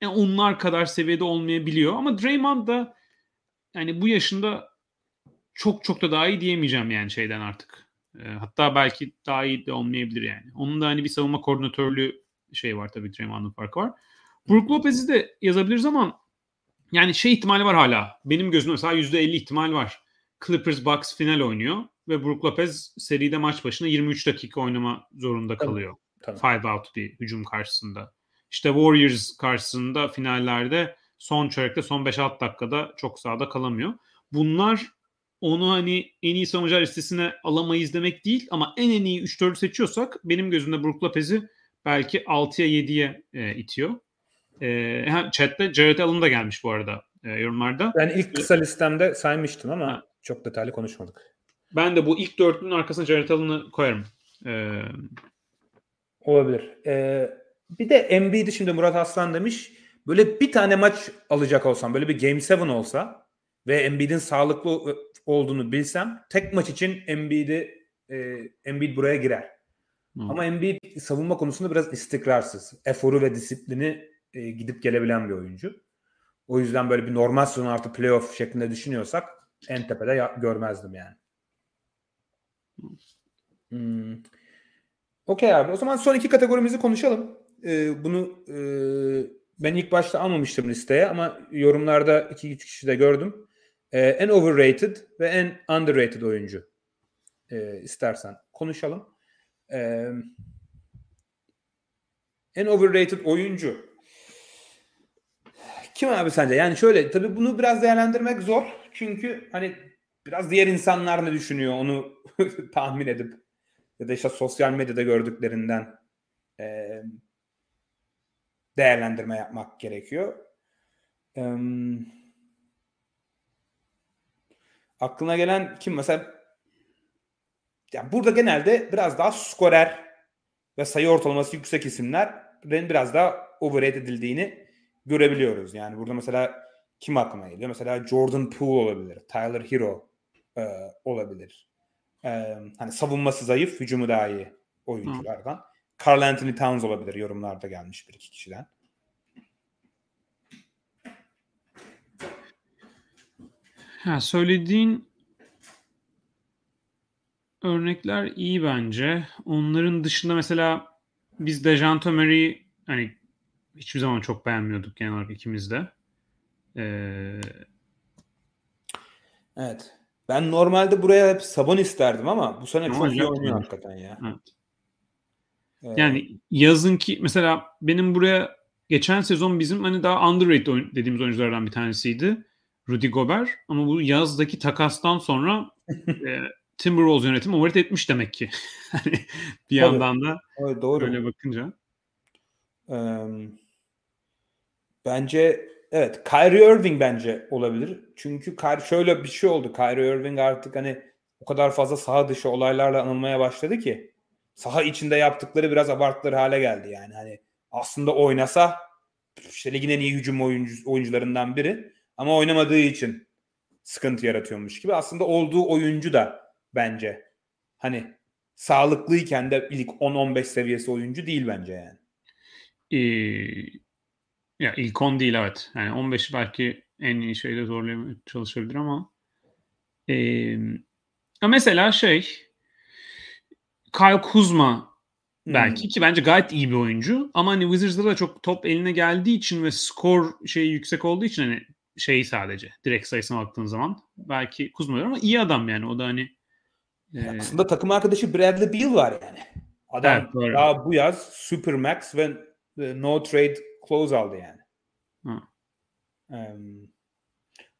en onlar kadar seviyede olmayabiliyor. Ama Draymond da yani bu yaşında çok çok da daha iyi diyemeyeceğim yani şeyden artık. Ee, hatta belki daha iyi de olmayabilir yani. Onun da hani bir savunma koordinatörlüğü şey var tabii Draymond'ın farkı var. Brook Lopez'i de yazabiliriz ama yani şey ihtimali var hala. Benim gözümde mesela %50 ihtimal var. Clippers Bucks final oynuyor ve Brook Lopez seride maç başına 23 dakika oynama zorunda kalıyor. Tabii. Five out diye hücum karşısında. İşte Warriors karşısında finallerde son çeyrekte son 5-6 dakikada çok sahada kalamıyor. Bunlar onu hani en iyi savunucular listesine alamayız demek değil ama en en iyi 3-4'ü seçiyorsak benim gözümde Brook Lopez'i belki 6'ya 7'ye e, itiyor. E, ha, chatte Jared Allen da gelmiş bu arada e, yorumlarda. Ben ilk kısa listemde saymıştım ama Ha. çok detaylı konuşmadık. Ben de bu ilk dörtlünün arkasına Jared Allen'ı koyarım. E, Olabilir. Ee, bir de Embiid'i şimdi Murat Aslan demiş. Böyle bir tane maç alacak olsam, böyle bir Game 7 olsa ve Embiid'in sağlıklı olduğunu bilsem tek maç için Embiid'i e, Embiid buraya girer. Hı. Ama Embiid savunma konusunda biraz istikrarsız. Eforu ve disiplini e, gidip gelebilen bir oyuncu. O yüzden böyle bir normal sezon artı playoff şeklinde düşünüyorsak en tepede ya- görmezdim yani. Hmm. Okey abi. O zaman son iki kategorimizi konuşalım. Ee, bunu e, ben ilk başta almamıştım listeye ama yorumlarda iki üç kişi de gördüm. Ee, en overrated ve en underrated oyuncu. Ee, istersen konuşalım. Ee, en overrated oyuncu. Kim abi sence? Yani şöyle tabii bunu biraz değerlendirmek zor. Çünkü hani biraz diğer insanlar ne düşünüyor onu tahmin edip ya da işte sosyal medyada gördüklerinden e, değerlendirme yapmak gerekiyor. E, aklına gelen kim mesela ya burada genelde biraz daha skorer ve sayı ortalaması yüksek isimlerin biraz daha overrated edildiğini görebiliyoruz. Yani burada mesela kim aklıma geliyor? Mesela Jordan Poole olabilir. Tyler Hero e, olabilir. E, hani savunması zayıf, hücumu daha iyi oyunculardan. Carl Anthony Towns olabilir. Yorumlarda gelmiş bir iki kişiden. Ha, söylediğin örnekler iyi bence. Onların dışında mesela biz Dejan Murray'i hani hiçbir zaman çok beğenmiyorduk genel olarak ikimiz de. Ee, Evet. Ben normalde buraya hep Sabon isterdim ama bu sene Ama çok iyi oynuyor hakikaten ya. evet. Evet. Yani yazın ki mesela benim buraya geçen sezon bizim hani daha underrated oyun, dediğimiz oyunculardan bir tanesiydi. Rudy Gobert ama bu yazdaki takastan sonra e, Timberwolves yönetimi overrated etmiş demek ki. hani bir yandan da Evet, doğru. öyle bakınca. Ee, bence evet Kyrie Irving bence olabilir. Çünkü şöyle bir şey oldu. Kyrie Irving artık hani o kadar fazla saha dışı olaylarla anılmaya başladı ki saha içinde yaptıkları biraz abartıları hale geldi yani. Hani aslında oynasa işte ligin en iyi hücum oyuncu, oyuncularından biri ama oynamadığı için sıkıntı yaratıyormuş gibi. Aslında olduğu oyuncu da bence hani sağlıklıyken de ilk 10-15 seviyesi oyuncu değil bence yani. Ee, ya ilk 10 değil evet. Yani 15 belki en iyi şeyde zorlamaya çalışabilir ama ee, Ya mesela şey Kyle Kuzma belki Hmm. ki bence gayet iyi bir oyuncu ama hani Wizards'da da çok top eline geldiği için ve skor şeyi yüksek olduğu için hani şeyi sadece direkt sayısına baktığın zaman belki Kuzma ama iyi adam yani o da hani e, Aslında takım arkadaşı Bradley Beal var yani. Adam Evet, doğru. daha bu yaz Supermax ve e, no trade clause aldı yani. Hı. Em,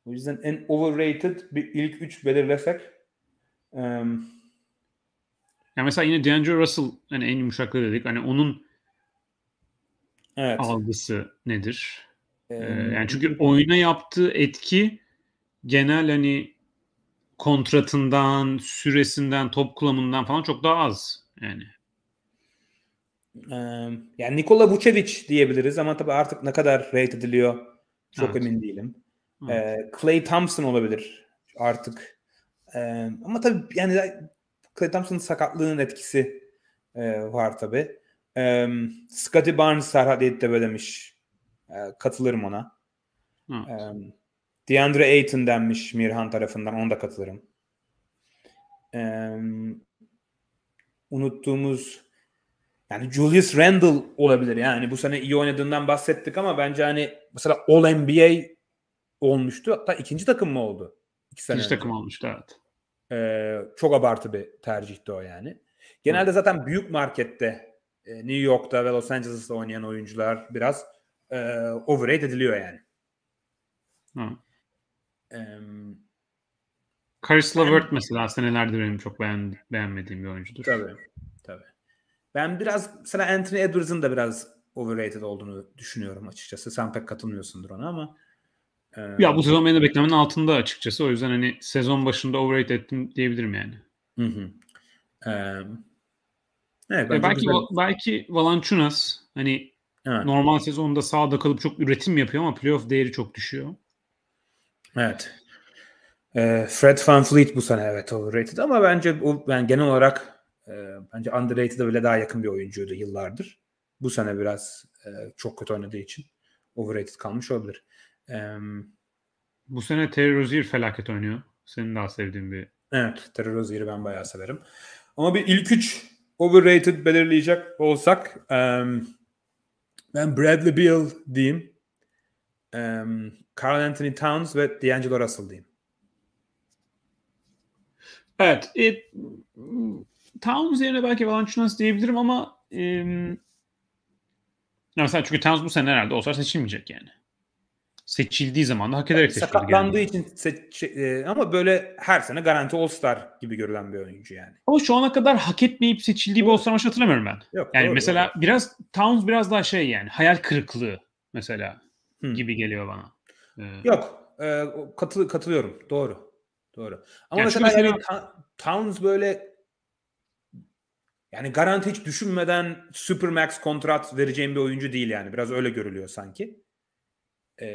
o yüzden en overrated bir ilk üç belirlesek em, yani mesela yine D'Angelo Russell hani en yumuşaklığı dedik hani onun evet. algısı nedir? Ee, yani çünkü oyuna yaptığı etki genel hani kontratından, süresinden, top kullanımından falan çok daha az yani. Yani Nikola Vucevic diyebiliriz ama tabii artık ne kadar rate ediliyor çok Evet. emin değilim. Evet. Clay Thompson olabilir artık. Ee, ama tabii yani Clay Thompson'ın sakatlığının etkisi e, var tabii. Ee, Scotty Barnes Serhat de böylemiş. Ee, katılırım ona. Evet. Ee, DeAndre Ayton denmiş Mirhan tarafından. Ona da katılırım. Ee, unuttuğumuz yani Julius Randle olabilir. Yani bu sene iyi oynadığından bahsettik ama bence hani mesela All NBA olmuştu. Hatta ikinci takım mı oldu? İki sene İkinci önce. takım olmuştu evet. Ee, çok abartı bir tercihti o yani. Genelde zaten büyük markette e, New York'ta ve Los Angeles'ta oynayan oyuncular biraz e, overrate ediliyor yani. Evet. Em, Caris LeVert mesela senelerdir benim çok beğen, beğenmediğim bir oyuncudur. Tabii. Ben biraz mesela Anthony Edwards'ın da biraz overrated olduğunu düşünüyorum açıkçası. Sen pek katılmıyorsundur ona ama e, Ya bu sezon benim de beklemenin altında açıkçası. O yüzden hani sezon başında overrate ettim diyebilirim yani. Hı hı. Em, evet, belki güzel. belki Valanciunas hani Evet. normal sezonda sahada kalıp çok üretim yapıyor ama playoff değeri çok düşüyor. Evet. Ee, Fred VanVleet bu sene evet overrated ama bence o yani genel olarak e, bence underrated'a bile daha yakın bir oyuncuydu yıllardır. Bu sene biraz e, çok kötü oynadığı için overrated kalmış olabilir. Ee, Bu sene Terry Rozier felaket oynuyor. Senin daha sevdiğin bir evet, Terry Rozier'i ben bayağı severim. Ama bir ilk üç overrated belirleyecek olsak em, ben Bradley Beal diyeyim. Em, Carl Anthony Towns ve D'Angelo Russell diyeyim. Evet. E, Towns yerine belki Valanciunas diyebilirim ama e, mesela çünkü Towns bu sene herhalde olsa seçilmeyecek yani. Seçildiği zaman da hak ederek seçildi. Sakatlandığı için seç- e, ama böyle her sene garanti All-Star gibi görülen bir oyuncu yani. Ama şu ana kadar hak etmeyip seçildiği bir Doğru. All-Star maçı hatırlamıyorum ben. Yok, Yani doğru, mesela biraz Towns biraz daha şey yani hayal kırıklığı mesela Hı. gibi geliyor bana. Ee, Yok. E, o- katı- katılıyorum. Doğru. Doğru. Ama Yani mesela, çünkü yani Towns böyle yani garanti hiç düşünmeden Supermax kontrat vereceğim bir oyuncu değil yani. Biraz öyle görülüyor sanki. E,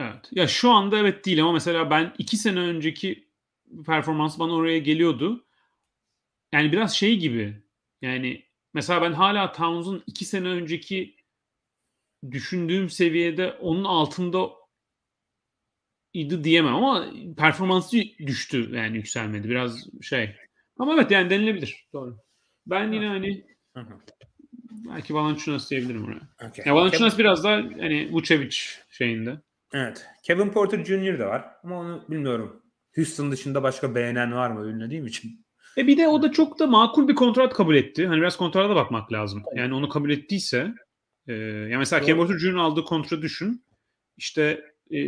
Evet. Ya şu anda evet değil ama mesela ben iki sene önceki performans bana oraya geliyordu. Yani biraz şey gibi. Yani mesela ben hala Towns'un iki sene önceki düşündüğüm seviyede onun altında idi diyemem ama performansı düştü yani yükselmedi. Biraz şey. Ama evet yani denilebilir. Doğru. Ben yine hani hı hı. belki Valanciunas diyebilirim oraya. Okey. Ya Valanciunas biraz daha hani Vucevic şeyinde. Evet. Kevin Porter Jr. de var. Ama onu bilmiyorum. Houston dışında başka beğenen var mı bilmediğim için. E bir de o da çok da makul bir kontrat kabul etti. Hani biraz kontrata da bakmak lazım. Yani onu kabul ettiyse e, ya mesela. Kevin Porter Jr.'ın aldığı kontratı düşün. İşte e,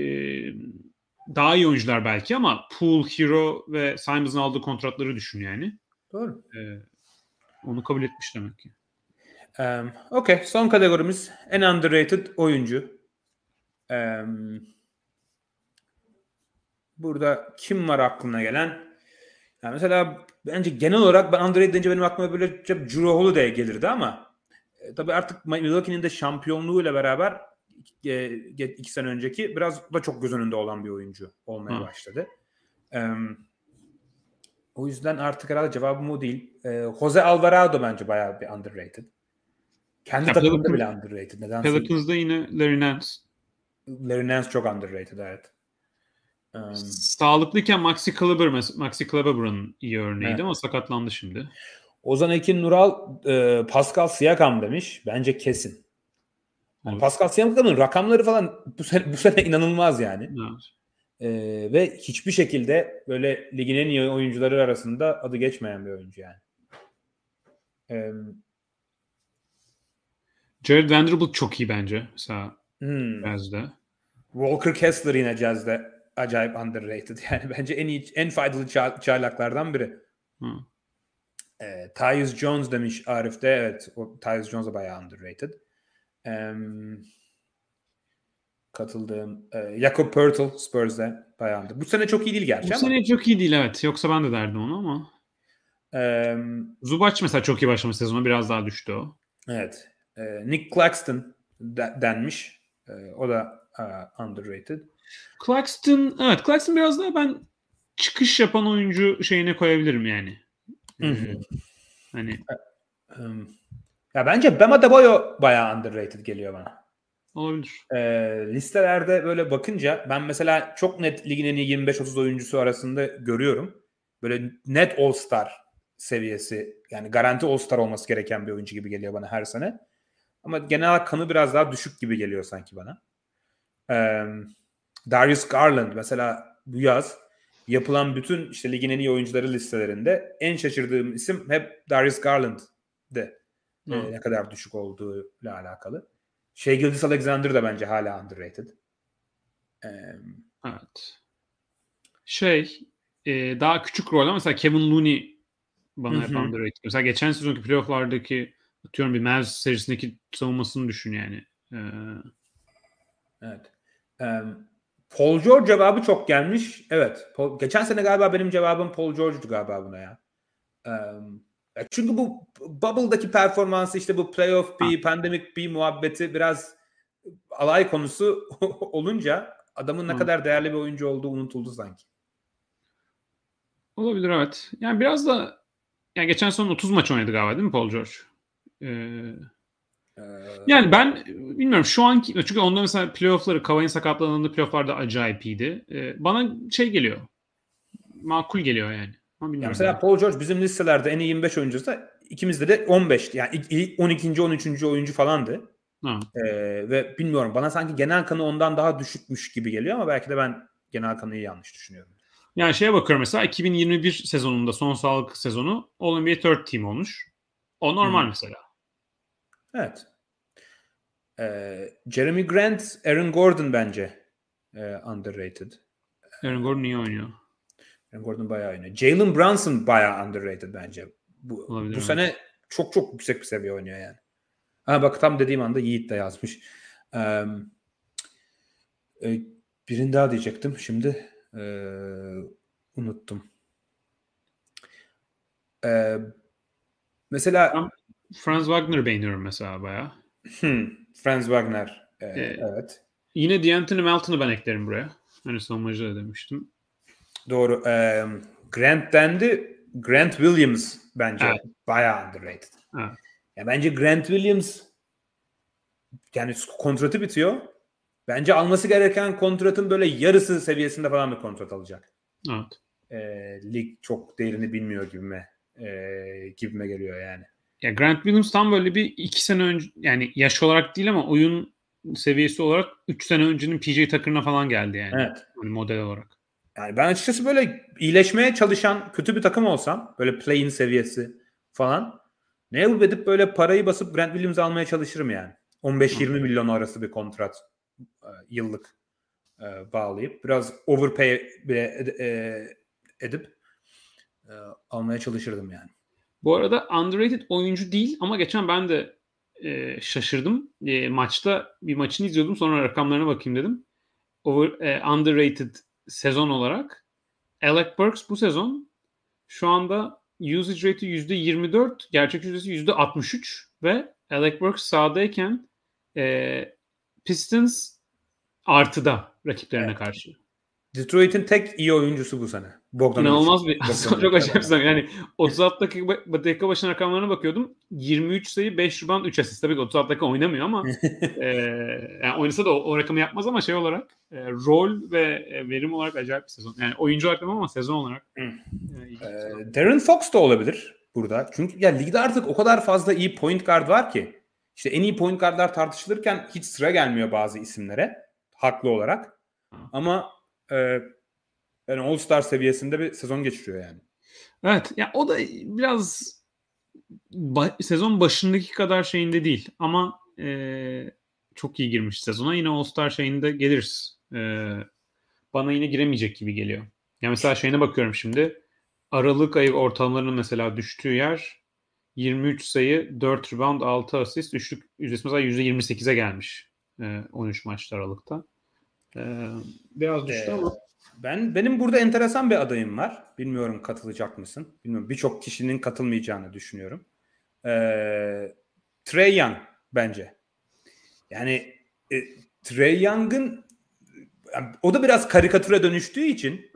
daha iyi oyuncular belki ama Poole, Hero ve Simons'ın aldığı kontratları düşün yani. Doğru. E, onu kabul etmiş demek ki. Um, Okey. Son kategorimiz en underrated oyuncu. Um, burada kim var aklına gelen? Yani mesela bence genel olarak ben underrated deyince benim aklıma böyle hep Drew Holiday gelirdi ama e, tabii artık Milwaukee'nin de şampiyonluğuyla beraber e, iki sene önceki biraz da çok göz önünde olan bir oyuncu olmaya Hı. başladı. Um, o yüzden artık herhalde cevabım o değil. E, Jose Alvarado bence bayağı bir underrated. Kendi Ya takımında Pelicans- bile underrated. Neden? Pelicans'da yine Larry Nance. Larry Nance çok underrated evet. Um, Sağlıklıyken Maxi Kleber, Maxi Kleber buranın iyi örneğiydi Evet. ama sakatlandı şimdi. Ozan Ekin Nural e, Pascal Siakam demiş. Bence kesin. Yani Olur. Pascal Siakam'ın rakamları falan bu sene, bu sene inanılmaz yani. Evet. E, ve hiçbir şekilde böyle ligin en iyi oyuncuları arasında adı geçmeyen bir oyuncu yani. E, Jared Vanderbilt çok iyi bence mesela hmm. Jazz'de. Walker Kessler yine Jazz'de acayip underrated. Yani bence en iyi, en faydalı ça- çaylaklardan biri. Hı. E, Tyus Jones demiş Arif de. Evet. O, Tyus Jones da bayağı underrated. Em, katıldığım e, Jakob Pertl Spurs'de under. Bu sene çok iyi değil gerçi Bu ama. sene çok iyi değil evet. Yoksa ben de derdim onu ama. Em, Zubac mesela çok iyi başlamış sezonu. Biraz daha düştü o. evet. E, Nick Claxton de- denmiş. E, o da e, underrated. Claxton, evet Claxton biraz daha ben çıkış yapan oyuncu şeyine koyabilirim yani. Hı hı. Ee, hani Em, ya bence Bam Adebayo bayağı underrated geliyor bana. olabilir. e, listelerde böyle bakınca ben mesela çok net ligin en iyi 25-30 oyuncusu arasında görüyorum. Böyle net All-Star seviyesi yani garanti All-Star olması gereken bir oyuncu gibi geliyor bana her sene. Ama genel kanı biraz daha düşük gibi geliyor sanki bana. E, Darius Garland mesela bu yaz yapılan bütün işte ligin en iyi oyuncuları listelerinde en şaşırdığım isim hep Darius Garland'dı. E, ne kadar düşük olduğuyla alakalı. Şey Gilgis Alexander da bence hala underrated. Ee, Evet. Şey e, daha küçük rol ama mesela Kevin Looney bana hep Hı hı. underrated. Mesela geçen sezonki playofflardaki atıyorum bir Mavs serisindeki savunmasını düşün yani. Ee, evet. Ee, Paul George cevabı çok gelmiş. Evet. Paul- geçen sene galiba benim cevabım Paul George'du galiba buna ya. Ee, ya çünkü bu Bubble'daki performansı işte bu playoff bir, pandemic bir muhabbeti biraz alay konusu olunca adamın ne Hı. kadar değerli bir oyuncu olduğu unutuldu sanki. olabilir evet. Yani biraz da yani geçen sezon 30 maç oynadı galiba değil mi Paul George? Ee, Ee, Yani ben bilmiyorum şu anki çünkü onda mesela playoff'ları Kavay'ın sakatlandığında playoff'larda acayip iyiydi. Ee, bana şey geliyor. Makul geliyor yani. Ama Ya mesela Paul George bizim listelerde en iyi 25 oyuncusu da ikimizde de 15 yani ilk- ilk 12. 13. oyuncu falandı. Ha. Ee, ve bilmiyorum bana sanki genel kanı ondan daha düşükmüş gibi geliyor ama belki de ben genel kanıyı yanlış düşünüyorum. Yani şeye bakıyorum mesela 2021 sezonunda son sağlık sezonu All NBA Third Team olmuş. O normal Hmm. mesela. Evet. Ee, Jeremy Grant, Aaron Gordon bence e, underrated. Aaron Gordon iyi oynuyor. Aaron Gordon bayağı oynuyor. Jalen Brunson bayağı underrated bence. Bu, Olabilir, bu sene çok çok yüksek bir seviye oynuyor yani. Ha bak tam dediğim anda Yiğit de yazmış. Ee, birini daha diyecektim. Şimdi e, unuttum. Ee, mesela Ben- Franz Wagner'ı beğeniyorum mesela bayağı. hmm, Franz Wagner. e, Ee, evet. Yine D'Anthony Melton'u ben eklerim buraya. Hani savunmacı da demiştim. Doğru. Ee, Grant dendi. Grant Williams bence Evet. bayağı underrated. Evet. Ya bence Grant Williams yani kontratı bitiyor. Bence alması gereken kontratın böyle yarısı seviyesinde falan bir kontrat alacak. Evet. Ee, lig çok değerini bilmiyor gibime e, gibime geliyor yani. Ya Grant Williams tam böyle bir iki sene önce yani yaş olarak değil ama oyun seviyesi olarak 3 sene öncenin PJ Tucker'ına falan geldi yani. Evet. Hani model olarak. Yani ben açıkçası böyle iyileşmeye çalışan kötü bir takım olsam böyle play-in seviyesi falan ne yapıp edip böyle parayı basıp Grant Williams almaya çalışırım yani. 15-20 milyon arası bir kontrat e, yıllık e, bağlayıp biraz overpay bile e, edip almaya çalışırdım yani. Bu arada underrated oyuncu değil ama geçen ben de e, şaşırdım. E, maçta bir maçını izliyordum sonra rakamlarına bakayım dedim. Over, e, underrated sezon olarak Alec Burks bu sezon şu anda usage rate'i %24, gerçek yüzdesi %63 ve Alec Burks sahadayken e, Pistons artıda rakiplerine Evet. karşı. Detroit'in tek iyi oyuncusu bu sene. Bogdanovic. İnanılmaz bir çok acayip sayı. Yani 36 dakika, dakika başına rakamlarına bakıyordum. 23 sayı, 5 rebound, 3 asist. Tabii ki 36 dakika oynamıyor ama e, yani oynasa da o, o rakamı yapmaz ama şey olarak e, rol ve e, verim olarak acayip bir sezon. Yani oyuncu olarak ama sezon olarak. E, e, Darren Fox da olabilir burada. Çünkü ya ligde artık o kadar fazla iyi point guard var ki. İşte en iyi point guardlar tartışılırken hiç sıra gelmiyor bazı isimlere. Haklı olarak. Ama e, yani All Star seviyesinde bir sezon geçiriyor yani. Evet. Ya o da biraz ba- sezon başındaki kadar şeyinde değil ama e, çok iyi girmiş sezona. Yine All Star şeyinde geliriz. E, bana yine giremeyecek gibi geliyor. Ya mesela şeyine bakıyorum şimdi. Aralık ayı ortalamalarının mesela düştüğü yer 23 sayı, 4 rebound, 6 asist. Üçlük yüzdesi mesela %28'e gelmiş. E, 13 maçta Aralık'ta. E, biraz düştü ee, ama. Ben benim burada enteresan bir adayım var. Bilmiyorum katılacak mısın? Bilmiyorum. Birçok kişinin katılmayacağını düşünüyorum. Ee, Trey Young bence. Yani e, Trey Young'ın o da biraz karikatüre dönüştüğü için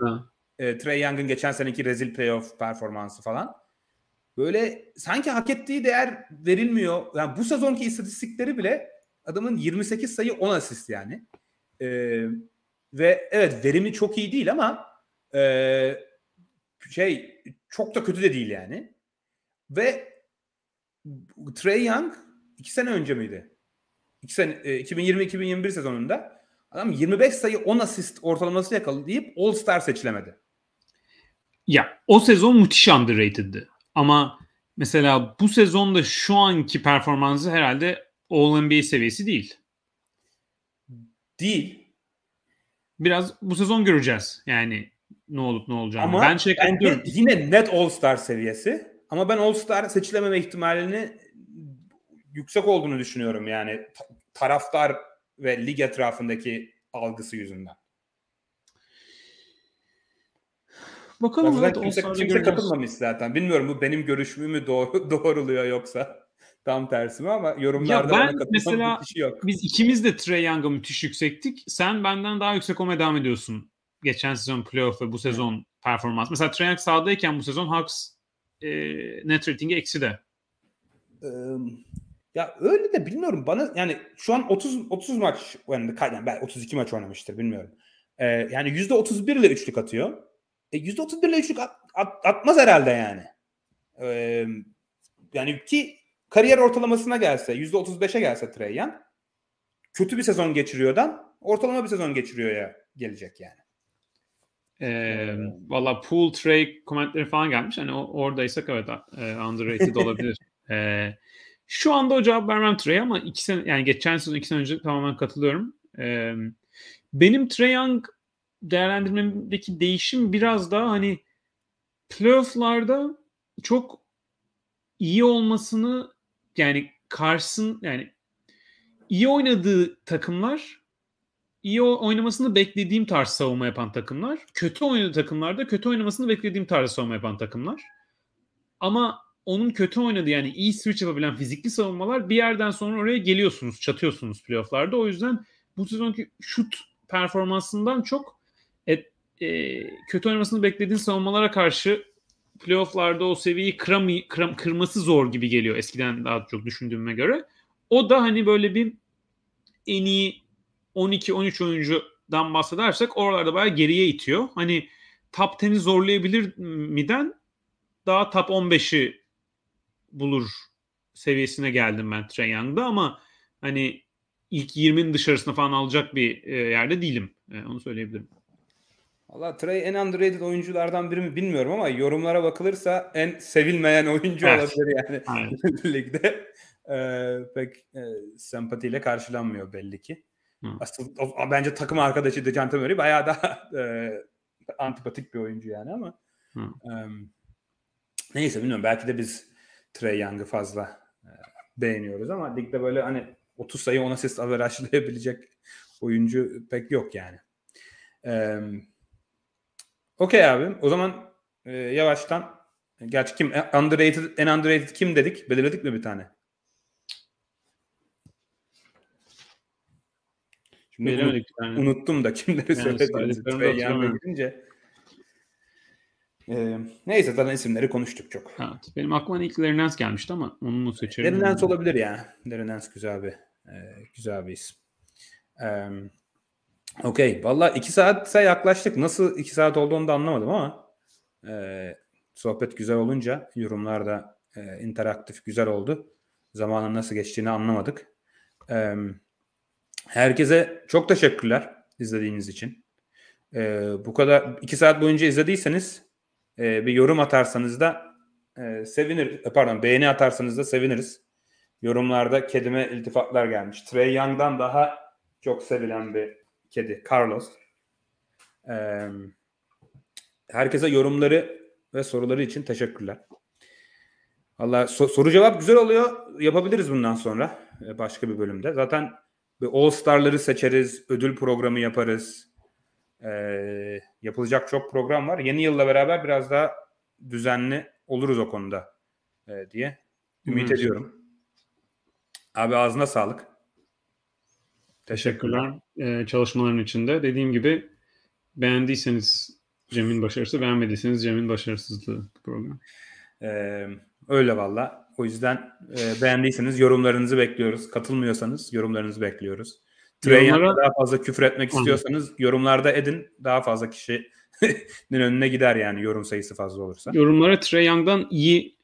e, Trey Young'ın geçen seneki rezil playoff performansı falan böyle sanki hak ettiği değer verilmiyor. Yani bu sezonki istatistikleri bile adamın 28 sayı 10 asist yani. Ee, ve evet verimi çok iyi değil ama e, şey çok da kötü de değil yani. Ve Trey Young iki sene önce miydi? İki sene, e, 2020-2021 sezonunda adam 25 sayı 10 asist ortalaması yakalayıp All Star seçilemedi. Ya o sezon müthiş underrated'di. Ama mesela bu sezonda şu anki performansı herhalde All NBA seviyesi değil. Değil biraz bu sezon göreceğiz. Yani ne olup ne olacağını. Ama ben şey bence yine net All-Star seviyesi. Ama ben All-Star seçilememe ihtimalini yüksek olduğunu düşünüyorum yani taraftar ve lig etrafındaki algısı yüzünden. Bakalım evet, kimse, kimse katılmamış zaten. Bilmiyorum bu benim görüşümü mü doğru, doğruluyor yoksa. Tam tersi mi ama yorumlarda ya ben mesela yok. biz ikimiz de Trey Young'a müthiş yüksektik. Sen benden daha yüksek olmaya devam ediyorsun. Geçen sezon playoff ve bu sezon evet. performans. Mesela Trey Young sahadayken bu sezon Hawks e, net ratingi eksi de. Ee, ya öyle de bilmiyorum. Bana yani şu an 30 30 maç oynadı. Yani ben 32 maç oynamıştır bilmiyorum. Ee, yani %31 ile üçlük atıyor. E, %31 ile üçlük at, at, atmaz herhalde yani. Ee, yani ki kariyer ortalamasına gelse %35'e gelse Trey Young kötü bir sezon geçiriyordan ortalama bir sezon geçiriyor ya gelecek yani. Ee, Valla pool Trey komentleri falan gelmiş. Hani oradaysak evet e, underrated olabilir. ee, şu anda o cevap vermem Trey ama iki sene yani geçen sezon iki sene önce tamamen katılıyorum. Ee, benim Trey Young değerlendirmemdeki değişim biraz daha hani playoff'larda çok iyi olmasını yani Cars'ın yani iyi oynadığı takımlar iyi oynamasını beklediğim tarz savunma yapan takımlar. Kötü oynadığı takımlarda kötü oynamasını beklediğim tarz savunma yapan takımlar. Ama onun kötü oynadığı yani iyi switch yapabilen fizikli savunmalar bir yerden sonra oraya geliyorsunuz, çatıyorsunuz playofflarda. O yüzden bu sezonki şut performansından çok et, e, kötü oynamasını beklediğin savunmalara karşı playofflarda o seviyeyi kıramı, kıram, kırması zor gibi geliyor eskiden daha çok düşündüğüme göre. O da hani böyle bir en iyi 12-13 oyuncudan bahsedersek oralarda bayağı geriye itiyor. Hani top 10'i zorlayabilir miden daha top 15'i bulur seviyesine geldim ben Trey Young'da ama hani ilk 20'nin dışarısına falan alacak bir e, yerde değilim. E, onu söyleyebilirim. Valla Trey en underrated oyunculardan biri mi bilmiyorum ama yorumlara bakılırsa en sevilmeyen oyuncu evet. olabilir yani ligde. Ee, pek e, sempatiyle karşılanmıyor belli ki. Hı. Asıl o, bence takım arkadaşı Dejounte Murray bayağı daha e, antipatik bir oyuncu yani ama e, neyse bilmiyorum belki de biz Trey Young'ı fazla e, beğeniyoruz ama ligde böyle hani 30 sayı 10 asist averajlayabilecek oyuncu pek yok yani. Eee Okey abi. O zaman e, yavaştan gerçi kim e, underrated en underrated kim dedik? Belirledik mi bir tane? Şimdi unut- yani. unuttum da kimleri Yani hatırlamıyorum. gidince. Ee, neyse zaten isimleri konuştuk çok. Evet. Benim aklıma ilk Larry Nance gelmişti ama onu mu seçerim? Darren Nance olabilir ya. Darren Nance güzel bir e, güzel bir isim. Ee, Okey. Valla iki saate yaklaştık. Nasıl iki saat olduğunu da anlamadım ama e, sohbet güzel olunca yorumlar da e, interaktif güzel oldu. Zamanın nasıl geçtiğini anlamadık. Ee, herkese çok teşekkürler izlediğiniz için. Ee, bu kadar iki saat boyunca izlediyseniz e, bir yorum atarsanız da e, sevinir. Pardon beğeni atarsanız da seviniriz. Yorumlarda kedime iltifatlar gelmiş. Trey Young'dan daha çok sevilen bir kedi. Carlos. Ee, herkese yorumları ve soruları için teşekkürler. Valla so- soru cevap güzel oluyor. Yapabiliriz bundan sonra e, başka bir bölümde. Zaten bir All Star'ları seçeriz. Ödül programı yaparız. Ee, yapılacak çok program var. Yeni yılla beraber biraz daha düzenli oluruz o konuda e, diye ümit Umarız. ediyorum. Abi ağzına sağlık. Teşekkürler ee, çalışmaların için de. Dediğim gibi beğendiyseniz Cem'in başarısı, beğenmediyseniz Cem'in başarısızlığı program. Ee, öyle valla. O yüzden e, beğendiyseniz yorumlarınızı bekliyoruz. Katılmıyorsanız yorumlarınızı bekliyoruz. Yorumlara- daha fazla küfür etmek istiyorsanız yorumlarda edin. Daha fazla kişinin önüne gider yani yorum sayısı fazla olursa. Yorumlara Trey Young'dan iyi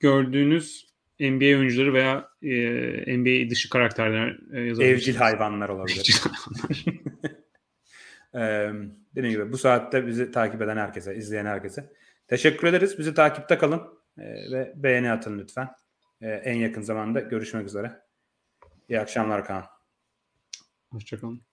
gördüğünüz NBA oyuncuları veya e, NBA dışı karakterler e. Evcil hayvanlar olabilir. Evcil hayvanlar. Ee, dediğim gibi bu saatte bizi takip eden herkese, izleyen herkese teşekkür ederiz. Bizi takipte kalın ee, ve beğeni atın lütfen. Ee, en yakın zamanda görüşmek üzere. İyi akşamlar Kaan. Hoşçakalın.